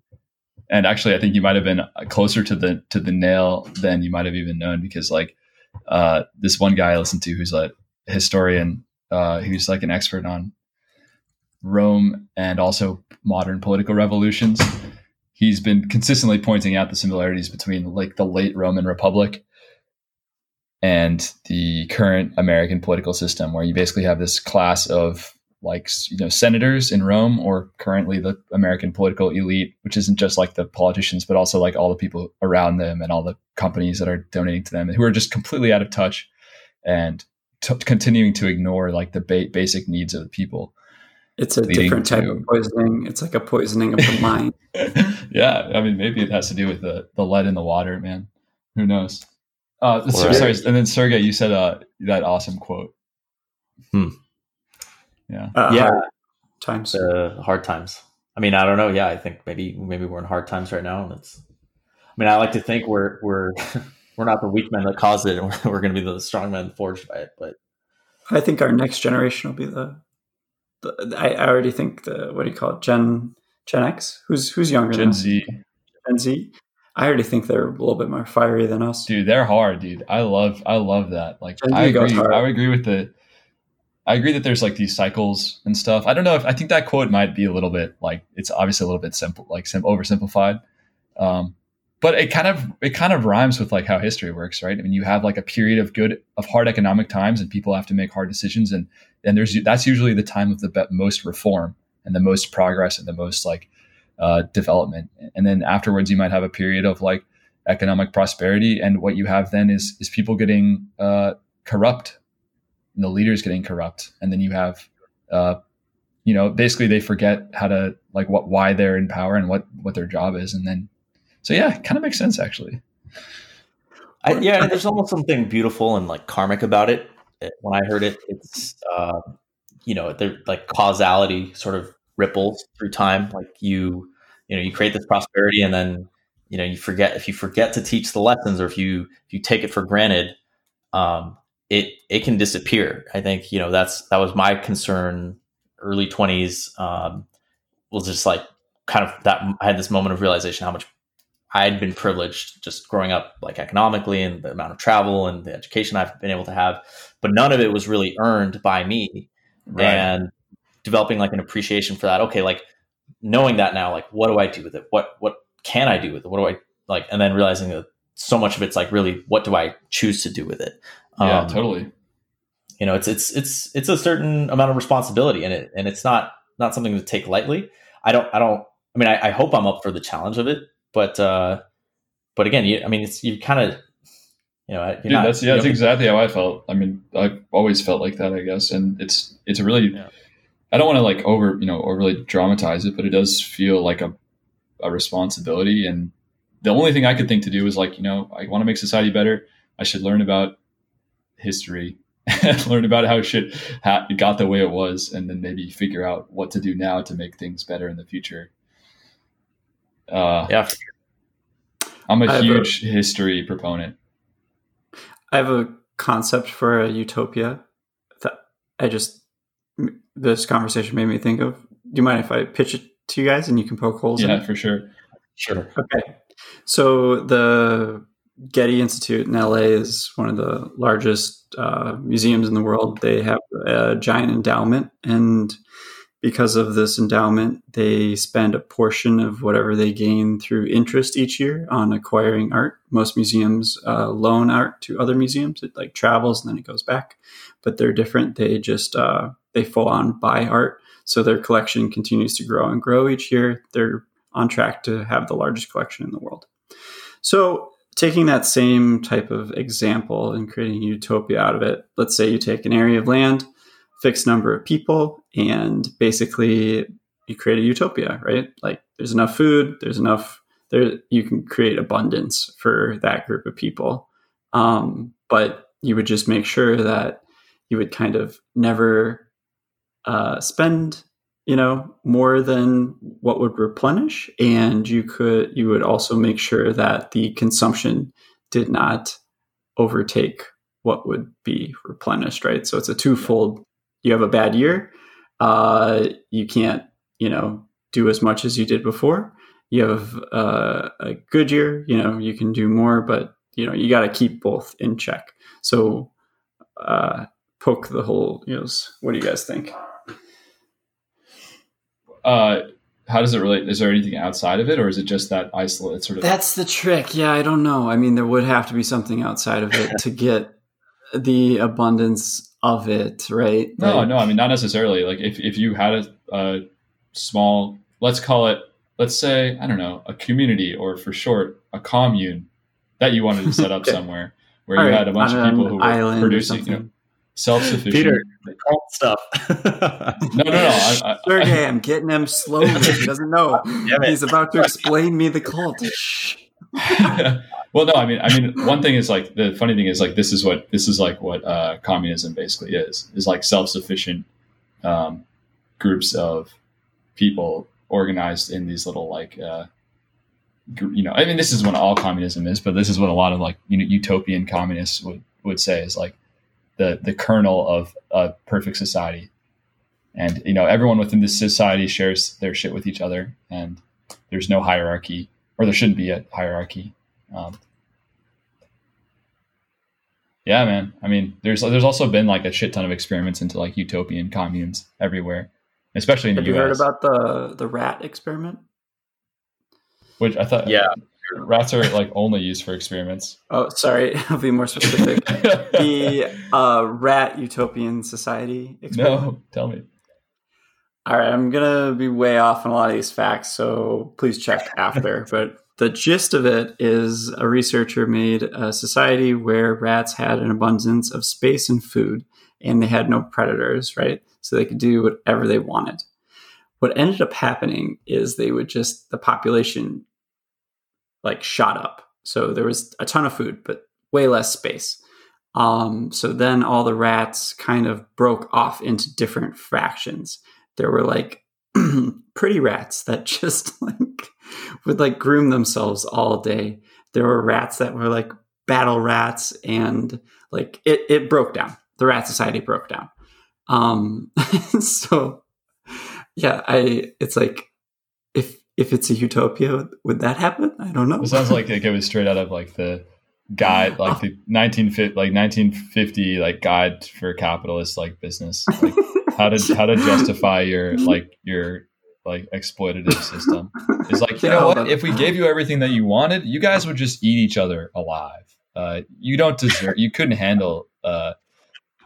And actually, I think you might have been closer to the to the nail than you might have even known because like uh, this one guy I listened to who's a historian uh, who's like an expert on Rome and also modern political revolutions. He's been consistently pointing out the similarities between like the late Roman Republic and the current American political system, where you basically have this class of like you know senators in Rome or currently the American political elite, which isn't just like the politicians, but also like all the people around them and all the companies that are donating to them who are just completely out of touch and t- continuing to ignore like the ba- basic needs of the people. It's a different type to... of poisoning. It's like a poisoning of the (laughs) mind. yeah, I mean, maybe it has to do with the the lead in the water, man. Who knows? Uh, right. sorry, and then Sergey, you said uh, that awesome quote. Hmm. Yeah. Uh, yeah. Hard times. Uh, hard times. I mean, I don't know. Yeah, I think maybe maybe we're in hard times right now, and it's. I mean, I like to think we're we're (laughs) we're not the weak men that caused it, and we're, we're going to be the strong men forged by it. But I think our next generation will be the. The I, I already think the what do you call it, Gen Gen X? Who's who's younger? Gen Z. Gen Z. I already think they're a little bit more fiery than us. Dude, they're hard, dude. I love I love that. Like I agree. I agree with the I agree that there's like these cycles and stuff. I don't know if I think that quote might be a little bit like it's obviously a little bit simple, like sim- oversimplified. Um, but it kind of it kind of rhymes with like how history works, right? I mean, you have like a period of good of hard economic times, and people have to make hard decisions, and and there's that's usually the time of the most reform and the most progress and the most like uh, development. And then afterwards, you might have a period of like economic prosperity, and what you have then is is people getting uh, corrupt and the leaders getting corrupt, and then you have, uh, you know, basically they forget how to like what why they're in power and what what their job is, and then so yeah, it kind of makes sense actually. I, yeah, there's almost something beautiful and like karmic about it. When I heard it, it's uh, you know, they're like causality sort of ripples through time. Like you, you know, you create this prosperity, and then you know you forget if you forget to teach the lessons, or if you if you take it for granted, um, it it can disappear. I think you know that's that was my concern. Early twenties um, was just like kind of that. I had this moment of realization how much I had been privileged just growing up, like economically, and the amount of travel and the education I've been able to have. But none of it was really earned by me, right. and developing like an appreciation for that. Okay, like knowing that now, like what do I do with it? What what can I do with it? What do I like? And then realizing that so much of it's like really what do I choose to do with it? Yeah, um, totally. You know, it's it's it's it's a certain amount of responsibility in it, and it's not not something to take lightly. I don't I don't. I mean, I, I hope I'm up for the challenge of it, but uh, but again, you, I mean, it's you kind of you know, Dude, not, that's yeah, that's exactly how I felt. I mean, I've always felt like that, I guess, and it's it's a really. Yeah. I don't want to like over you know overly dramatize it, but it does feel like a a responsibility. And the only thing I could think to do is like you know I want to make society better. I should learn about history and (laughs) learn about how shit ha- got the way it was, and then maybe figure out what to do now to make things better in the future. Uh, yeah, I'm a huge a, history proponent. I have a concept for a utopia that I just this conversation made me think of. Do you mind if I pitch it to you guys and you can poke holes yeah, in it? Yeah, for sure. Sure. Okay. So the Getty Institute in LA is one of the largest uh, museums in the world. They have a giant endowment, and because of this endowment, they spend a portion of whatever they gain through interest each year on acquiring art. Most museums uh, loan art to other museums; it like travels and then it goes back. But they're different. They just uh, they full on buy art, so their collection continues to grow and grow each year. They're on track to have the largest collection in the world. So taking that same type of example and creating a utopia out of it, let's say you take an area of land, fixed number of people, and basically you create a utopia, right? Like there's enough food, there's enough there you can create abundance for that group of people. Um, but you would just make sure that you would kind of never uh, spend you know more than what would replenish and you could you would also make sure that the consumption did not overtake what would be replenished right so it's a twofold you have a bad year uh, you can't you know do as much as you did before you have uh, a good year you know you can do more but you know you got to keep both in check so uh, poke the hole you know what do you guys think uh, how does it relate? Is there anything outside of it, or is it just that isolated sort of? That's the trick. Yeah, I don't know. I mean, there would have to be something outside of it to get the abundance of it, right? No, Like- no, I mean not necessarily. Like if if you had a, a small, let's call it, let's say I don't know, a community or for short, a commune that you wanted to set up (laughs) Okay. somewhere where All you right, had a bunch of people who were producing, you know, self-sufficient. Peter, the cult stuff. no, no, no. I, I, Sergey, I'm getting him slowly. He doesn't know. (laughs) Damn. He's about to explain me the cult. (laughs) Well, no, I mean, I mean, one thing is like the funny thing is like this is what this is like what uh, communism basically is is like self-sufficient um, groups of people organized in these little like uh, you know, I mean, this is what all communism is, but this is what a lot of like you know utopian communists would would say is like the the kernel of a perfect society, and you know everyone within this society shares their shit with each other, and there's no hierarchy or there shouldn't be a hierarchy. Um, yeah, man. I mean, there's there's also been like a shit ton of experiments into like utopian communes everywhere, especially in the Have you heard U.S. about the the rat experiment? which I thought Yeah. rats are like only used for experiments. Oh, sorry. (laughs) I'll be more specific. (laughs) the uh, rat utopian society experiment. no, tell me. All right, I'm gonna be way off on a lot of these facts, so please check after. (laughs) but the gist of it is a researcher made a society where rats had an abundance of space and food, and they had no predators, right? So they could do whatever they wanted. What ended up happening is they would just the population like shot up. So there was a ton of food, but way less space. Um, so then all the rats kind of broke off into different fractions there were like (clears throat) pretty rats that (laughs) just like would like groom themselves all day. There were rats that were like battle rats and like it, it broke down. The rat society broke down. Um (laughs) so yeah, I it's like if if it's a utopia, would that happen? I don't know. It sounds like, it was straight out of like the guide, like the 1950, like 1950, like guide for capitalist like business, like (laughs) how to how to justify your (laughs) like your like exploitative system. It's like you know what? If we gave you everything that you wanted, you guys would just eat each other alive. Uh, you don't deserve. You couldn't handle. Uh,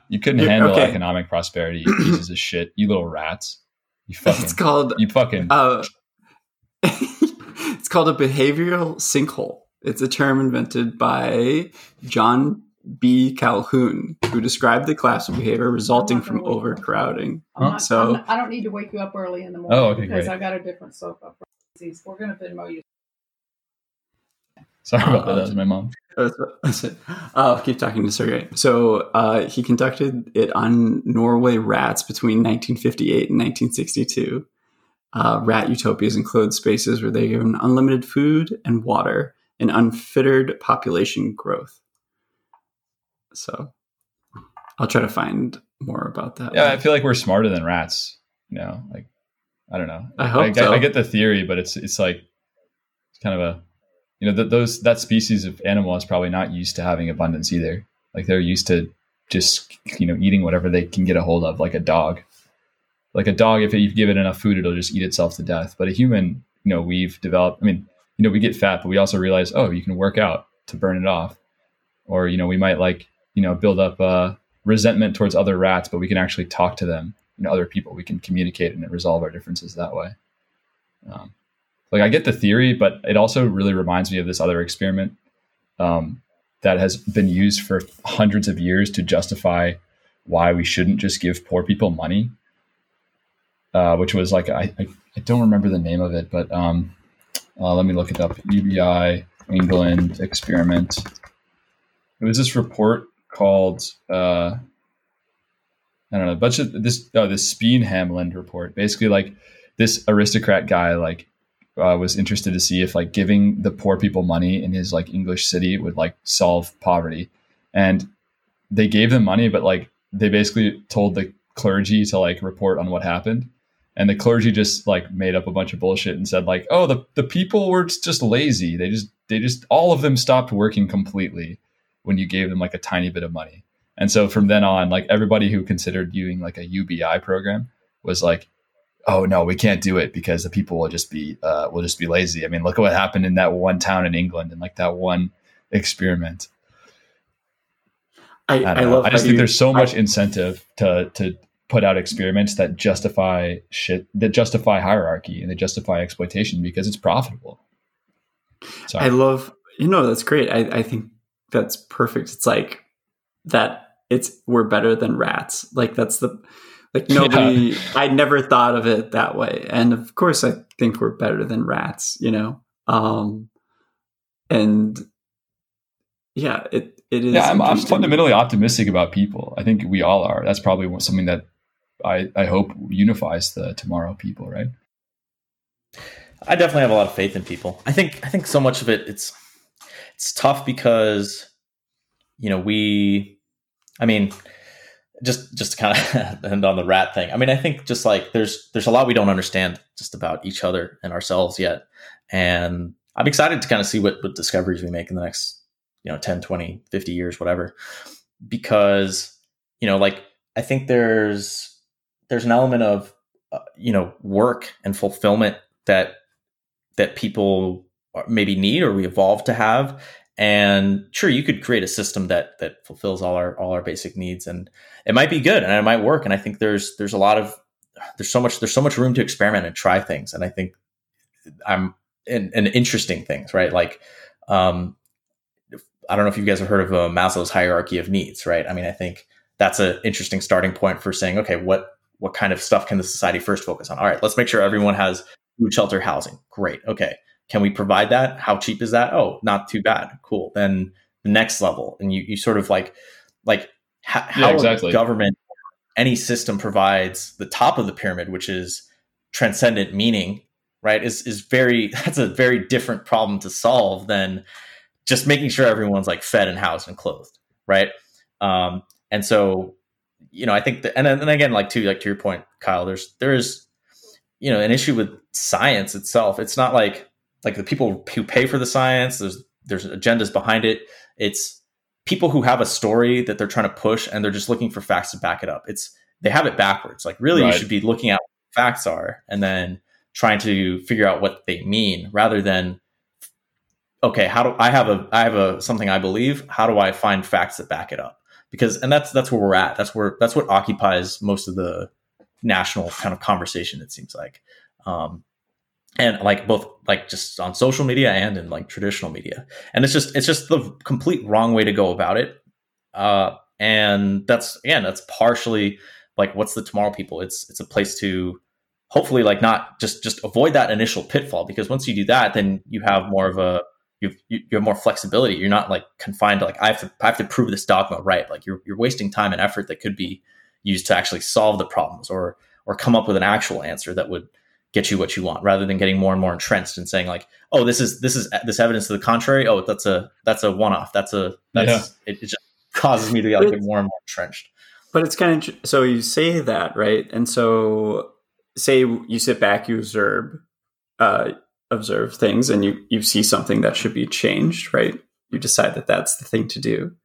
you couldn't handle okay. economic prosperity. You (clears throat) pieces of shit. You little rats. You fucking. it's called you fucking. uh, (laughs) it's called a behavioral sinkhole. It's a term invented by John B. Calhoun, who described the class of behavior resulting from gonna wake up. overcrowding. I'm not, So- I'm not- I don't need to wake you up early in the morning Oh, okay, because great. I got a different sofa. for these. We're going to Venmo you. sorry about that. uh, That was my mom. (laughs) That's. I'll keep talking to Sergey. So uh, he conducted it on Norway rats between 1958 and 1962. Uh, rat utopias enclosed spaces where they given unlimited food and water and unfettered population growth. So I'll try to find more about that. Yeah, I feel like we're smarter than rats. You know, like I don't know. I hope I, so. I get the theory, but it's it's like it's kind of a you know th- those that species of animal is probably not used to having abundance either. Like they're used to just you know eating whatever they can get a hold of, like a dog. Like a dog, if you give it enough food, it'll just eat itself to death. But a human, you know, we've developed. I mean, you know, we get fat, but we also realize, oh, you can work out to burn it off, or you know, we might like you know build up uh, resentment towards other rats, but we can actually talk to them, you know, other people. We can communicate and resolve our differences that way. Um, like I get the theory, but it also really reminds me of this other experiment um, that has been used for hundreds of years to justify why we shouldn't just give poor people money. Uh, which was like I, I I don't remember the name of it, but um, uh, let me look it up. UBI England experiment. It was this report called uh, I don't know, a bunch of this oh, this Speenhamland report. Basically, like this aristocrat guy like uh, was interested to see if like giving the poor people money in his like English city would like solve poverty, and they gave them money, but like they basically told the clergy to like report on what happened. And the clergy just like made up a bunch of bullshit and said like, oh, the, the people were just lazy. They just they just all of them stopped working completely when you gave them like a tiny bit of money. And so from then on, like everybody who considered doing like a UBI program was like, oh no, we can't do it because the people will just be uh, will just be lazy. I mean, look at what happened in that one town in England and like that one experiment. I, I, I love. I just think you- there's so I- much incentive to to put out experiments that justify shit that justify hierarchy and that justify exploitation because it's profitable. So I love, you know, that's great. I, I think that's perfect. It's like that it's, we're better than rats. Like that's the, like nobody, I never thought of it that way. And of course, I think we're better than rats, you know? Um, and yeah, it, it is. yeah, I'm, I'm fundamentally optimistic about people. I think we all are. That's probably something that I, I hope unifies the tomorrow people, right? I definitely have a lot of faith in people. I think I think so much of it it's it's tough because you know we I mean just just to kind of (laughs) end on the rat thing. I mean I think just like there's there's a lot we don't understand just about each other and ourselves yet. And I'm excited to kind of see what what discoveries we make in the next you know 10, 20, 50 years whatever because you know like I think there's there's an element of uh, you know work and fulfillment that that people maybe need or we evolved to have and sure you could create a system that that fulfills all our all our basic needs and it might be good and it might work and i think there's there's a lot of there's so much there's so much room to experiment and try things and i think i'm and, and interesting things right like um i don't know if you guys have heard of uh, maslow's hierarchy of needs right i mean i think that's an interesting starting point for saying okay what what kind of stuff can the society first focus on all right let's make sure everyone has food, shelter, housing. Great. Okay. Can we provide that? How cheap is that? Oh, not too bad. Cool. Then the next level, and you you sort of like like how, how exactly. government any system provides the top of the pyramid, which is transcendent meaning, right? Is is very (laughs) that's a very different problem to solve than just making sure everyone's like fed and housed and clothed, right? Um, and so you know, I think that, and then and again, like to like to your point, Kyle, there's there's you know an issue with science itself. It's not like like the people who pay for the science. There's there's agendas behind it. It's people who have a story that they're trying to push, and they're just looking for facts to back it up. It's they have it backwards. Like really, Right. you should be looking at what facts are, and then trying to figure out what they mean, rather than okay, how do I have a I have a something I believe? How do I find facts that back it up? Because and that's that's where we're at. That's where that's what occupies most of the national kind of conversation. It seems like, um, and like both like just on social media and in like traditional media. And it's just it's just the complete wrong way to go about it. Uh, and that's again that's partially like what's the tomorrow people? It's it's a place to hopefully like not just just avoid that initial pitfall because once you do that, then you have more of a you you you have more flexibility. You're not like confined to like I have to I have to prove this dogma right. Like you're you're wasting time and effort that could be used to actually solve the problems or or come up with an actual answer that would get you what you want rather than getting more and more entrenched and saying like oh this is this is this evidence to the contrary? Oh that's a that's a one off that's a that's it, it just causes me to get like, more and more entrenched. But it's kind of so you say that right, and so say you sit back, you observe, uh, observe things, and you you see something that should be changed, right? You decide that that's the thing to do,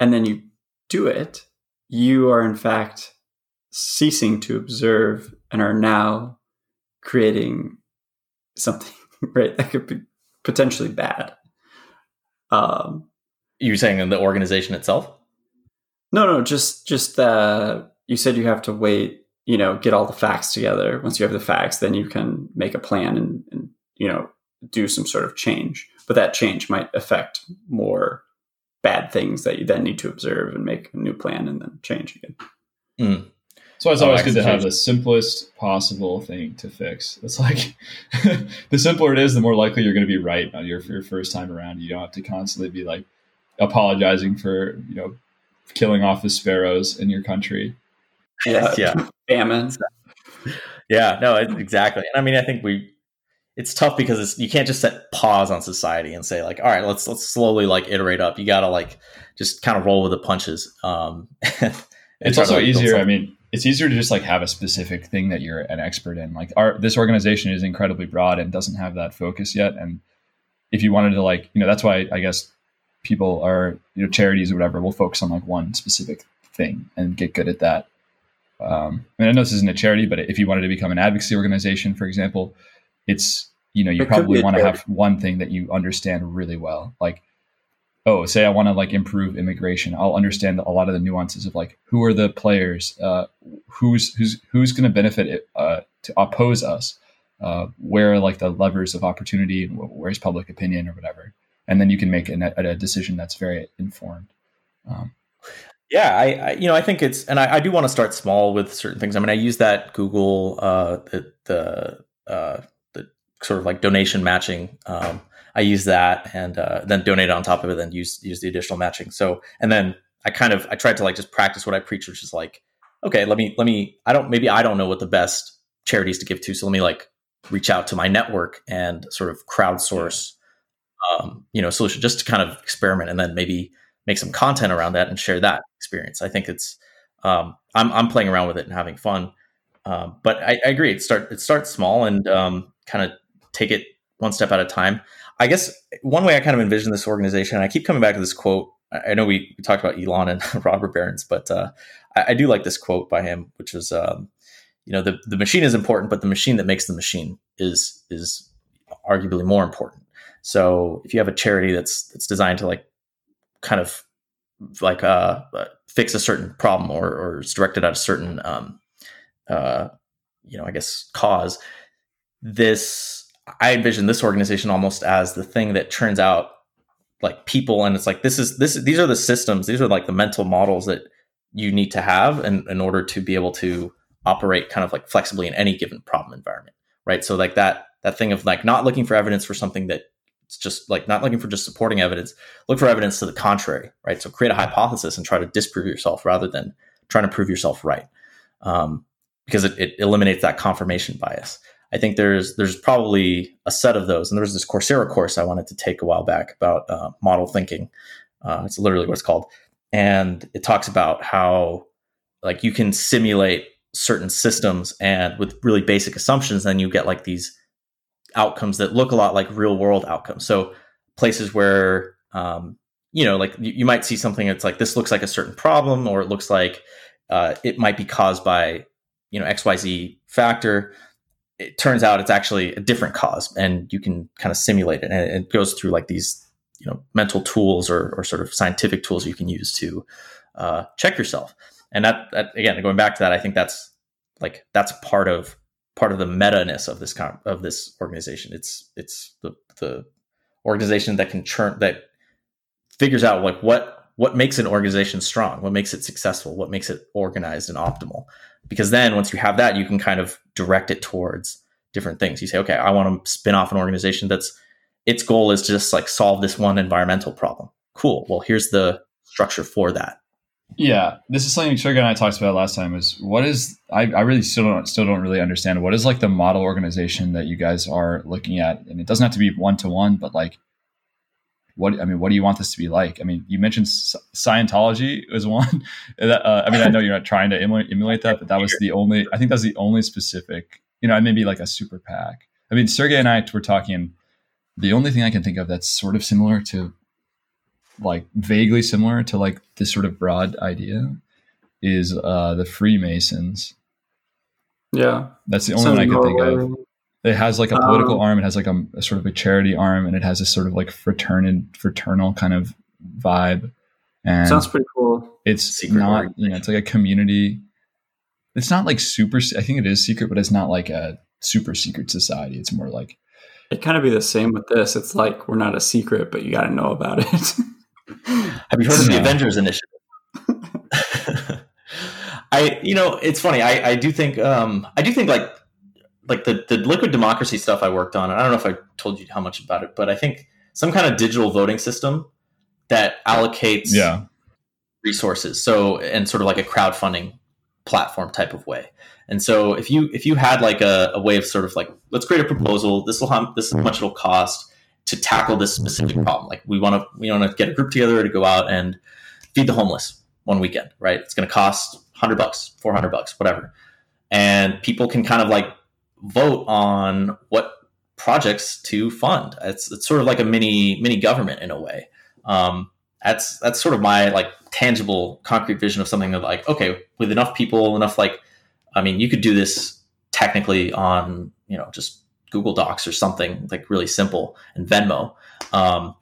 and then you do it. You are in fact ceasing to observe and are now creating something (laughs) right that could be potentially bad. Um, you're saying in the organization itself no, no, just just uh, you said you have to wait. You know, get all the facts together. Once you have the facts, then you can make a plan and, and you know do some sort of change. But that change might affect more bad things that you then need to observe and make a new plan and then change again. Mm. So it's Oh, always good to have the simplest possible thing to fix. It's like (laughs) the simpler it is, the more likely you're going to be right on your, your first time around. You don't have to constantly be like apologizing for you know killing off the sparrows in your country. Yeah, (laughs) yeah famine. yeah no it, exactly and i mean i think we it's tough because it's, you can't just set pause on society and say like all right let's let's slowly like iterate up you gotta like just kind of roll with the punches um (laughs) It's also easier. I mean, it's easier to just like have a specific thing that you're an expert in. Like our this organization is incredibly broad and doesn't have that focus yet. And if you wanted to like, you know, that's why I guess people are, you know, charities or whatever will focus on like one specific thing and get good at that. Um, I mean, I know this isn't a charity, but if you wanted to become an advocacy organization, for example, it's you know you It probably want to have one thing that you understand really well. Like oh, say I want to like improve immigration, I'll understand a lot of the nuances of like who are the players, uh, who's who's who's going to benefit it, uh, to oppose us, uh, where are like the levers of opportunity, where's public opinion or whatever, and then you can make a, a decision that's very informed. Um, yeah, I, I, you know I think it's and I, I, do want to start small with certain things. I mean, I use that Google uh, the the uh, the sort of like donation matching. Um, I use that and uh, then donate on top of it, then use use the additional matching. So and then I kind of I tried to like just practice what I preach, which is like, okay, let me let me I don't maybe I don't know what the best charities to give to, so let me like reach out to my network and sort of crowdsource, um, you know, solution just to kind of experiment and then maybe make some content around that and share that experience. I think it's um, I'm I'm playing around with it and having fun. Um, but I, I, agree. It start it starts small and um, kind of take it one step at a time. I guess one way I kind of envision this organization, I keep coming back to this quote. I know we, we talked about Elon and (laughs) robber barons, but uh, I, I, do like this quote by him, which is, um, you know, the, the machine is important, but the machine that makes the machine is is arguably more important. So if you have a charity that's that's designed to like kind of like uh, uh, fix a certain problem or, or is directed at a certain um, uh, you know I guess cause this I envision this organization almost as the thing that turns out like people and it's like this is this these are the systems these are like the mental models that you need to have in, in order to be able to operate kind of like flexibly in any given problem environment right so like that that thing of like not looking for evidence for something that it's just like not looking for just supporting evidence. Look for evidence to the contrary, right? So create a hypothesis and try to disprove yourself rather than trying to prove yourself right, um, because it, it, eliminates that confirmation bias. I think there's there's probably a set of those, and there was this Coursera course I wanted to take a while back about uh, model thinking. Uh, it's literally what it's called, and it talks about how like you can simulate certain systems and with really basic assumptions, then you get like these outcomes that look a lot like real world outcomes. So places where um, you know, like you, you, might see something that's like this looks like a certain problem, or it looks like uh, it might be caused by you know X Y Z factor. It turns out it's actually a different cause, and you can kind of simulate it, and it goes through like these you know mental tools or, or sort of scientific tools you can use to uh, check yourself. And that, that again, going back to that, I think that's like that's part of part of the meta ness of this con- of this organization. It's it's the the organization that can churn that figures out like what what makes an organization strong, what makes it successful, what makes it organized and optimal. Because then once you have that, you can kind of direct it towards different things. You say, okay, I want to spin off an organization that's its goal is to just like solve this one environmental problem. Cool. Well, here's the structure for that. Yeah, this is something Sergey and I talked about last time. Is what is I, I really still don't still don't really understand what is like the model organization that you guys are looking at, and it doesn't have to be one to one, but like what I mean, what do you want this to be like? I mean, you mentioned Scientology was one. (laughs) uh, I mean, I know you're not trying to emulate, emulate that, but that was the only. I think that's the only specific. You know, I maybe like a super PAC. I mean, Sergey and I were talking. The only thing I can think of that's sort of similar to like vaguely similar to like this sort of broad idea is uh the Freemasons. Yeah. That's the only one I can think of. It has like a political um, arm, it has like a, a, sort of a charity arm, and it has a sort of like fraternal fraternal kind of vibe. And sounds pretty cool. It's secret not, you know, it's like a community. It's not like super I think it is secret, but it's not like a super secret society. It's more like it kind of be the same with this. It's like we're not a secret, but you got to know about it. (laughs) Have you heard of the Avengers Initiative? (laughs) I, you know, it's funny. I, I do think, um, I do think like, like the, the liquid democracy stuff I worked on. I don't know if I told you how much about it, but I think some kind of digital voting system that allocates yeah. resources. So, and sort of like a crowdfunding platform type of way. And so if you, if you had like a, a way of sort of like, let's create a proposal, this will, this is how much it'll cost to tackle this specific mm-hmm. problem. Like we want to we want to get a group together to go out and feed the homeless one weekend, right? It's going to cost 100 bucks, 400 bucks, whatever. And people can kind of like vote on what projects to fund. It's it's sort of like a mini mini government in a way. Um, that's that's sort of my like tangible concrete vision of something that like okay with enough people enough like i mean you could do this technically on you know just Google Docs or something like really simple and Venmo. Um,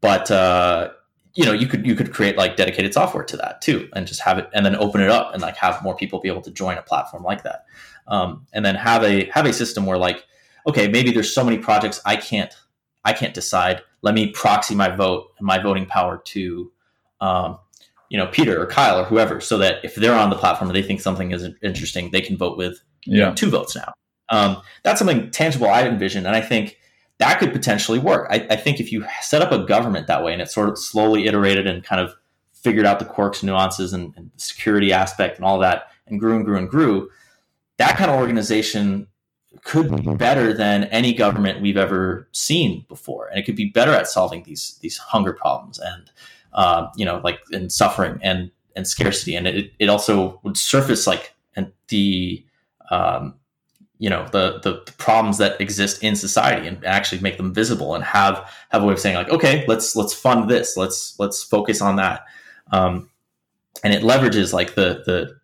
but uh, you know, you could you could create like dedicated software to that too, and just have it, and then open it up, and like have more people be able to join a platform like that, um, and then have a have a system where like, okay, maybe there's so many projects I can't I can't decide. Let me proxy my vote and my voting power to, um, you know, Peter or Kyle or whoever, so that if they're on the platform and they think something is interesting, they can vote with you know, two votes now. Um, that's something tangible I envision, and I think that could potentially work. I, I think if you set up a government that way and it sort of slowly iterated and kind of figured out the quirks, nuances, and, and security aspect and all that, and grew and grew and grew, that kind of organization could be better than any government we've ever seen before, and it could be better at solving these these hunger problems and uh, you know like and suffering and and scarcity, and it it also would surface like and the um, you know the, the the problems that exist in society and actually make them visible and have have a way of saying like okay let's let's fund this. Let's let's focus on that. Um, and it leverages like the the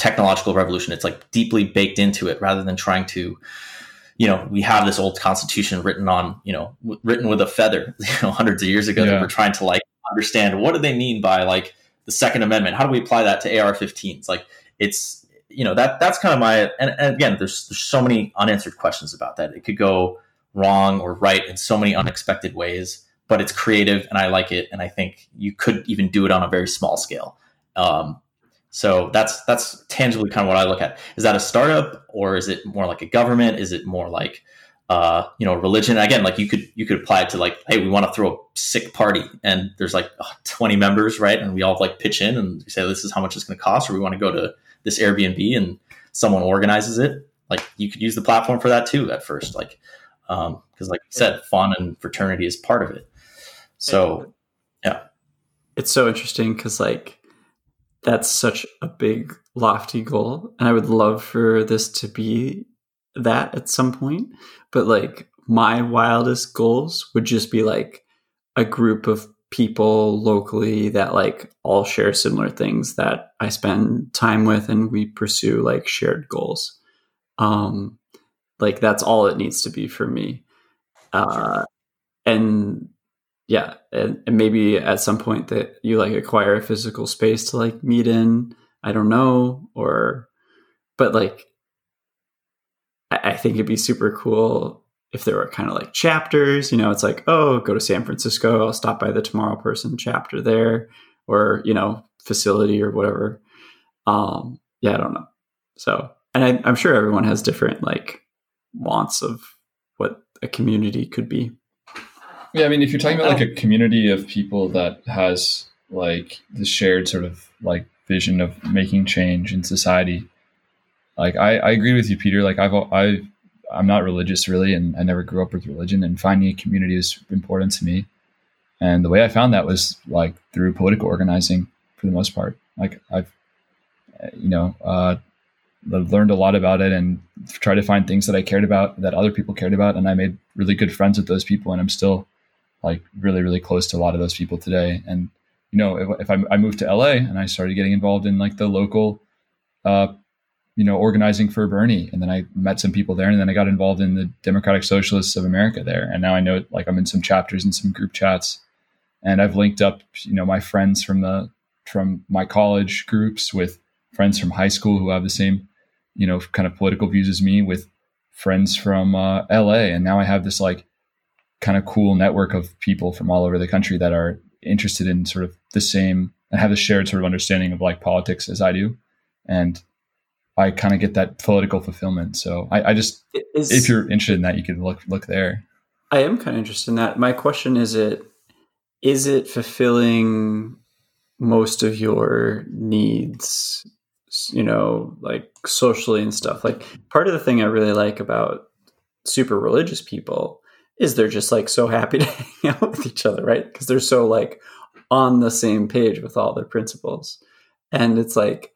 technological revolution. It's like deeply baked into it rather than trying to you know we have this old constitution written on you know w- written with a feather (laughs) you know hundreds of years ago Yeah. that we're trying to like understand what do they mean by like the second amendment? How do we apply that to ar-15s like it's you know that that's kind of my and, and again there's there's so many unanswered questions about that. It could go wrong or right in so many unexpected ways but it's creative and i like it and i think you could even do it on a very small scale. Um, so that's that's tangibly kind of what i look at. Is that a startup or is it more like a government? Is it more like uh, you know religion? Again like you could you could apply it to like hey we want to throw a sick party and there's like uh, 20 members right? And we all like pitch in and say this is how much it's going to cost or we want to go to this Airbnb and someone organizes it, like you could use the platform for that too at first, like um, because like you said, fun and fraternity is part of it. So yeah, it's so interesting because like that's such a big lofty goal and i would love for this to be that at some point but like my wildest goals would just be like a group of people locally that like all share similar things that i spend time with and we pursue like shared goals. Um like that's all it needs to be for me. Uh and yeah and, and maybe at some point that you like acquire a physical space to like meet in i don't know or but like i, I think it'd be super cool if there were kind of like chapters you know it's like oh go to san francisco i'll stop by the tomorrow person chapter there or you know facility or whatever. Um yeah i don't know. So and I, i'm sure everyone has different like wants of what a community could be Yeah, I mean, if you're talking about like a community of people that has like the shared sort of like vision of making change in society, like I, I agree with you, Peter. Like I've I I'm not religious really, and I never grew up with religion, and finding a community is important to me. And the way I found that was like through political organizing for the most part. Like I've, you know, uh, learned a lot about it and tried to find things that I cared about that other people cared about, and I made really good friends with those people, and I'm still like really really close to a lot of those people today. And you know if, if I, I moved to la and i started getting involved in like the local uh, you know organizing for bernie and then i met some people there and then i got involved in the democratic socialists of america there. And now i know like i'm in some chapters and some group chats. And i've linked up you know my friends from the from my college groups with friends from high school who have the same you know kind of political views as me with friends from uh, la and now i have this like kind of cool network of people from all over the country that are interested in sort of the same and have a shared sort of understanding of like politics as I do. And I kind of get that political fulfillment. So I, I just, Is- if you're interested in that, you can look, look there. I am kind of interested in that. My question is it is it fulfilling most of your needs, you know, like socially and stuff? Like part of the thing I really like about super religious people is they're just like so happy (laughs) to hang out with each other, right? Because they're so like on the same page with all their principles. And it's like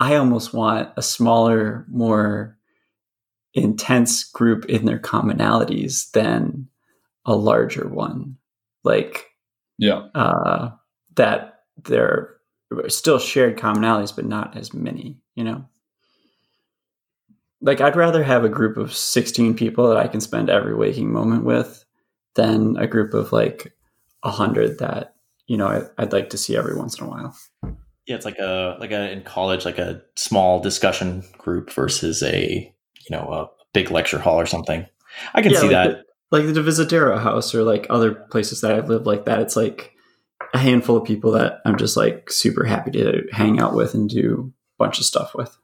I almost want a smaller, more intense group in their commonalities than a larger one like Yeah. uh that there are still shared commonalities but not as many you know like i'd rather have a group of 16 people that i can spend every waking moment with than a group of like 100 that you know I, I'd like to see every once in a while. Yeah, it's like a like a in college, like a small discussion group versus a you know a big lecture hall or something. I can Yeah, see like that. the- like the Visitera house or like other places that I've lived like that. It's like a handful of people that I'm just like super happy to hang out with and do a bunch of stuff with.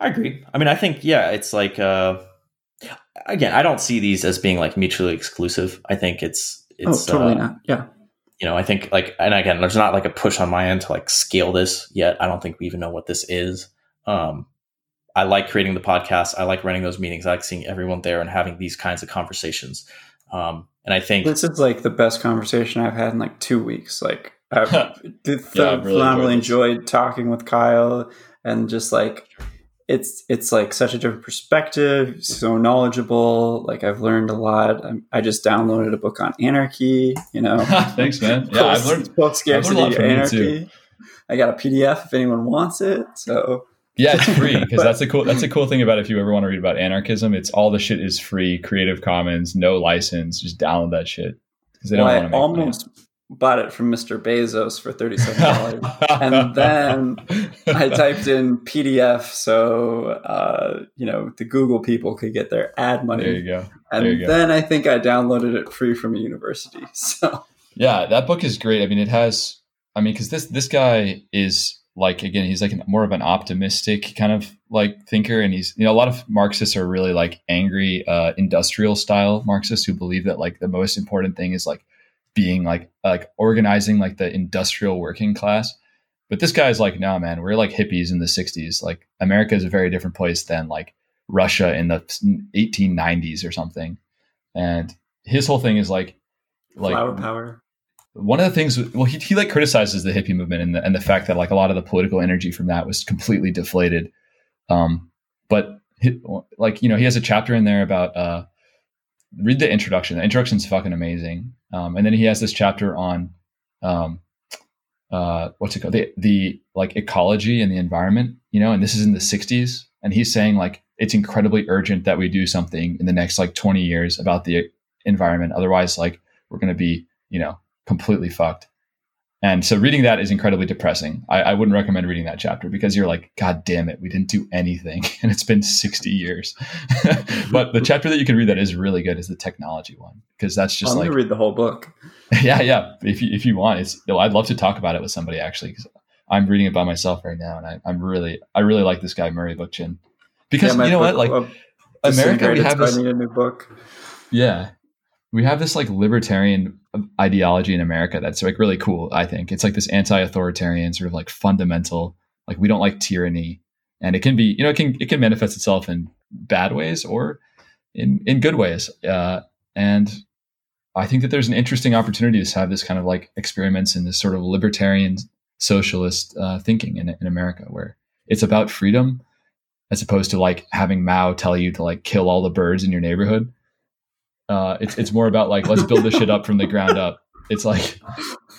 I agree. I mean, I think yeah, it's like uh, again, I don't see these as being like mutually exclusive. I think it's it's oh, totally uh, not. Yeah. you know, I think like, and again, there's not like a push on my end to like scale this yet. I don't think we even know what this is. Um, I like creating the podcast. I like running those meetings. I like seeing everyone there and having these kinds of conversations. Um, and I think This is like the best conversation I've had in like two weeks. Like I've (laughs) did Yeah, I've really phenomenally enjoyed enjoyed talking with Kyle and just like it's it's like such a different perspective, so knowledgeable. Like I've learned a lot. I'm, I just downloaded a book on anarchy. You know, (laughs) Thanks, man. Yeah, I've learned. I've scarcity, learned a lot from you, anarchy. I got a PDF if anyone wants it. So Yeah, it's free (laughs) because that's a cool. That's a cool thing about if you ever want to read about anarchism. It's all the shit is free, Creative Commons, no license. Just download that shit because they don't well, want to make money. Bought it from Mr. Bezos for thirty seven dollars. and then I (laughs) typed in PDF so uh, you know the Google people could get their ad money. There you go. and you go. then I think I downloaded it free from a university. (laughs) So Yeah, that book is great. I mean, it has. I mean, because this this guy is like again, he's like an, more of an optimistic kind of like thinker, and he's you know a lot of Marxists are really like angry uh, industrial style Marxists who believe that like the most important thing is like being like like organizing like the industrial working class. But this guy's like, no, man, we're like hippies in the '60s. Like America is a very different place than like Russia in the 1890s or something. And his whole thing is like, like flower power. one of the things well he, he like criticizes the hippie movement and the, and the fact that like a lot of the political energy from that was completely deflated um but he, like you know he has a chapter in there about uh read the introduction. The introduction's fucking amazing. Um and then he has this chapter on um uh what's it called? The the like ecology and the environment you know and this is in the 60s and he's saying like it's incredibly urgent that we do something in the next like 20 years about the environment. Otherwise like we're going to be you know completely fucked. And so reading that is incredibly depressing. I, I wouldn't recommend reading that chapter because you're like, God damn it, we didn't do anything. (laughs) And it's been 60 years. (laughs) but the chapter that you can read that is really good is the technology one. Because that's just I'm like gonna read the whole book. (laughs) yeah, yeah. If you if you want, it's oh, I'd love to talk about it with somebody actually. Because I'm reading it by myself right now, and I, I'm really I really like this guy Murray Bookchin. Because Yeah, you know what, like America, we have this I need a new book. yeah. We have this like libertarian ideology in America that's like really cool, I think. It's like this anti-authoritarian sort of like fundamental like we don't like tyranny and it can be, you know, it can it can manifest itself in bad ways or in in good ways. Uh and I think that there's an interesting opportunity to have this kind of like experiments in this sort of libertarian socialist uh, thinking in, in America where it's about freedom as opposed to like having Mao tell you to like kill all the birds in your neighborhood. Uh, it's it's more about like let's build this shit up from the ground up. It's like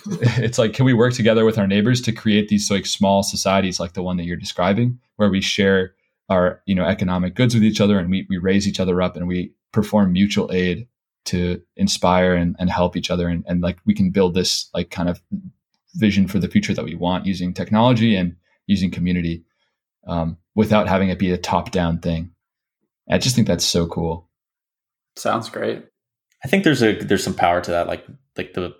it's like can we work together with our neighbors to create these like small societies like the one that you're describing where we share our you know economic goods with each other and we, we raise each other up and we perform mutual aid to inspire and, and help each other and, and like we can build this like kind of vision for the future that we want using technology and using community um, without having it be a top down thing. I just think that's so cool. Sounds great. I think there's a there's some power to that. Like like the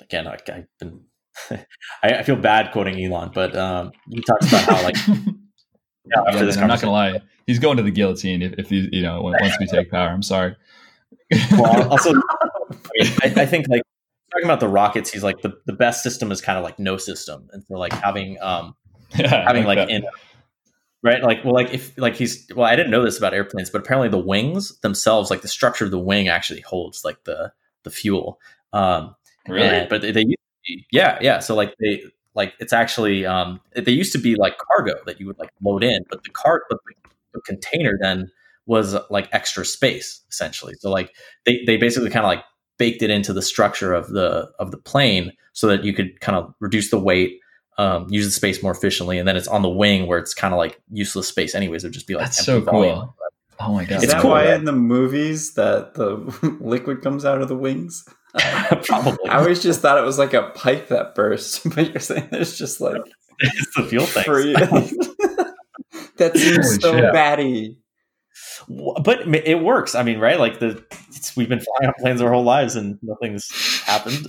again, like I've been (laughs) I, I feel bad quoting Elon, but um, he talks about how like (laughs) yeah, after Yeah, this I'm not gonna lie, he's going to the guillotine if, if he, you know once we take (laughs) power. I'm sorry. well, also, I, mean, I, I think like talking about the rockets, he's like the, the best system is kind of like no system, and so like having um Yeah, having like, that. in right like well like if like he's well I didn't know this about airplanes, but apparently the wings themselves, like the structure of the wing, actually holds like the the fuel. Um, Really? and- but they, they be, yeah yeah so like they like it's actually um they used to be like cargo that you would like load in, but the cart but the, the container then was like extra space essentially. So like they they basically kind of like baked it into the structure of the of the plane so that you could kind of reduce the weight, um, use the space more efficiently, and then it's on the wing where it's kind of like useless space anyways. It would just be like That's empty so volume. cool. Oh my god, Is It's that cool, why right? in the movies that the (laughs) liquid comes out of the wings? (laughs) (laughs) Probably. I always just thought it was like a pipe that burst, but you're saying there's just like it's the fuel tanks. free. that seems Holy so shit. batty. but it works. I mean, right? Like the it's, we've been flying on planes our whole lives and nothing's happened.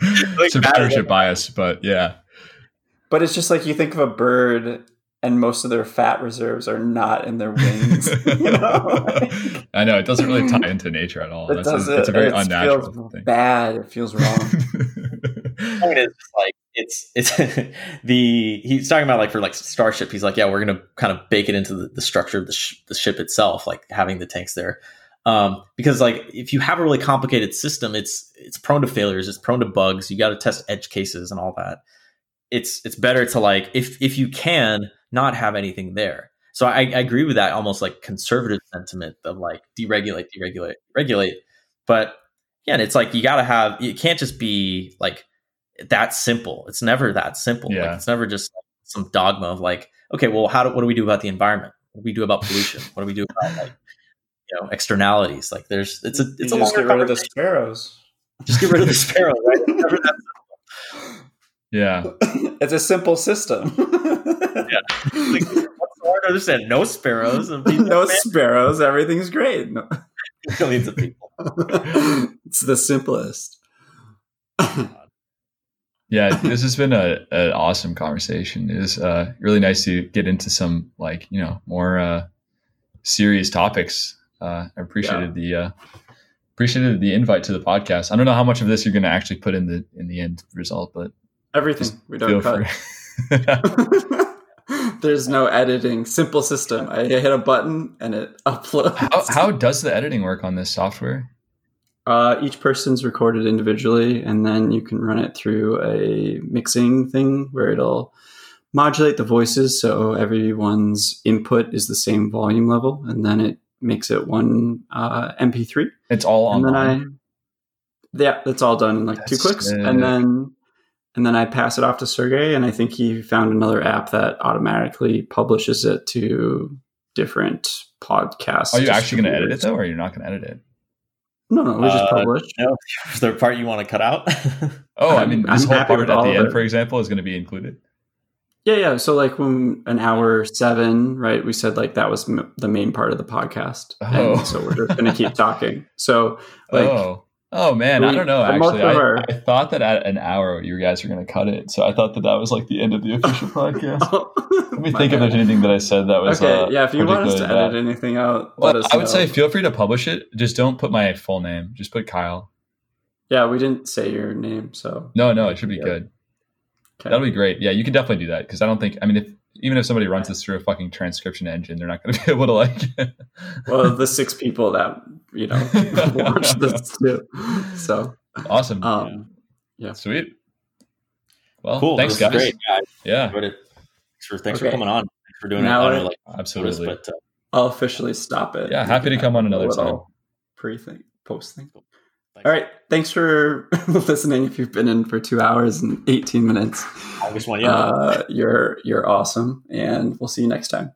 (laughs) Subscription bias, but yeah. But it's just like you think of a bird, and most of their fat reserves are not in their wings. (laughs) you know? I know it doesn't really tie into (laughs) nature at all. It That's does a, it's a very it unnatural feels thing. bad. It feels wrong. point is just like it's it's the he's talking about like for like starship he's like yeah we're gonna kind of bake it into the, the structure of the, sh- the ship itself like having the tanks there um, because like if you have a really complicated system it's it's prone to failures it's prone to bugs you got to test edge cases and all that it's it's better to like if if you can not have anything there so I, I agree with that almost like conservative sentiment of like deregulate deregulate regulate but yeah it's like you got to have it can't just be like that simple. It's never that simple. Yeah. Like it's never just like some dogma of like, okay, well, how do what do we do about the environment? What do we do about pollution? what do we do about like you know externalities? Like there's it's a it's You a just get rid of the sparrows. just get rid of the sparrow, right? (laughs) It's never that yeah. (laughs) it's a simple system. (laughs) simple. Like, what's hard to understand? No sparrows and no sparrows. Everything's great. No. millions of people. it's the simplest. Yeah, this has been a an awesome conversation. It was uh, really nice to get into some like you know more uh, serious topics. Uh, I appreciated the uh, appreciated the invite to the podcast. I don't know how much of this you're going to actually put in the in the end result, but Everything we don't cut. (laughs) (laughs) There's no editing. Simple system. I hit a button and it uploads. how, how does the editing work on this software? Uh, each person's recorded individually, and then you can run it through a mixing thing where it'll modulate the voices so everyone's input is the same volume level, and then it makes it one uh, MP3. It's all and online. then I, yeah, that's all done in like two clicks, sick. and then and then I pass it off to Sergey, and I think he found another app that automatically publishes it to different podcasts. Are you actually going to edit it though, or you're not going to edit it? No, no, we just Uh, publish. No, (laughs) is there a part you want to cut out? Oh, I I'm- mean, I'm this whole part at the end, it. for example, is going to be included. Yeah, yeah. So like when an hour seven, right? We said like that was m- the main part of the podcast, Oh. and so we're just to keep talking. So like, oh, oh man, I don't know. Actually, I, our- I thought that at an hour you guys were going to cut it, so I thought that that was like the end of the official (laughs) podcast. (laughs) Let me think if there's anything that I said that was okay, uh, yeah. If you want us to edit anything out, Well, let us. I would know. say feel free to publish it. Just don't put my full name. Just put Kyle. yeah. We didn't say your name, so No, no, it should be Yeah. good. Okay. That'll be great. Yeah, you can definitely do that because I don't think. I mean, if even if somebody runs this through a fucking transcription engine, they're not going (laughs) to be able to like. (laughs) well, the six people that you know (laughs) watch this too. So, awesome. um, yeah. Sweet. Well, cool. thanks, guys. Great. Yeah, I Yeah, enjoyed it. Thanks for thanks Okay. for coming on. Thanks for doing Now it. I I- know, like absolutely. but uh, I'll officially stop it. Yeah, happy to come on a another little Pre thing, post thing. All right. Thanks for (laughs) listening. If you've been in for two hours and 18 minutes, I just want you. know. uh, you're you're awesome, and we'll see you next time.